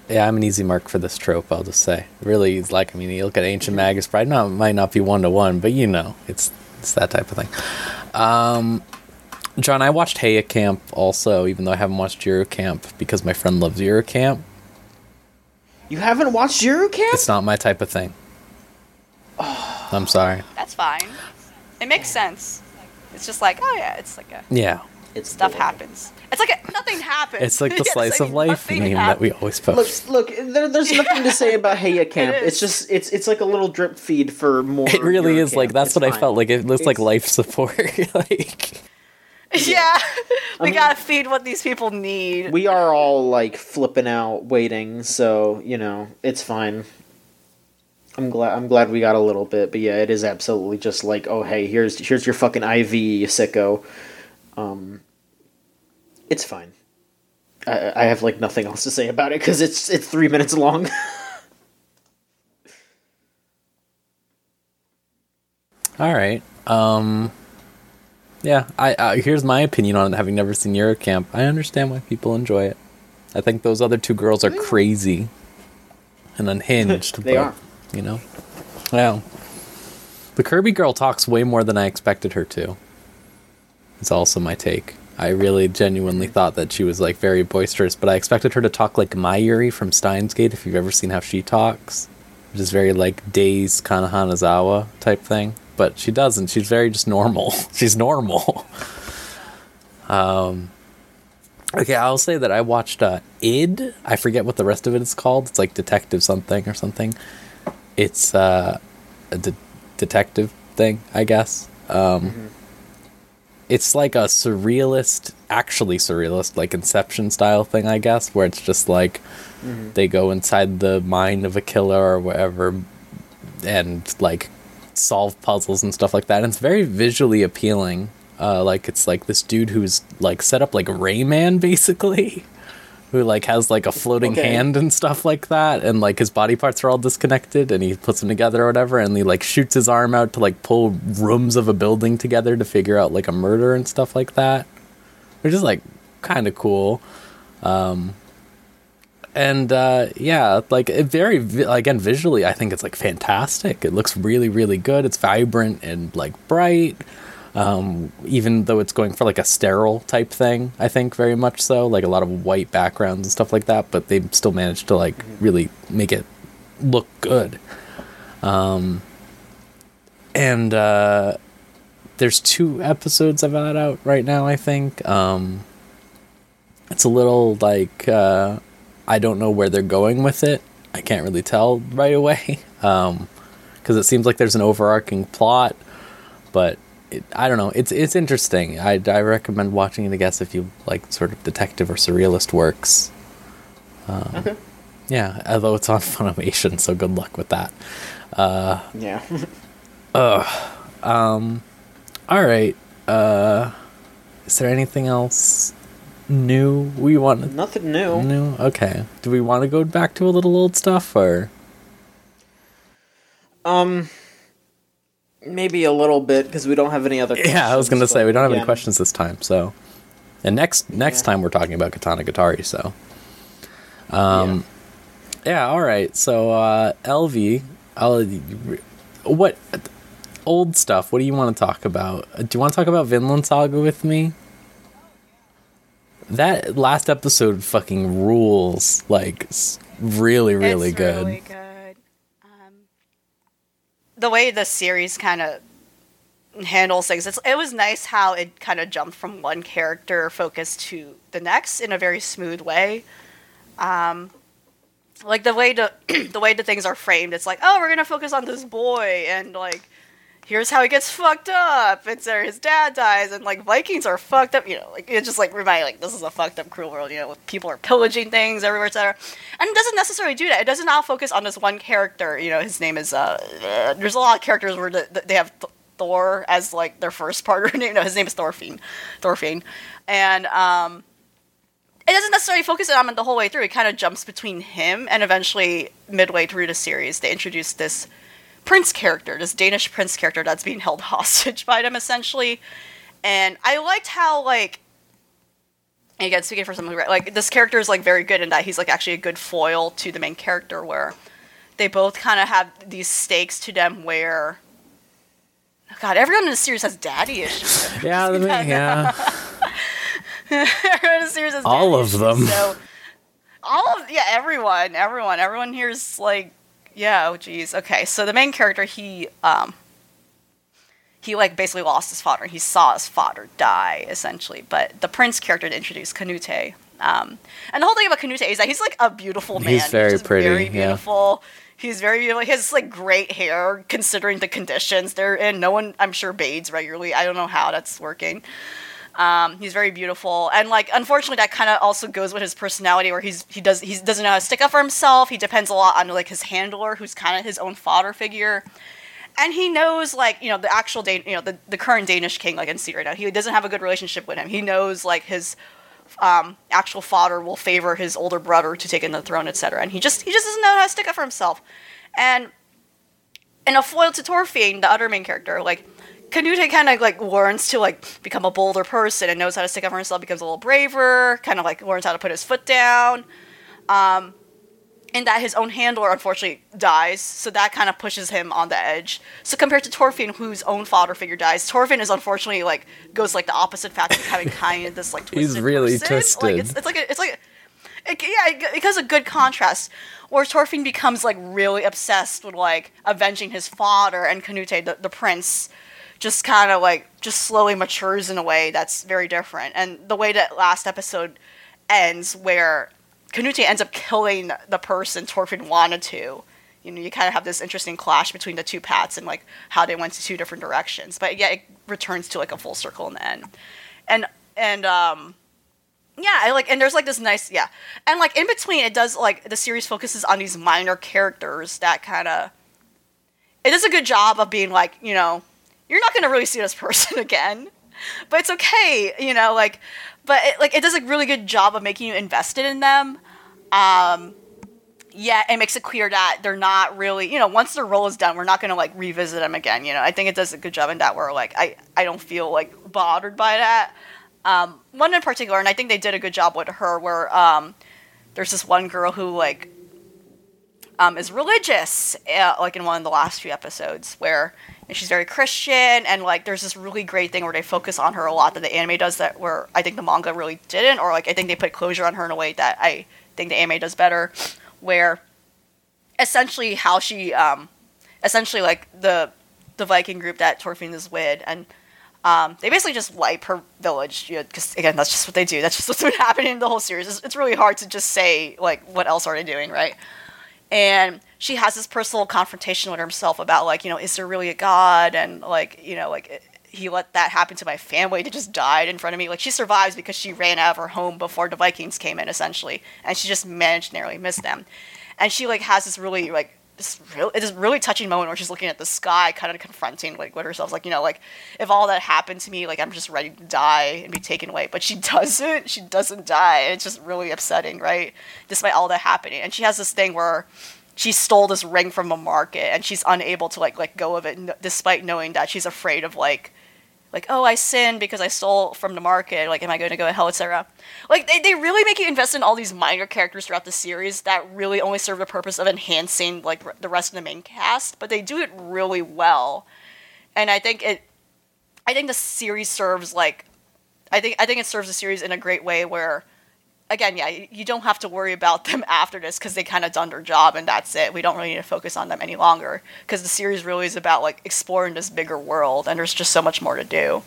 yeah, I'm an easy mark for this trope. I'll just say, really, it's like I mean, you look at Ancient Magus' Bride. No, it might not be one to one, but you know, it's it's that type of thing. Um, John, I watched Heya Camp also, even though I haven't watched Yuru Camp because my friend loves Yuru Camp. You haven't watched Yuru Camp? It's not my type of thing. (sighs) I'm sorry. That's fine. It makes sense. It's just like oh yeah, it's like a Yeah, It's stuff adorable. happens. It's like a, nothing happens. it's like (laughs) the Yes, slice I of life nothing meme that we always Look, post. look, there, there's nothing to say about Heya (laughs) Camp. is. It's just it's it's like a little drip feed for more. It really is Yuru Camp. like that's It's what I felt like. It looks like life support. (laughs) like (laughs) Yeah, we mean- gotta feed what these people need. We are all like flipping out, waiting. So you know, it's fine. I'm glad. I'm glad we got a little bit, but yeah, it is absolutely just like, oh hey, here's here's your fucking IV, you sicko. Um, it's fine. I, I have like nothing else to say about it because it's it's three minutes long. (laughs) All right. Um Yeah, I uh, here's my opinion on it having never seen Yuru Camp. I understand why people enjoy it. I think those other two girls are crazy and unhinged. (laughs) They but, are. You know? Well. The Kirby girl talks way more than I expected her to. It's also my take. I really genuinely thought that she was like very boisterous, but I expected her to talk like Mayuri from Steins Gate if you've ever seen how she talks. Which is very like Days of type thing. But she doesn't. She's very just normal. (laughs) She's normal. (laughs) um Okay, I'll say that I watched uh id. I forget what the rest of it is called. It's like detective something or something. It's uh a de- detective thing, I guess. Um it's like a surrealist, actually surrealist, like Inception style thing, I guess, where it's just like they go inside the mind of a killer or whatever, and like solve puzzles and stuff like that. And it's very visually appealing. Uh, like it's like this dude who's like set up like Rayman basically, (laughs) who like has like a floating Okay. hand and stuff like that, and like his body parts are all disconnected, and he puts them together or whatever, and he like shoots his arm out to like pull rooms of a building together to figure out like a murder and stuff like that, which is like kind of cool. Um, and uh, yeah, like it very again visually, I think it's like fantastic. It looks really, really good. It's vibrant and like bright. Um, even though it's going for like a sterile type thing, I think very much so, like a lot of white backgrounds and stuff like that. But they still managed to like really make it look good. Um, and uh, there's two episodes of that out right now. I think. Um, it's a little like uh, I don't know where they're going with it. I can't really tell right away (laughs) because it seems like there's an overarching plot, but it, I don't know. It's it's interesting. I I recommend watching it. I guess if you like sort of detective or surrealist works. Um, Okay. Yeah, although it's on (laughs) Funimation, so good luck with that. Yeah. (laughs) Oh. Um. All right. Uh, is there anything else new we want Nothing new. New. Okay. Do we want to go back to a little old stuff or? Um, maybe a little bit because we don't have any other. Yeah, I was gonna say we don't have but any questions this time. So, and next next Yeah. time we're talking about Katanagatari. So, um, yeah. All right. So, uh, Elvie, I'll, what old stuff? What do you want to talk about? Do you want to talk about Vinland Saga with me? That last episode fucking rules. Like, really, really it's good. Really good. Um, the way the series kind of handles things, it's, it was nice how it kind of jumped from one character focus to the next in a very smooth way. Um, like the way to (clears throat) the way the things are framed, it's like, oh, we're gonna focus on this boy, and like, here's how he gets fucked up. It's there his dad dies, and like Vikings are fucked up. You know, like it just like remind like this is a fucked up, cruel world. You know, people are pillaging things everywhere, etc. And it doesn't necessarily do that. It doesn't all focus on this one character. You know, his name is uh. uh, there's a lot of characters where the, the- they have. Th- Thor as like their first partner (laughs) name. No, his name is Thorfinn. Thorfinn, and um, it doesn't necessarily focus on him the whole way through. It kind of jumps between him and eventually midway through the series, they introduce this prince character, this Danish prince character that's being held (laughs) hostage by them essentially. And I liked how like again speaking for something like this character is like very good in that he's like actually a good foil to the main character where they both kind of have these stakes to them where God, everyone in the series has daddy issues. (laughs) Yeah, the, (laughs) yeah. everyone in the series has All daddy of issues, them. So all of yeah, everyone, everyone, everyone here is like, yeah, oh geez, okay. So the main character, he um, he like basically lost his father. He saw his father die essentially. But the prince character to introduce Canute. Um, and the whole thing about Canute is that he's like a beautiful man. He's very just pretty, very yeah. beautiful. He's very beautiful. He has like great hair considering the conditions they're in. No one, I'm sure, bathes regularly. I don't know how that's working. Um, he's very beautiful, and like unfortunately, that kind of also goes with his personality, where he's he does he doesn't know how to stick up for himself. He depends a lot on like his handler, who's kind of his own fodder figure, and he knows like you know the actual Dan- you know the, the current Danish king like in see right now. He doesn't have a good relationship with him. He knows like his um, actual fodder will favor his older brother to take in the throne, etc. And he just he just doesn't know how to stick up for himself, and in a foil to Thorfinn, the other main character, like Canute kind of like learns to like become a bolder person and knows how to stick up for himself, becomes a little braver, kind of like learns how to put his foot down. Um, and that his own handler unfortunately dies, so that kind of pushes him on the edge. So compared to Thorfinn, whose own father figure dies, Thorfinn is unfortunately like goes like the opposite path of having kind of this like (laughs) twisted. He's really person. twisted. Like it's, it's like a, it's like it, yeah, it, it has a good contrast. Where Thorfinn becomes like really obsessed with like avenging his father, and Canute, the, the prince, just kind of like just slowly matures in a way that's very different. And the way that last episode ends, where Canute ends up killing the person Thorfinn wanted to, you know you kind of have this interesting clash between the two paths and like how they went to two different directions. But yeah, it returns to like a full circle in the end, and and um yeah I like and there's like this nice yeah and like in between it does like the series focuses on these minor characters that kind of it does a good job of being like you know you're not going to really see this (laughs) person again. But it's okay you know like but it, like it does a really good job of making you invested in them. Um yeah it makes it clear that they're not really you know once their role is done we're not going to like revisit them again you know. I think it does a good job in that where like i i don't feel like bothered by that. Um, one in particular, and I think they did a good job with her, where um, there's this one girl who like um, is religious, uh, like in one of the last few episodes, where she's very Christian, and like there's this really great thing where they focus on her a lot that the anime does that where I think the manga really didn't, or like I think they put closure on her in a way that I think the anime does better, where essentially how she um, essentially like the the Viking group that Thorfinn is with, and um, they basically just wipe her village because again that's just what they do. That's just what's (laughs) been happening in the whole series. It's, it's, really hard to just say like what else are they doing right and she has this personal confrontation with herself about like you know is there really a god? And like you know like he let that happen to my family they just died in front of me. Like she survives because she ran out of her home before the vikings came in essentially. And she just managed to narrowly miss them. And she like has this really like this real it is really touching moment where she's looking at the sky, kind of confronting like what herself like you know like if all that happened to me like I'm just ready to die and be taken away, but she (laughs) doesn't. She doesn't die. It's just really upsetting, right? Despite all that happening, and she has this thing where she stole this ring from a market and she's unable to like let go of it, despite knowing that she's afraid of like like, oh, I sinned because I stole from the market. Like, am I going to go to hell, etc. Like, they, they really make you invest in all these minor characters throughout the series that really only serve the purpose of enhancing like r- the rest of the main cast, but they do it really well. And I think it, I think the series serves like, I think I think it serves the series in a great way where again, yeah, you don't have to worry about them (laughs) after this because they kind of done their job and that's it. We don't really need to focus on them any longer because the series really is about like exploring this bigger world and there's just so much more to do.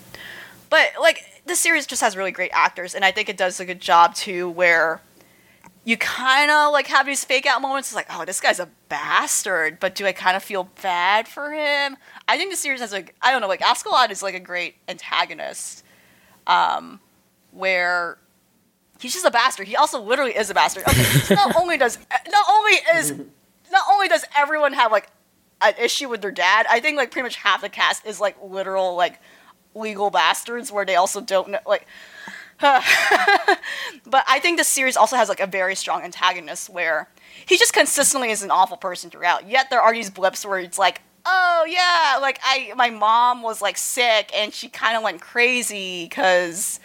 But like the series just has really great actors and I think it does a good job too where you kind of like have these fake out moments. It's like, oh, this guy's a bastard, but do I kind of feel bad for him? I think the series has a, I don't know, like Askeladd is like a great antagonist, um, where he's just a bastard. He also literally is a bastard. Okay, not (laughs) only does not only is not only does everyone have like an issue with their dad, I think like pretty much half the cast is like literal like legal bastards where they also don't know like (laughs) but I think the series also has like a very strong antagonist where he just consistently is an awful person throughout. Yet there are these blips where it's like, oh yeah, like I my mom was like sick and she kind of went crazy because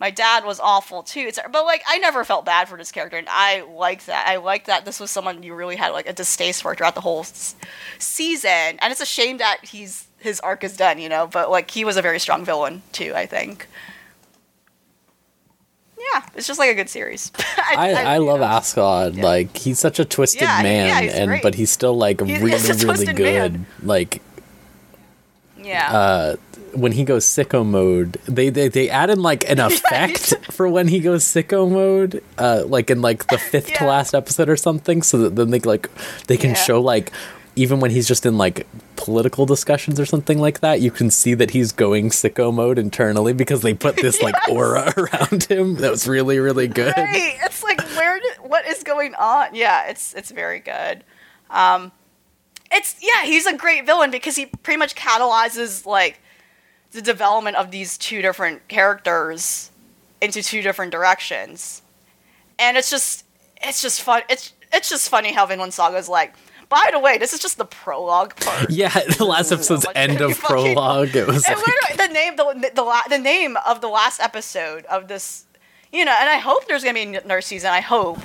my dad was awful too. But like, I never felt bad for this character, and I liked that. I liked that this was someone you really had like a distaste for throughout the whole s- season. And it's a shame that he's his arc is done, you know. But like, he was a very strong villain too. I think. Yeah, it's just like a good series. (laughs) I, I, I love Askeladd. Yeah. Like he's such a twisted yeah, man, yeah, and great. but he's still like (laughs) he's, really, he's really good. Man. Like, yeah. Uh, when he goes sicko mode, they they, they added like an (laughs) effect for when he goes sicko mode, uh, like in like the (laughs) fifth yeah. to last episode or something, so that then they like they can yeah. show like even when he's just in like political discussions or something like that, you can see that he's going sicko mode internally because they put this like (laughs) aura around him that was really really good. Right. It's like where did, what is going on? Yeah, it's it's very good. Um, it's yeah, he's a great villain because he pretty much catalyzes like the development of these two different characters into two different directions. And it's just it's just fun it's it's just funny how Vinland Saga is like by the way, this is just the prologue part. (laughs) Yeah, the last episode's end of prologue. It was like... the name the the, the name of the last episode of this you know, and I hope there's gonna be another season. I hope,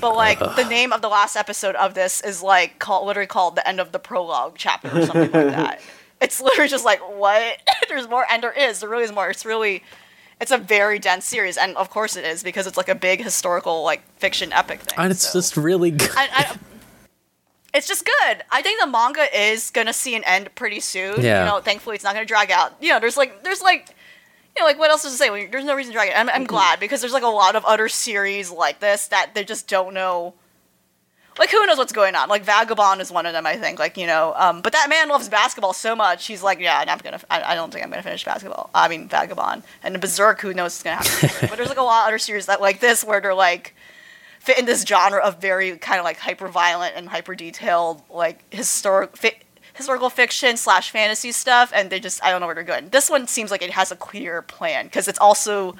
but like uh. the name of the last episode of this is like called literally called the end of the prologue chapter or something like (laughs) that. (laughs) It's literally just like what? (laughs) There's more, and there is. There really is more. It's really, it's a very dense series, and of course it is because it's like a big historical like fiction epic thing. And it's so. just really good. I, I, it's just good. I think the manga is gonna see an end pretty soon. Yeah. You know, thankfully it's not gonna drag out. You know, there's like there's like you know, like what else to say? There's no reason to drag it. I'm, I'm glad because there's like a lot of other series like this that they just don't know like who knows what's going on? Like Vagabond is one of them, I think. Like you know, um, but that man loves basketball so much. He's like, yeah, I'm gonna. I, I don't think I'm gonna finish basketball. I mean Vagabond and Berserk. Who knows what's gonna happen? (laughs) but there's like a lot of other series that like this where they're like fit in this genre of very kind of like hyper violent and hyper detailed like historic. Fi- historical fiction slash fantasy stuff and they just i don't know where they're going this one seems like it has a clear plan because it's also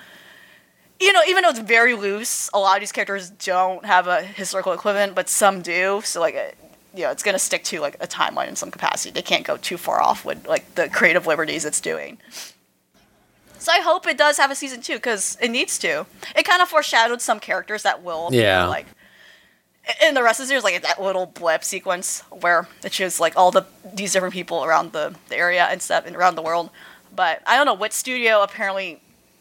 you know, even though it's very loose, a lot of these characters don't have a historical equivalent, but some do. So like, uh, you know, it's gonna stick to like a timeline in some capacity. They can't go too far off with like the creative liberties it's doing. So I hope it does have a season two because it needs to. It kind of foreshadowed some characters that will, Yeah. like in the rest of the series, like that little blip sequence where it shows like all the these different people around the, the area and stuff and around the world. But I don't know. Wit Studio apparently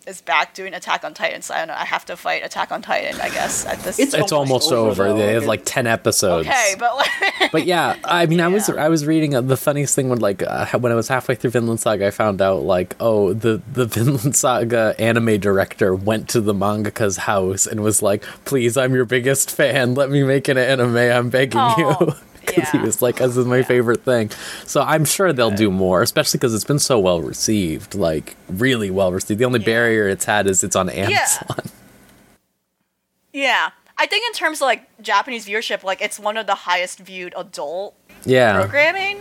is back doing Attack on Titan, so I don't know. I have to fight Attack on Titan, I guess. At this, It's It's almost almost over, over. They have like ten episodes. okay, but like, (laughs) But yeah, I mean, I was I was reading uh, the funniest thing when like uh, when I was halfway through Vinland Saga, I found out like oh the the (laughs) Vinland Saga anime director went to the mangaka's house and was like, "Please, I'm your biggest fan. Let me make an anime. I'm begging Oh, you." (laughs) Because he was like, "This is my favorite thing." So I'm sure they'll do more, especially because it's been so well received, like really well received. The only Yeah. barrier it's had is it's on Amazon. (laughs) yeah. I think in terms of like Japanese viewership, like it's one of the highest viewed adult Yeah, programming.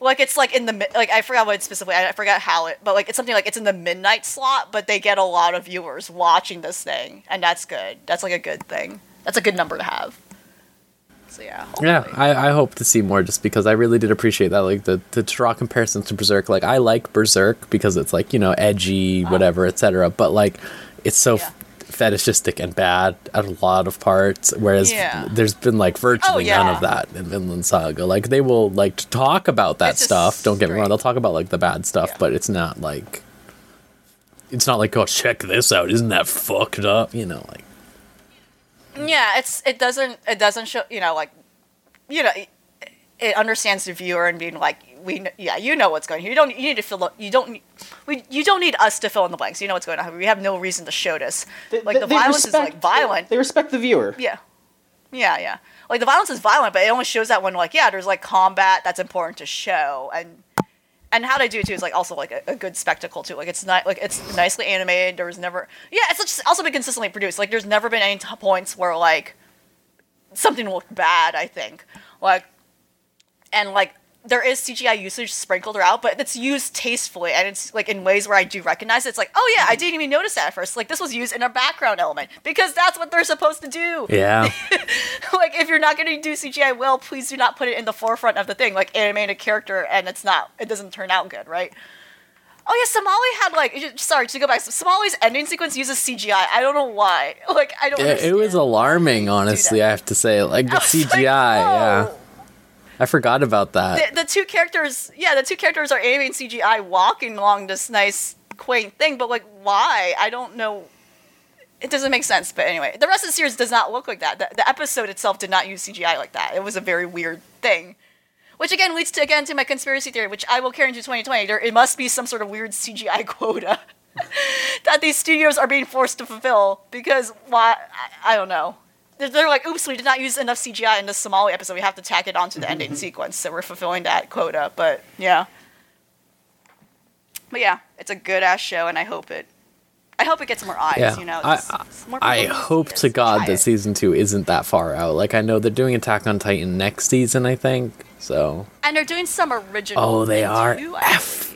Like it's like in the like I forgot what it's specifically I forgot how it but like it's something like it's in the midnight slot but they get a lot of viewers watching this thing and that's good. That's like a good thing. That's a good number to have. So yeah. Yeah. I, I hope to see more just because I really did appreciate that. Like the to draw comparisons to Berserk. Like I like Berserk because it's like you know edgy, whatever, etc. But like it's so Yeah. fetishistic and bad at a lot of parts. Whereas Yeah. there's been like virtually Oh, none of that in Vinland Saga. Like they will like talk about that It's stuff. Don't get me wrong; they'll talk about like the bad stuff, Yeah. but it's not like it's not like oh check this out, isn't that fucked up? You know, like Yeah, it's it doesn't it doesn't show you know like you know it, it understands the viewer and being like we yeah you know what's going on. You don't you need to fill you don't we you don't need us to fill in the blanks. You know what's going on. We have no reason to show this. They- like the they violence is like respect- violent. They respect the viewer. Yeah. Yeah, yeah. Like the violence is violent, but it only shows that when like yeah, there's like combat that's important to show and and how they do it too is like also like a, a good spectacle too. Like it's not like it's nicely animated. There was never yeah, it's just also been consistently produced. Like there's never been any t- points where like something looked bad. I think like and like there is CGI usage sprinkled throughout, but it's used tastefully and it's like in ways where I do recognize it. It's like, oh yeah, I mm-hmm. didn't even notice that at first. Like this was used in a background element because that's what they're supposed to do. yeah, (laughs) like if you're not going to do CGI well, please do not put it in the forefront of the thing. Like animate a character and it's not, it doesn't turn out good, right? Oh yeah, Somali had like sorry to go back. Somali's ending sequence uses CGI. I don't know why. (laughs) Like I don't. it, it was alarming. Honestly. I have to say, like the I was like, CGI. yeah. I forgot about that. the, the two characters yeah the two characters are animating cgi walking along this nice quaint thing but like why? I don't know. It doesn't make sense but anyway the rest of the series does not look like that. The, the episode itself did not use cgi like that. It was a very weird thing. Which again leads to again to my conspiracy theory which i will carry into 2020 there it must be some sort of weird cgi (laughs) quota (laughs) that these studios are being forced to fulfill because why i, I don't know they're, like, oops, we did not use enough CGI in the Somali episode. We have to tack it onto the ending (laughs) sequence, so we're fulfilling that quota. But yeah, but yeah, it's a good ass show, and I hope it, I hope it gets more eyes. Yeah, You know, I- It's- it's more people I need to see hope to God that it. season two isn't that far out. Like I know they're doing Attack on Titan next season, I think. So And they're doing some original. Oh, they are? Too, F-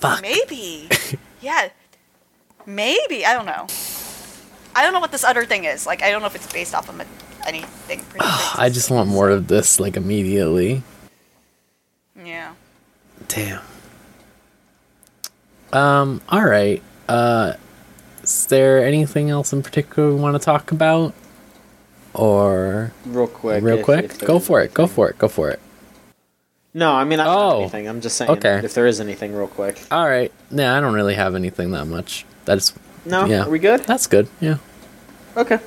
fuck. Maybe. (laughs) yeah. Maybe. I don't know. I don't know what this other thing is. Like, I don't know if it's based off of a- anything. pretty (sighs) I just want more of this, like immediately. Yeah. Damn. Um. All right. Uh, is there anything else in particular we want to talk about, or Real quick. real if- quick? if Go is for it. Go for it. Go for it. No, I mean I don't Oh. have anything. I'm just saying Okay. if there is anything, real quick. All right. Yeah, I don't really have anything that much. That's No, Yeah. are we good? that's good. Yeah. Okay.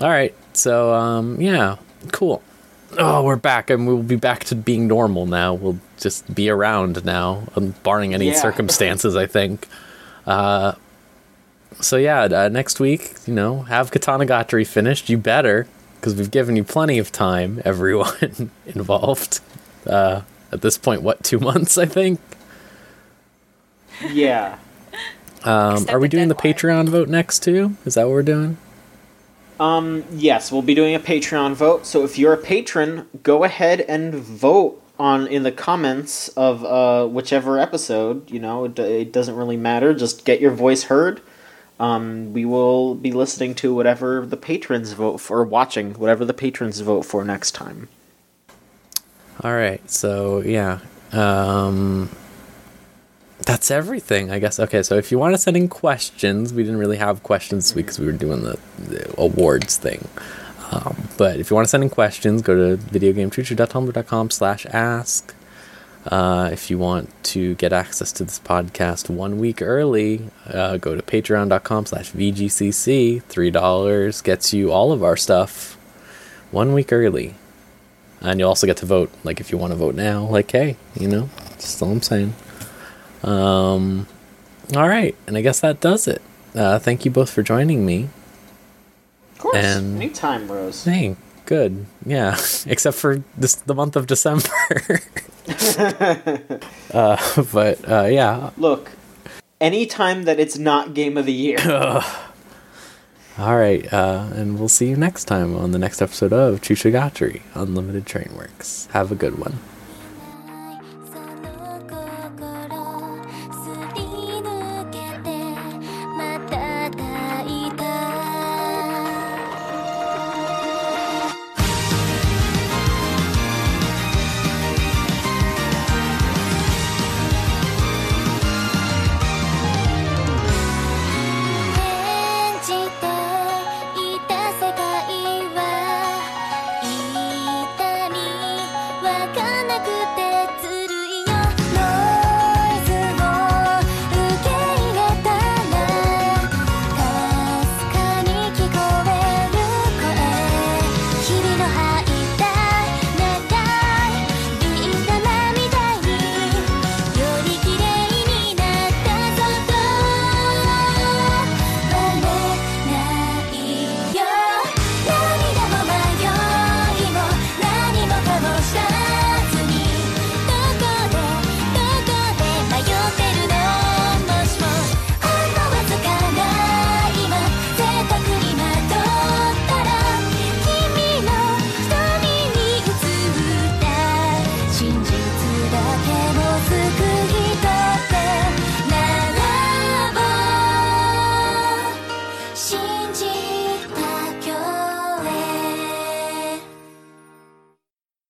All right. So, um, yeah, cool. Oh, we're back, and we'll be back to being normal now. We'll just be around now, um, barring any Yeah. (laughs) circumstances. I think. Uh, so yeah, uh, next week, you know, have Katana Katanagatari finished. You better, because we've given you plenty of time, (laughs) everyone (laughs) involved. Uh, at this point, what two months? I think. Yeah. Um, are we doing the. Patreon vote next too? Is that what we're doing? Um, yes, we'll be doing a Patreon vote. So if you're a patron, go ahead and vote on in the comments of uh, whichever episode. You know, it, it doesn't really matter. Just get your voice heard. Um, we will be listening to whatever the patrons vote for, or watching whatever the patrons vote for next time. All right. So yeah, um, that's everything, I guess. Okay. So if you want to send in questions, we didn't really have questions this week because we were doing the, the awards thing. Um, but if you want to send in questions, go to videogamefuture.tumblr.com slash ask. Uh, if you want to get access to this podcast one week early, uh, go to patreon.com slash VGCC. $3 gets you all of our stuff one week early. And you'll also get to vote. Like, if you want to vote now, like, hey, you know, that's all I'm saying. Um, all right. And I guess that does it. Uh, thank you both for joining me. Of course, And- anytime, Rose. Hey, good. Yeah, (laughs) except for this the month of December. (laughs) (laughs) uh, but uh, yeah. Look, anytime that it's not game of the year. All right, uh, and we'll see you next time on the next episode of Chushigatari Unlimited Train Works. Have a good one.